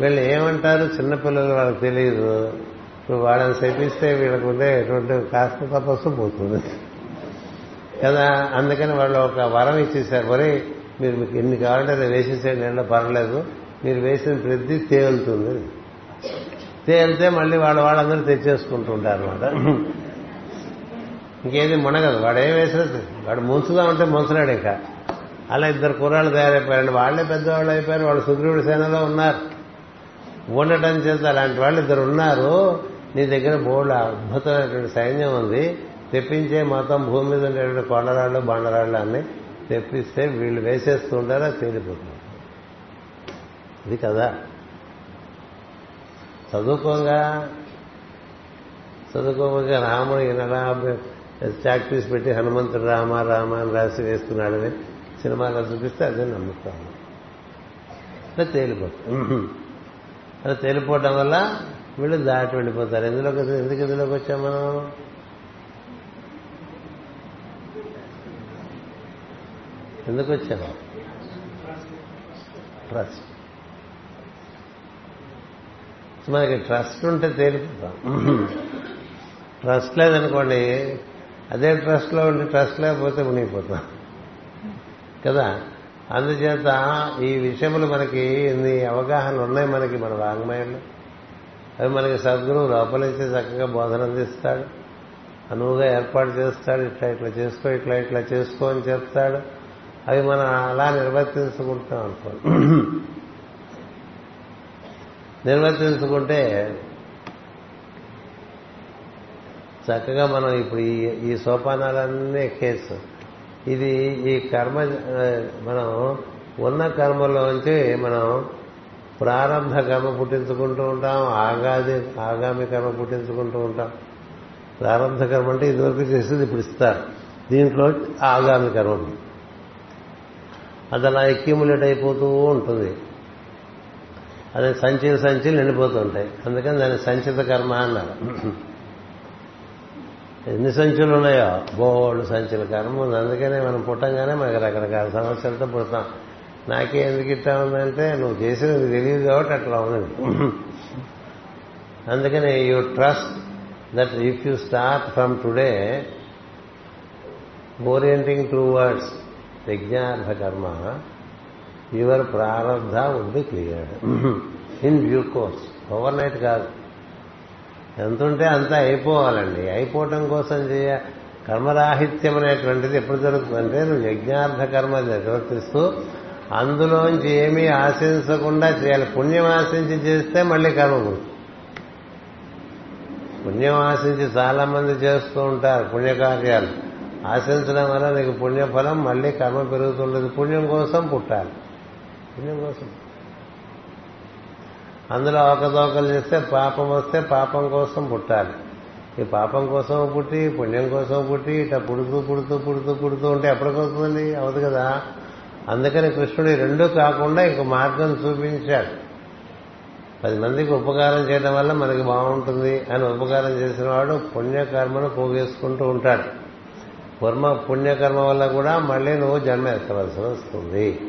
S1: వీళ్ళు ఏమంటారు? చిన్నపిల్లలు వాళ్ళకి తెలియదు. ఇప్పుడు వాళ్ళని శపిస్తే వీళ్ళకు ఉండే ఎటువంటి కాస్త తపస్సు పోతుంది. కదా అందుకని వాళ్ళు ఒక వరం ఇచ్చేశారు. మరి మీరు మీకు ఎన్ని కావాలంటే అది వేసేసేయండి ఎండ పర్వాలేదు మీరు వేసిన ప్రతి తేలుతుంది. తేలితే మళ్ళీ వాళ్ళ వాళ్ళందరూ తెచ్చేసుకుంటూ ఉంటారు అనమాట ఇంకేది మునగదు. వాడు ఏం వేసేది? వాడు ముంచుదా ఉంటే ముంచలేడు ఇంకా. అలా ఇద్దరు కుర్రాళ్ళు తయారైపోయారండి. వాళ్ళే పెద్దవాళ్ళు అయిపోయారు. వాళ్ళు సుగ్రీవుడి సేనలో ఉన్నారు. ఉండటం చేత అలాంటి వాళ్ళు ఇద్దరు ఉన్నారు. నీ దగ్గర బోర్డు అద్భుతమైనటువంటి సైన్యం ఉంది. తెప్పించే మొత్తం భూమి మీద ఉండేటువంటి కొండరాళ్ళు బండరాళ్ళు అన్ని తెప్పిస్తే వీళ్ళు వేసేస్తూ ఉంటారు అది తేలిపోతుంది. ఇది కదా చదువుకోగా చదువుకోగా రాముడు ఈనడా చాక్ పీస్ పెట్టి హనుమంతుడు రామ రామ అని రాసి వేస్తున్నాడని సినిమాలో చూపిస్తే అదే నమ్ముతాను అలా తేలిపోతుంది. అలా తేలిపోవడం వల్ల వీళ్ళు దాటి వెళ్ళిపోతారు. ఎందులోకి ఎందుకు ఇందులోకి వచ్చాం మనం? ఎందుకు వచ్చాము ట్రస్ట్ మనకి ట్రస్ట్ ఉంటే తేలిపోతాం. ట్రస్ట్ లేదనుకోండి అదే ట్రస్ట్లో ఉండి ట్రస్ట్ లేకపోతే మునిగిపోతాం. కదా? అందుచేత ఈ విషయములు మనకి ఇన్ని అవగాహనలు ఉన్నాయి మనకి మన వాంగ్మయంలో? అవి మనకి సద్గురువు లోపల చక్కగా బోధన అందిస్తాడు. అనువుగా ఏర్పాటు చేస్తాడు ఇట్లా ఇట్లా చేసుకో ఇట్లా ఇట్లా చేసుకో అని చెప్తాడు. అవి మనం అలా నిర్వర్తించుకుంటాం అనుకోండి నిర్వర్తించుకుంటే చక్కగా మనం ఇప్పుడు ఈ ఈ సోపానాలన్నీ కేసు ఇది ఈ కర్మ మనం ఉన్న కర్మలోంచి మనం ప్రారంభ కర్మ పుట్టించుకుంటూ ఉంటాం ఆగాది ఆగామి కర్మ పుట్టించుకుంటూ ఉంటాం. ప్రారంభ కర్మ అంటే ఇదివరకు చేసేది ఇప్పుడు ఇస్తారు. దీంట్లో ఆగామి కర్మ అది అలా ఎక్యుములేట్ అయిపోతూ ఉంటుంది. అదే సంచులు సంచులు నిండిపోతుంటాయి అందుకని దాన్ని సంచిత కర్మ అన్నారు. ఎన్ని సంచులు ఉన్నాయో? బోల్డ్ సంచుల కర్మ ఉంది. అందుకనే మనం పుట్టంగానే మనకి రకరకాల సమస్యలతో పుడతాం. నాకే ఎందుకు ఇట్లా ఉందంటే నువ్వు చేసినది తెలియదు కాబట్టి అట్లా ఉంది అందుకని you trust that if you start from today orienting towards యజ్ఞార్థ కర్మ యువర్ ప్రారంధ ఉంది cleared in due course overnight కాదు. ఎంత ఉంటే అంతా అయిపోవాలండి. అయిపోవటం కోసం చేయ కర్మరాహిత్యం అనేటువంటిది ఎప్పుడు జరుగుతుందంటే నువ్వు యజ్ఞార్థ కర్మ నిర్వర్తిస్తూ అందులోంచి ఏమీ ఆశించకుండా చేయాలి. పుణ్యం ఆశించి చేస్తే మళ్ళీ కర్మ గుర్తు పుణ్యం ఆశించి చాలా మంది చేస్తూ ఉంటారు పుణ్యకార్యాలు. ఆశించడం వల్ల నీకు పుణ్యఫలం మళ్ళీ కర్మ పెరుగుతుండదు. పుణ్యం కోసం పుట్టాలి. పుణ్యం కోసం. అందులో అవకతవకలు చేస్తే పాపం వస్తే పాపం కోసం పుట్టాలి. ఈ పాపం కోసం పుట్టి పుణ్యం కోసం పుట్టి ఇట్లా పుడుతూ పుడుతూ పుడుతూ పుడుతూ ఉంటే ఎప్పటికొస్తుందండి? అవదు కదా. అందుకని కృష్ణుడు రెండూ కాకుండా ఇంకో మార్గం చూపించాడు. పది మందికి ఉపకారం చేయడం వల్ల మనకి బాగుంటుంది అని ఉపకారం చేసిన వాడు పుణ్యకర్మను పోగేసుకుంటూ ఉంటాడు. కర్మ పుణ్యకర్మ వల్ల కూడా మళ్ళీ నువ్వు జన్మ ఎత్తవలసి వస్తుంది.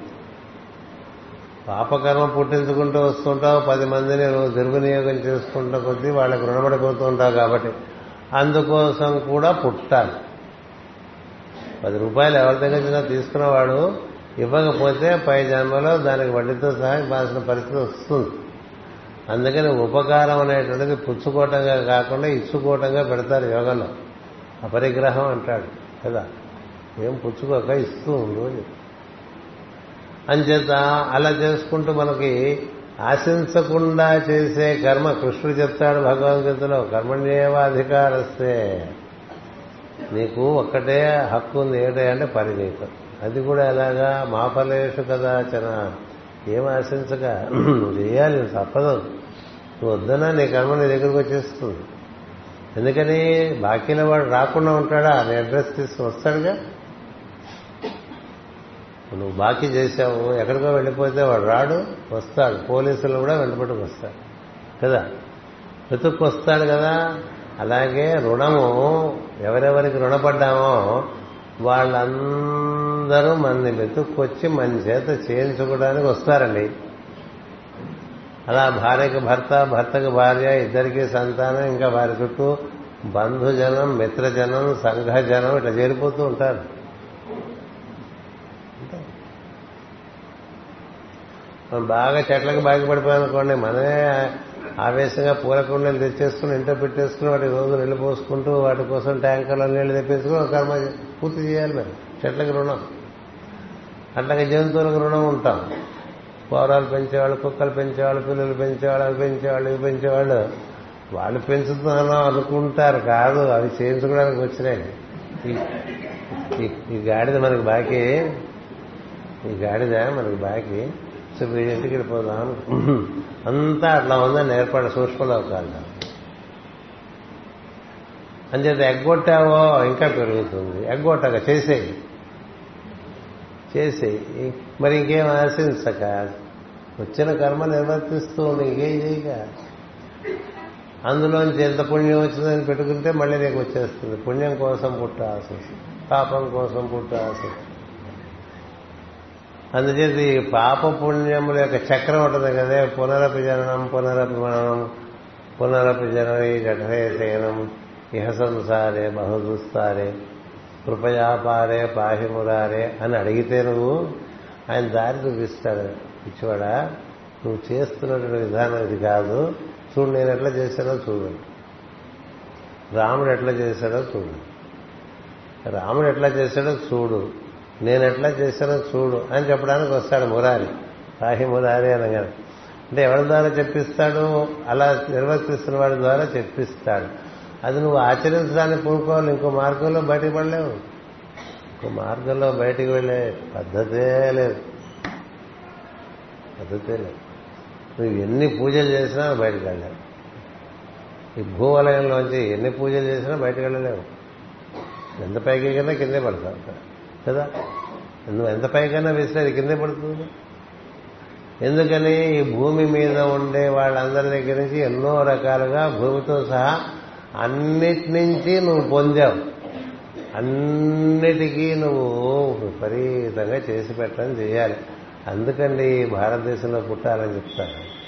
S1: పాపకర్మ పుట్టించుకుంటూ వస్తుంటావు పది మందిని నువ్వు దుర్వినియోగం చేసుకుంటూ కొద్దీ వాళ్ళకి రుణపడిపోతూ ఉంటావు కాబట్టి అందుకోసం కూడా పుట్టాలి. పది రూపాయలు ఎవరి దగ్గర నుంచి తీసుకున్నవాడు ఇవ్వకపోతే పై జన్మలో దానికి వడ్డీతో సహా ఇవ్వాల్సిన పరిస్థితి వస్తుంది. అందుకని ఉపకారం అనేటువంటిది పుచ్చుకోవటంగా కాకుండా ఇచ్చుకోవటంగా పెడతారు యోగంలో. అపరిగ్రహం అంటాడు. కదా? ఏం పుచ్చుకోక ఇస్తూ ఉండు అంచేత అలా చేసుకుంటూ మనకి ఆశించకుండా చేసే కర్మ కృష్ణుడు చెప్తాడు భగవద్గీతలో కర్మణ్యేవాధికారస్తే నీకు ఒక్కటే హక్కు ఉంది. ఏటే అంటే పని నీకు అది కూడా ఎలాగా? మాపలేషు కదా చన. ఏం ఆశించక? నువ్వు చేయాలి తప్పదు. నువ్వు వద్దనా నీ కర్మ నీ దగ్గరకు వచ్చేస్తుంది. ఎందుకని బాకీల వాడు రాకుండా ఉంటాడా? అని అడ్రస్ తీసుకుని వస్తాడుగా. నువ్వు బాకీ చేసావు ఎక్కడికో వెళ్ళిపోతే వాడు రాడు వస్తాడు. పోలీసులు కూడా వెంటబట్టుకు వస్తాడు కదా? వెతుక్కు వస్తాడు కదా? అలాగే రుణము ఎవరెవరికి రుణపడ్డామో వాళ్ళందరూ మనని వెతుక్కొచ్చి మన చేత చేయించుకోవడానికి వస్తారండి. అలా భార్యకు భర్త భర్తకు భార్య ఇద్దరికి సంతానం ఇంకా వారి చుట్టూ బంధుజనం మిత్రజనం సంఘజనం ఇట్లా చేరిపోతూ ఉంటారు. మనం బాగా చెట్లకు బాగిపడిపోయాం అనుకోండి మనమే ఆవేశంగా పూలకుండలు తెచ్చేసుకుని ఇంట్లో పెట్టేసుకుని వాటి రోజు నీళ్ళు పోసుకుంటూ వాటి కోసం ట్యాంకర్లో నీళ్ళు తెప్పించుకుని ఒక కర్మ పూర్తి చేయాలి మరి. చెట్లకు రుణం. అట్లాగే జంతువులకు రుణం ఉంటాం. కోరాలు పెంచేవాళ్ళు కుక్కలు పెంచేవాళ్ళు పిల్లలు పెంచేవాళ్ళు అవి పెంచేవాళ్ళు ఇవి పెంచేవాళ్ళు. వాళ్ళు పెంచుతున్నాను అనుకుంటారు కాదు అవి చేయించుకోవడానికి వచ్చినాయి. ఈ- గాడిద మనకి బాకీ. ఈ గాడిద మనకి బాకీ. సో వీడింటికి వెళ్ళిపోదాం. అంతా అట్లా ఉందని ఏర్పాటు సూక్ష్మలోకాలు. అంచేత ఎగ్గొట్టావో ఇంకా పెరుగుతుంది. ఎగ్గొట్టక చేసేయి. చేసేయి మరి ఇంకేం ఆశించక. వచ్చిన కర్మ నిర్వర్తిస్తూ ఇంకేం చేయక. అందులోంచి ఎంత పుణ్యం వచ్చిందని పెట్టుకుంటే మళ్ళీ నీకు వచ్చేస్తుంది. పుణ్యం కోసం పుట్ట ఆశ. పాపం కోసం పుట్ట ఆశ. అందుచేత ఈ పాప పుణ్యముల యొక్క చక్రం ఉంటుంది కదా. పునరపి జననం పునరపి మననం పునరపి జనని జఠరే శయనం ఇహ సంసారే బహుదుస్తారే. కృపయాపారే పాహిమురారే అని అడిగితే నువ్వు ఆయన దారి చూపిస్తాడు. పిచ్చివాడా నువ్వు చేస్తున్నటువంటి విధానం ఇది కాదు. చూడు నేను ఎట్లా చేశానో చూడు. రాముడు ఎట్లా చేశాడో చూడు. రాముడు ఎట్లా చేశాడో చూడు. నేను ఎట్లా చేశానో చూడు అని చెప్పడానికి వస్తాడు మురారి. రాహి మురారి అనగానే. అంటే ఎవరి ద్వారా చెప్పిస్తాడు? అలా నిర్వర్తిస్తున్న వాడి ద్వారా చెప్పిస్తాడు. అది నువ్వు ఆచరించడాన్ని పూనుకోవాలి. ఇంకో మార్గంలో బయటకు పడలేవు. ఇంకో మార్గంలో బయటికి వెళ్ళే పద్ధతే లేదు. పద్ధతే లేదు. నువ్వు ఎన్ని పూజలు చేసినా బయటకు వెళ్ళలేవు. ఈ భూవలయంలోంచి ఎన్ని పూజలు చేసినా బయటకు వెళ్ళలేవు. ఎంత పైకి కన్నా కిందే పడతావు కదా? నువ్వు ఎంత పైకైనా వేస్తే అది కిందే పడుతుంది. ఎందుకని? ఈ భూమి మీద ఉండే వాళ్ళందరి దగ్గర నుంచి ఎన్నో రకాలుగా భూమితో సహా అన్నిటి నుంచి నువ్వు పొందావు. అన్నిటికీ నువ్వు విపరీతంగా చేసి పెట్టడం చేయాలి. అందుకండి భారతదేశంలో పుట్టాలని చెప్తాను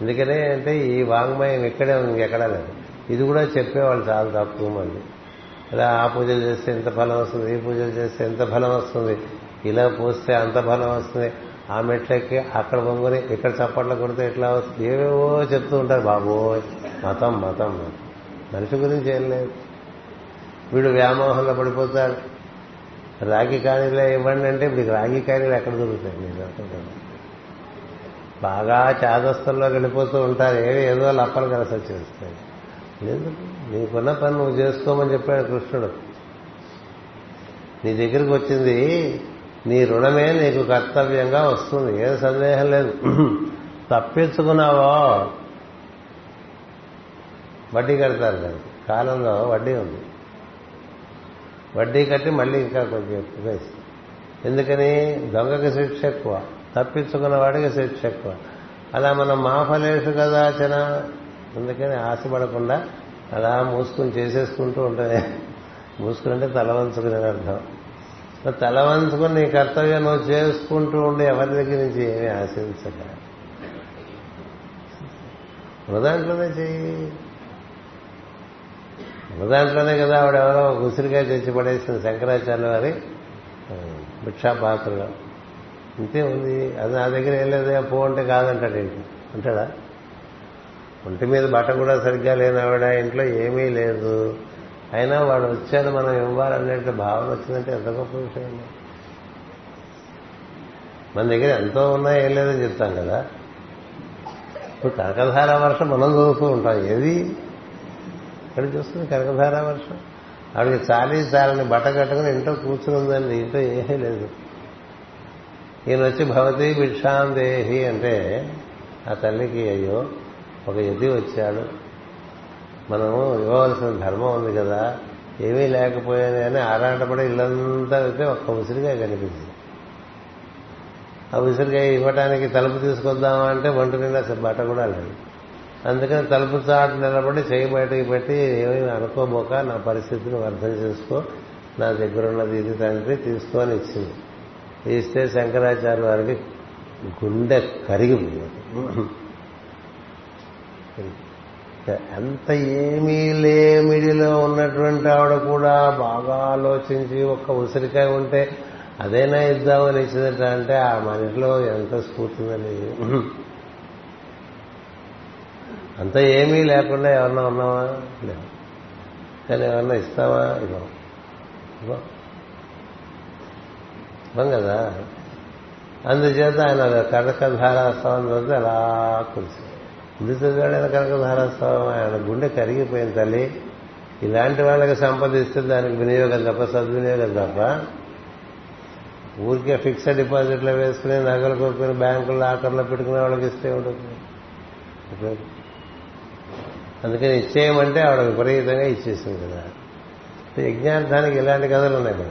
S1: ఎందుకనే అంటే ఈ వాంగ్మయం ఇక్కడే ఉంది ఇంకెక్కడా లేదు. ఇది కూడా చెప్పేవాళ్ళు చాలా తక్కువ మంది ఇలా ఆ పూజలు చేస్తే ఎంత ఫలం వస్తుంది ఈ పూజలు చేస్తే ఎంత ఫలం వస్తుంది ఇలా పోస్తే అంత ఫలం వస్తుంది. ఆ మెట్లకి అక్కడ పొంగుని ఇక్కడ చప్పట్లు కొడితే ఎట్లా వస్తుంది? ఏవేవో చెప్తూ ఉంటారు బాబోయ్ మతం మతం. మనిషి గురించి ఏం లేదు. వీడు వ్యామోహంలో పడిపోతాడు. రాగి కాణీలే ఇవ్వండి అంటే ఇప్పుడు రాగి కాణీలు ఎక్కడ దొరుకుతాయి? మీరు బాగా చాదస్తుల్లోకి వెళ్ళిపోతూ ఉంటారు. ఏవి ఏదో లప్పలు కలిసి వచ్చేస్తాయి లేదు నీకున్న పని నువ్వు చేసుకోమని చెప్పాడు కృష్ణుడు. నీ దగ్గరికి వచ్చింది నీ రుణమే నీకు కర్తవ్యంగా వస్తుంది. ఏం సందేహం లేదు. (clears throat) తప్పించుకున్నావో వడ్డీ కడతారు దానికి కాలంలో వడ్డీ ఉంది. వడ్డీ కట్టి మళ్ళీ ఇంకా కొంచెం ఇస్తుంది ఎందుకని? దొంగకి శిక్ష ఎక్కువ. తప్పించుకున్న వాడికి శిక్ష ఎక్కువ. అలా మనం మాఫలేసు కదా చన అందుకని ఆశపడకుండా అలా మూసుకుని చేసేసుకుంటూ ఉంటుంది. మూసుకుంటే తల వంచుకునే అర్థం. తల వంచుకుని నీ కర్తవ్యం నువ్వు చేసుకుంటూ ఉండి ఎవరి దగ్గర నుంచి ఏమీ ఆశించక. దాంట్లోనే చెయ్యి. దాంట్లోనే కదా ఆవిడ ఎవరో ఉసిరికాయ తెచ్చి పడేసిన శంకరాచార్య వారి భిక్షాపాత్రలో. ఇంతే ఉంది. అది నా దగ్గర ఏం లేదే పో అంటే కాదంటాడు ఏంటి? అంటాడా? ఒంటి మీద బట్ట కూడా సరిగ్గా లేని ఆవిడ ఇంట్లో ఏమీ లేదు. అయినా వాడు వచ్చాడు మనం ఇవ్వాలనేట్టు భావన వచ్చిందంటే ఎంత గొప్ప విషయం మన దగ్గర ఎంతో ఉన్నా ఏం లేదని చెప్తాం కదా. ఇప్పుడు కనకధార వర్షం మనం చూస్తూ ఉంటాం. ఏది? ఇక్కడ చూస్తుంది? కనకధార వర్షం. ఆవిడకి చాలీ చాలని బట్ట కట్టుకుని ఇంట్లో కూర్చునిందండి ఇంట్లో ఏమీ లేదు. ఈయన వచ్చి భవతి భిక్షాందేహి అంటే ఆ తల్లికి అయ్యో ఒక ఎది వచ్చాడు. మనము ఇవ్వవలసిన ధర్మం ఉంది కదా ఏమీ లేకపోయాను అని ఆరాటపడి ఇల్లంతా అయితే ఒక్క ఉసిరిగా కనిపించింది. ఆ ఉసిరిగా ఇవ్వటానికి తలుపు తీసుకొద్దామా అంటే ఒంటి నిండా బట్ట కూడా లేదు. అందుకని తలుపు చాటు నిలబడి చేయి బయటకు పెట్టి ఏమీ అనుకోబోక నా పరిస్థితిని అర్థం చేసుకో. నా దగ్గర ఉన్నది ఇది తండ్రి తీసుకొని ఇచ్చింది. ఇస్తే శంకరాచార్య వారికి గుండె కరిగిపోయింది. ఎంత ఏమీ లేమిడిలో ఉన్నటువంటి ఆవిడ కూడా బాగా ఆలోచించి ఒక్క ఉసిరికాయ ఉంటే అదైనా ఇద్దామని ఇచ్చిందట అంటే ఆ మనిషిలో ఎంత స్ఫూర్తిందని. అంత ఏమీ లేకుండా ఎవరన్నా ఉన్నావా? లేదు. కానీ ఎవరన్నా ఇస్తావా? ఇవ్వం ఇవ్వం కదా. అందుచేత ఆయన కనకధారాస్తవం చూస్తే అలా కురిసి ఎందుకు చదివాడు ఆయన ఆయన గుండె కరిగిపోయింది తల్లి. ఇలాంటి వాళ్ళకి సంపదిస్తే దానికి వినియోగం తప్ప సద్వినియోగం తప్ప. ఊరికే ఫిక్స్డ్ డిపాజిట్లో వేసుకుని నగలు కొనుక్కుని బ్యాంకుల్లో ఆకర్లో పెట్టుకునే వాళ్ళకి ఇస్తే ఉంటుంది అందుకని ఇచ్చేయమంటే ఆవిడ విపరీతంగా ఇచ్చేసింది కదా. యజ్ఞార్థానికి ఇలాంటి కథలు ఉన్నాయి మనకి.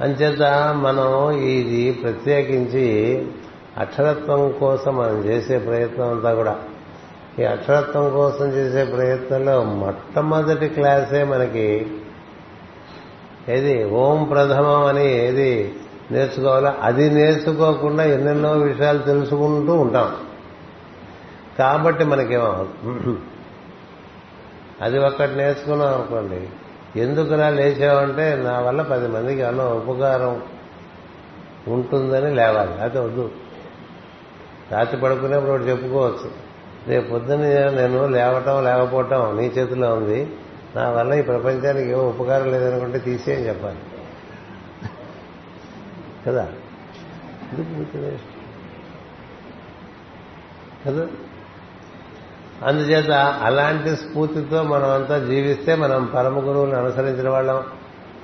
S1: అంచేత మనం ఇది ప్రత్యేకించి అక్షరత్వం కోసం మనం చేసే ప్రయత్నం అంతా కూడా. ఈ అక్షరత్వం కోసం చేసే ప్రయత్నంలో మొట్టమొదటి క్లాసే మనకి ఏది? ఓం ప్రథమం అని ఏది నేర్చుకోవాలో అది నేర్చుకోకుండా ఎన్నెన్నో విషయాలు తెలుసుకుంటూ ఉంటాం. కాబట్టి మనకేమో అది ఒక్కటి నేర్చుకున్నాం అనుకోండి. ఎందుకులా లేచావంటే నా వల్ల పది మందికి అన్న ఉపకారం ఉంటుందని లేవాలి. అయితే వద్దు. రాత్రి పడుకునేప్పుడు ఒకటి చెప్పుకోవచ్చు. రేపు పొద్దున్న నేను లేవటం లేకపోవటం నీ చేతిలో ఉంది. నా వల్ల ఈ ప్రపంచానికి ఏమో ఉపకారం లేదనుకుంటే తీసేయని చెప్పాలి. కదా? కదా? అందుచేత అలాంటి స్ఫూర్తితో మనమంతా జీవిస్తే మనం పరమ గురువుని అనుసరించిన వాళ్ళం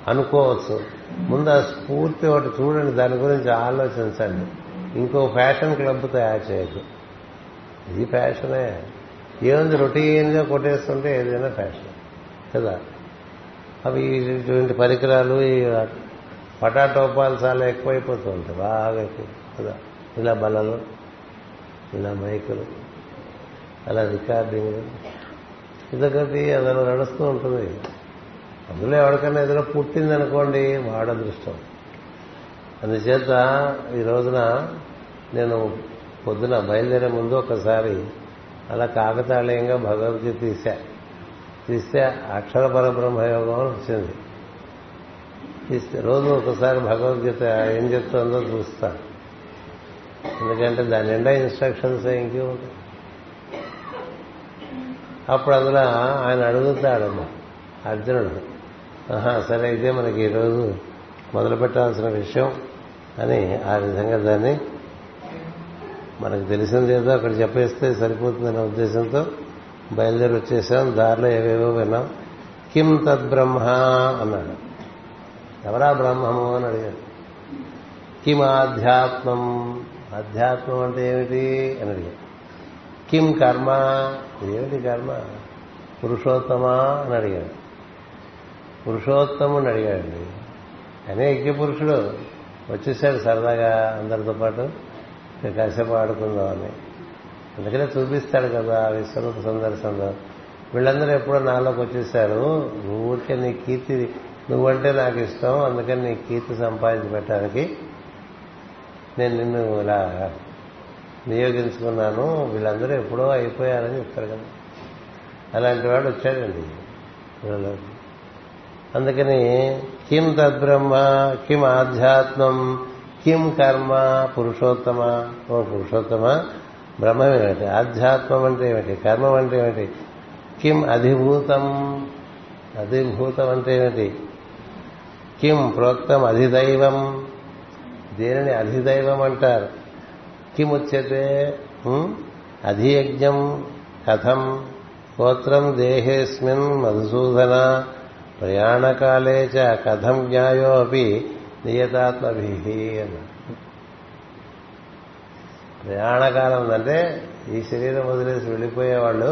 S1: అనుకోవచ్చు. ముందు ఆ స్ఫూర్తి ఒకటి చూడండి దాని గురించి ఆలోచించండి. ఇంకో ఫ్యాషన్ క్లబ్ తయారు చేయదు ఇది ఫ్యాషనే. ఏముంది రొటీన్గా కొట్టేస్తుంటే ఏదైనా ఫ్యాషన్ కదా? అవి ఇటువంటి పరికరాలు ఈ పటాటోపాలు చాలా ఎక్కువైపోతూ ఉంటాయి బాగా ఎక్కువ కదా? ఇలా బలలు ఇలా మైకులు. అలా రికార్డింగ్ ఇదొకటి అదలా నడుస్తూ ఉంటుంది. అందులో ఎవరికైనా ఏదైనా పుట్టిందనుకోండి వాడ అదృష్టం. అందుచేత ఈ రోజున నేను పొద్దున బయలుదేరే ముందు ఒకసారి అలా కాకతాళీయంగా భగవద్గీత తీశా తీస్తే అక్షర పరబ్రహ్మయోగం అని వచ్చింది. తీస్తే రోజు ఒకసారి భగవద్గీత ఏం చెప్తుందో చూస్తా. ఎందుకంటే దాని నిండా ఇన్స్ట్రక్షన్స్ ఇంకేముంటాయి? అప్పుడు అందులో ఆయన అడుగుతాడమ్మ అర్జునుడు ఆహా సరే ఇదే మనకి ఈరోజు మొదలు పెట్టాల్సిన విషయం అని ఆ విధంగా దాన్ని మనకు తెలిసింది ఏదో అక్కడ చెప్పేస్తే సరిపోతుందనే ఉద్దేశంతో బయలుదేరి వచ్చేసాం. దారిలో ఏవేవో విన్నాం. కిం తద్బ్రహ్మ అన్నాడు. ఎవరా బ్రహ్మము అని అడిగాడు. కిం ఆధ్యాత్మం ఆధ్యాత్మం అంటే ఏమిటి? అని అడిగాడు. కిం కర్మ? ఏమిటి కర్మ? పురుషోత్తమా అని అడిగాడు. పురుషోత్తముని అడిగాడండి. అనే యజ్ఞ పురుషుడు వచ్చేసాడు సరదాగా అందరితో పాటు. కాసేపు ఆడుకుందామని. అందుకనే చూపిస్తాడు కదా విశ్వరూప సందర్శనలో. వీళ్ళందరూ ఎప్పుడో నాలోకి వచ్చేసారు. ఊరికే నీ కీర్తి నువ్వంటే నాకు ఇష్టం. అందుకని నీ కీర్తి సంపాదించి పెట్టడానికి నేను నిన్ను ఇలా నియోగించుకున్నాను వీళ్ళందరూ ఎప్పుడో అయిపోయారని చెప్తారు కదా. అలాంటి వాడు వచ్చాడండి. అందుకని కిం తద్బ్రహ్మ కిం ఆధ్యాత్మం కిం కర్మ పురుషోత్తమ ఓ పురుషోత్తమ బ్రహ్మం ఏమిటి? ఆధ్యాత్మం అంటే ఏమిటి? కర్మం అంటే ఏమిటి? కిం అధిభూతం అధిభూతం అంటే ఏమిటి? కిం ప్రోక్తం అధిదైవం. దేనిని అధిదైవం అంటారు? కిముచ్యతే అధియజ్ఞం కథం గోత్రం దేహేస్మిన్ మధుసూదన ప్రయాణకాలే చ కథం జ్ఞాయో అపి నియతాత్మభి అన్న ప్రయాణకాలం అంటే ఈ శరీరం వదిలేసి వెళ్ళిపోయేవాళ్ళు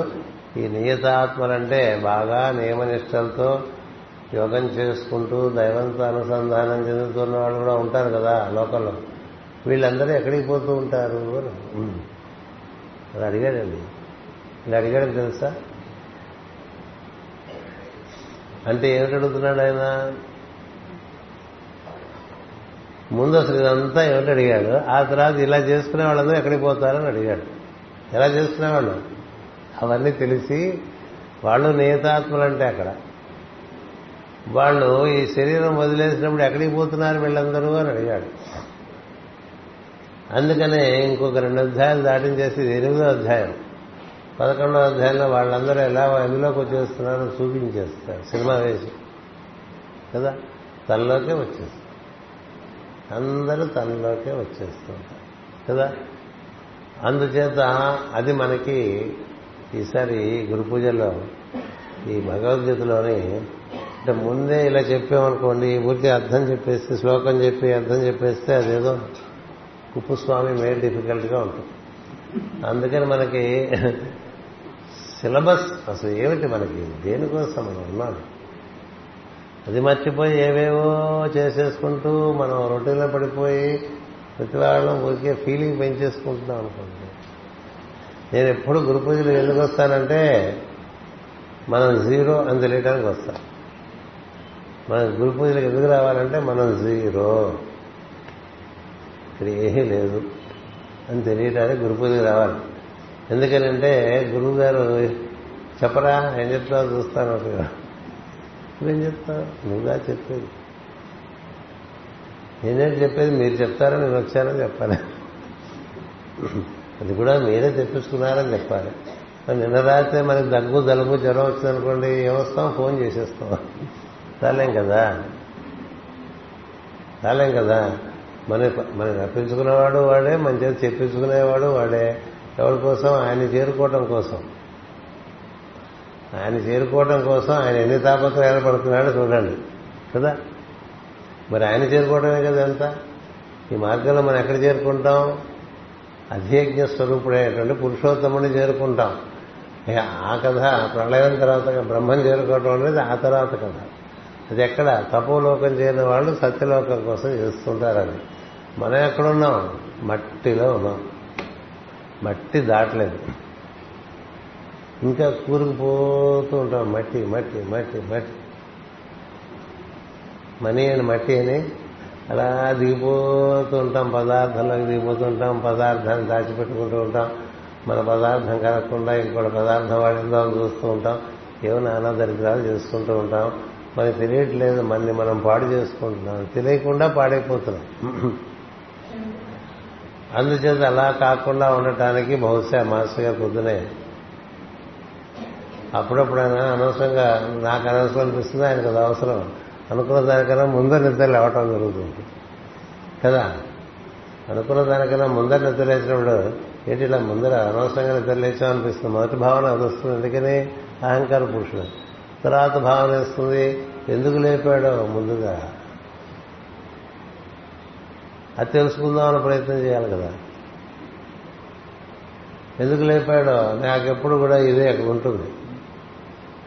S1: ఈ నియతాత్మలంటే బాగా నియమనిష్టలతో యోగం చేసుకుంటూ దైవంతో అనుసంధానం చెందుతున్న వాళ్ళు కూడా ఉంటారు కదా లోకంలో. వీళ్ళందరూ ఎక్కడికి పోతూ ఉంటారు అని. అడిగాడండి. ఇలా అడిగాడని తెలుసా? అంటే ఏమిటి అడుగుతున్నాడు ఆయన? ముందు అసలు ఇదంతా ఏమిటి అడిగాడు? ఆ తర్వాత ఇలా చేసుకునే వాళ్ళందరూ ఎక్కడికి పోతారని అడిగాడు. ఎలా చేసుకునేవాళ్ళు అవన్నీ తెలిసి వాళ్ళు నియతాత్మలు అంటే అక్కడ. వాళ్ళు ఈ శరీరం వదిలేసినప్పుడు ఎక్కడికి పోతున్నారు వీళ్ళందరూ అని అడిగాడు. అందుకనే ఇంకొక రెండు అధ్యాయాలు దాటించేసి ఇది ఎనిమిదో అధ్యాయం. పదకొండో అధ్యాయంలో వాళ్ళందరూ ఎలా ఎందులోకి వచ్చేస్తున్నారో చూపించేస్తారు. సినిమా వేసి. కదా? తనలోకే వచ్చేస్తారు. అందరూ తనలోకే వచ్చేస్తుంటారు. కదా? అందుచేత అది మనకి ఈసారి గురు పూజలో ఈ భగవద్గీతలోని అంటే ముందే ఇలా చెప్పామనుకోండి ఊరికి అర్థం చెప్పేస్తే శ్లోకం చెప్పి అర్థం చెప్పేస్తే అదేదో కుప్పుస్వామి మేడ్ డిఫికల్ట్గా ఉంటుంది. అందుకని మనకి సిలబస్ అసలు ఏమిటి మనకి? దేనికోసం మనం ఉన్నాం? అది మర్చిపోయి ఏవేవో చేసేసుకుంటూ మనం రొట్టెలో పడిపోయి ప్రతి వాళ్ళం ఊరికే ఫీలింగ్ పెంచేసుకుంటున్నాం అనుకోండి. నేను ఎప్పుడు గురు పూజలు ఎందుకు వస్తానంటే మనం జీరో అని తెలియడానికి వస్తాం. మన గురు పూజలకు ఎందుకు రావాలంటే మనం జీరో ఇక్కడ ఏమీ లేదు. అని తెలియటానికి గురు రావాలి. ఎందుకనంటే గురువు గారు చెప్పరా ఏం చెప్తావు చూస్తాను నువ్వేం చెప్తావు నువ్వుగా చెప్పేది. నేనేం చెప్పేది? మీరు చెప్తారని నేను వచ్చానని చెప్పాలి. అది కూడా మీరే తెప్పించుకున్నారని చెప్పాలి. మరి నిన్న రాస్తే మనకి దగ్గు జలుబు జ్వరం వచ్చిందనుకోండి ఏమొస్తాం? ఫోన్ చేసేస్తాం. రాలేం కదా? రాలేం కదా? మన మన రప్పించుకునేవాడు వాడే మన చేతి చెప్పించుకునేవాడు వాడే. ఎవరి కోసం? ఆయన చేరుకోవటం కోసం. ఆయన చేరుకోవటం కోసం ఆయన ఎన్ని తాపత్రయాలు పడుతున్నాడో చూడండి. కదా? మరి ఆయన చేరుకోవడమే కదా ఎంత ఈ మార్గంలో మనం ఎక్కడ చేరుకుంటాం? అధ్యజ్ఞ స్వరూపుడైనటువంటి పురుషోత్తముని చేరుకుంటాం. ఆ కథ ప్రళయం తర్వాత బ్రహ్మం చేరుకోవడం అనేది ఆ తర్వాత కథ. అది ఎక్కడ? తపోలోకం చేయని వాళ్ళు సత్యలోకం కోసం చేస్తుంటారని. మనం ఎక్కడున్నాం? మట్టిలో ఉన్నాం. మట్టి దాటలేదు. ఇంకా కూరుకుపోతూ ఉంటాం. మట్టి మట్టి మట్టి మట్టి. మనీ అని మట్టి అని అలా దిగిపోతూ ఉంటాం. పదార్థంలోకి దిగిపోతూ ఉంటాం. పదార్థాన్ని దాచిపెట్టుకుంటూ ఉంటాం. మన పదార్థం కలగకుండా ఇంకోటి పదార్థం వాడిందో చూస్తూ ఉంటాం. ఏమో నానా దరిద్రాలు చేసుకుంటూ ఉంటాం. మనకి తెలియట్లేదు మనని మనం పాడు చేసుకుంటున్నాం. తెలియకుండా పాడైపోతున్నాం. అందుచేత అలా కాకుండా ఉండటానికి బహుశా మాస్టర్ గారు పొద్దునే అప్పుడప్పుడైనా అనవసరంగా నాకు అనవసరం అనిపిస్తుంది ఆయనకు అది అవసరం. అనుకున్న దానికన్నా ముందర నిద్ర లేవటం జరుగుతుంది. కదా? అనుకున్న దానికన్నా ముందర నిద్ర లేచినప్పుడు ఏంటి ఇలా ముందర అనవసరంగా నిద్ర లేచాం అనిపిస్తుంది మొదటి భావన అది వస్తుంది. ఎందుకని అహంకార పురుషుడు. తర్వాత భావన వేస్తుంది. ఎందుకు లేపాడో ముందుగా అది తెలుసుకుందామని ప్రయత్నం చేయాలి కదా. ఎందుకు లేపాడో నాకెప్పుడు కూడా ఇదే అక్కడ ఉంటుంది.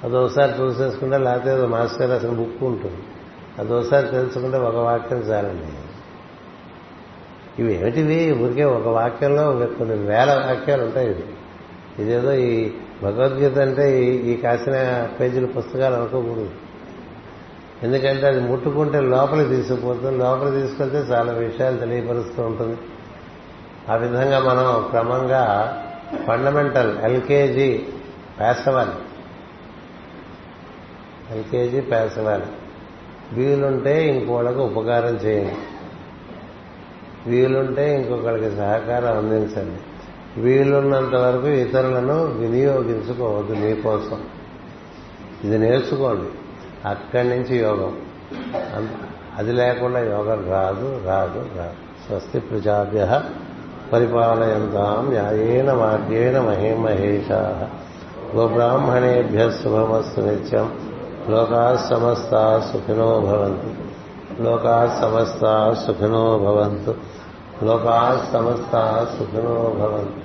S1: అదోసారి చూసేసుకుంటే లేకపోతే ఏదో మాస్టర్ అసలు బుక్ ఉంటుంది. అదోసారి తెలుసుకుంటే ఒక వాక్యం చాలండి. ఇవి ఏమిటివి ఊరికే ఒక వాక్యంలో కొన్ని వేల వాక్యాలు ఉంటాయి. ఇది ఇదేదో ఈ భగవద్గీత అంటే ఈ కాసిన పేజీల పుస్తకాలు అనుకోకూడదు. ఎందుకంటే అది ముట్టుకుంటే లోపలికి తీసుకుపోతుంది లోపలికి తీసుకెళ్తే చాలా విషయాలు తెలియపరుస్తూ ఉంటుంది. ఆ విధంగా మనం క్రమంగా ఫండమెంటల్ ఎల్కేజీ పేసవాలి. ఎల్కేజీ పేసవాలి. వీలుంటే ఇంకోళ్ళకి ఉపకారం చేయండి. వీలుంటే ఇంకొకరికి సహకారం అందించండి. వీలున్నంత వరకు ఇతరులను వినియోగించుకోవద్దు నీకోసం ఇది నేర్చుకోండి. అక్కడి నుంచి యోగం. అది లేకుండా యోగం రాదు రాదు రాదు. స్వస్తి ప్రజాభ్య పరిపాలయంతాం న్యాయేన మార్గేణ మహేమహేషా గోబ్రాహ్మణేభ్య శుభమస్తు నిత్యం. లోకా సమస్తా సుఖినో భవంతు. లోకా సమస్తా సుఖినో భవంతు. లోకా సమస్తా సుఖినో భవంతు.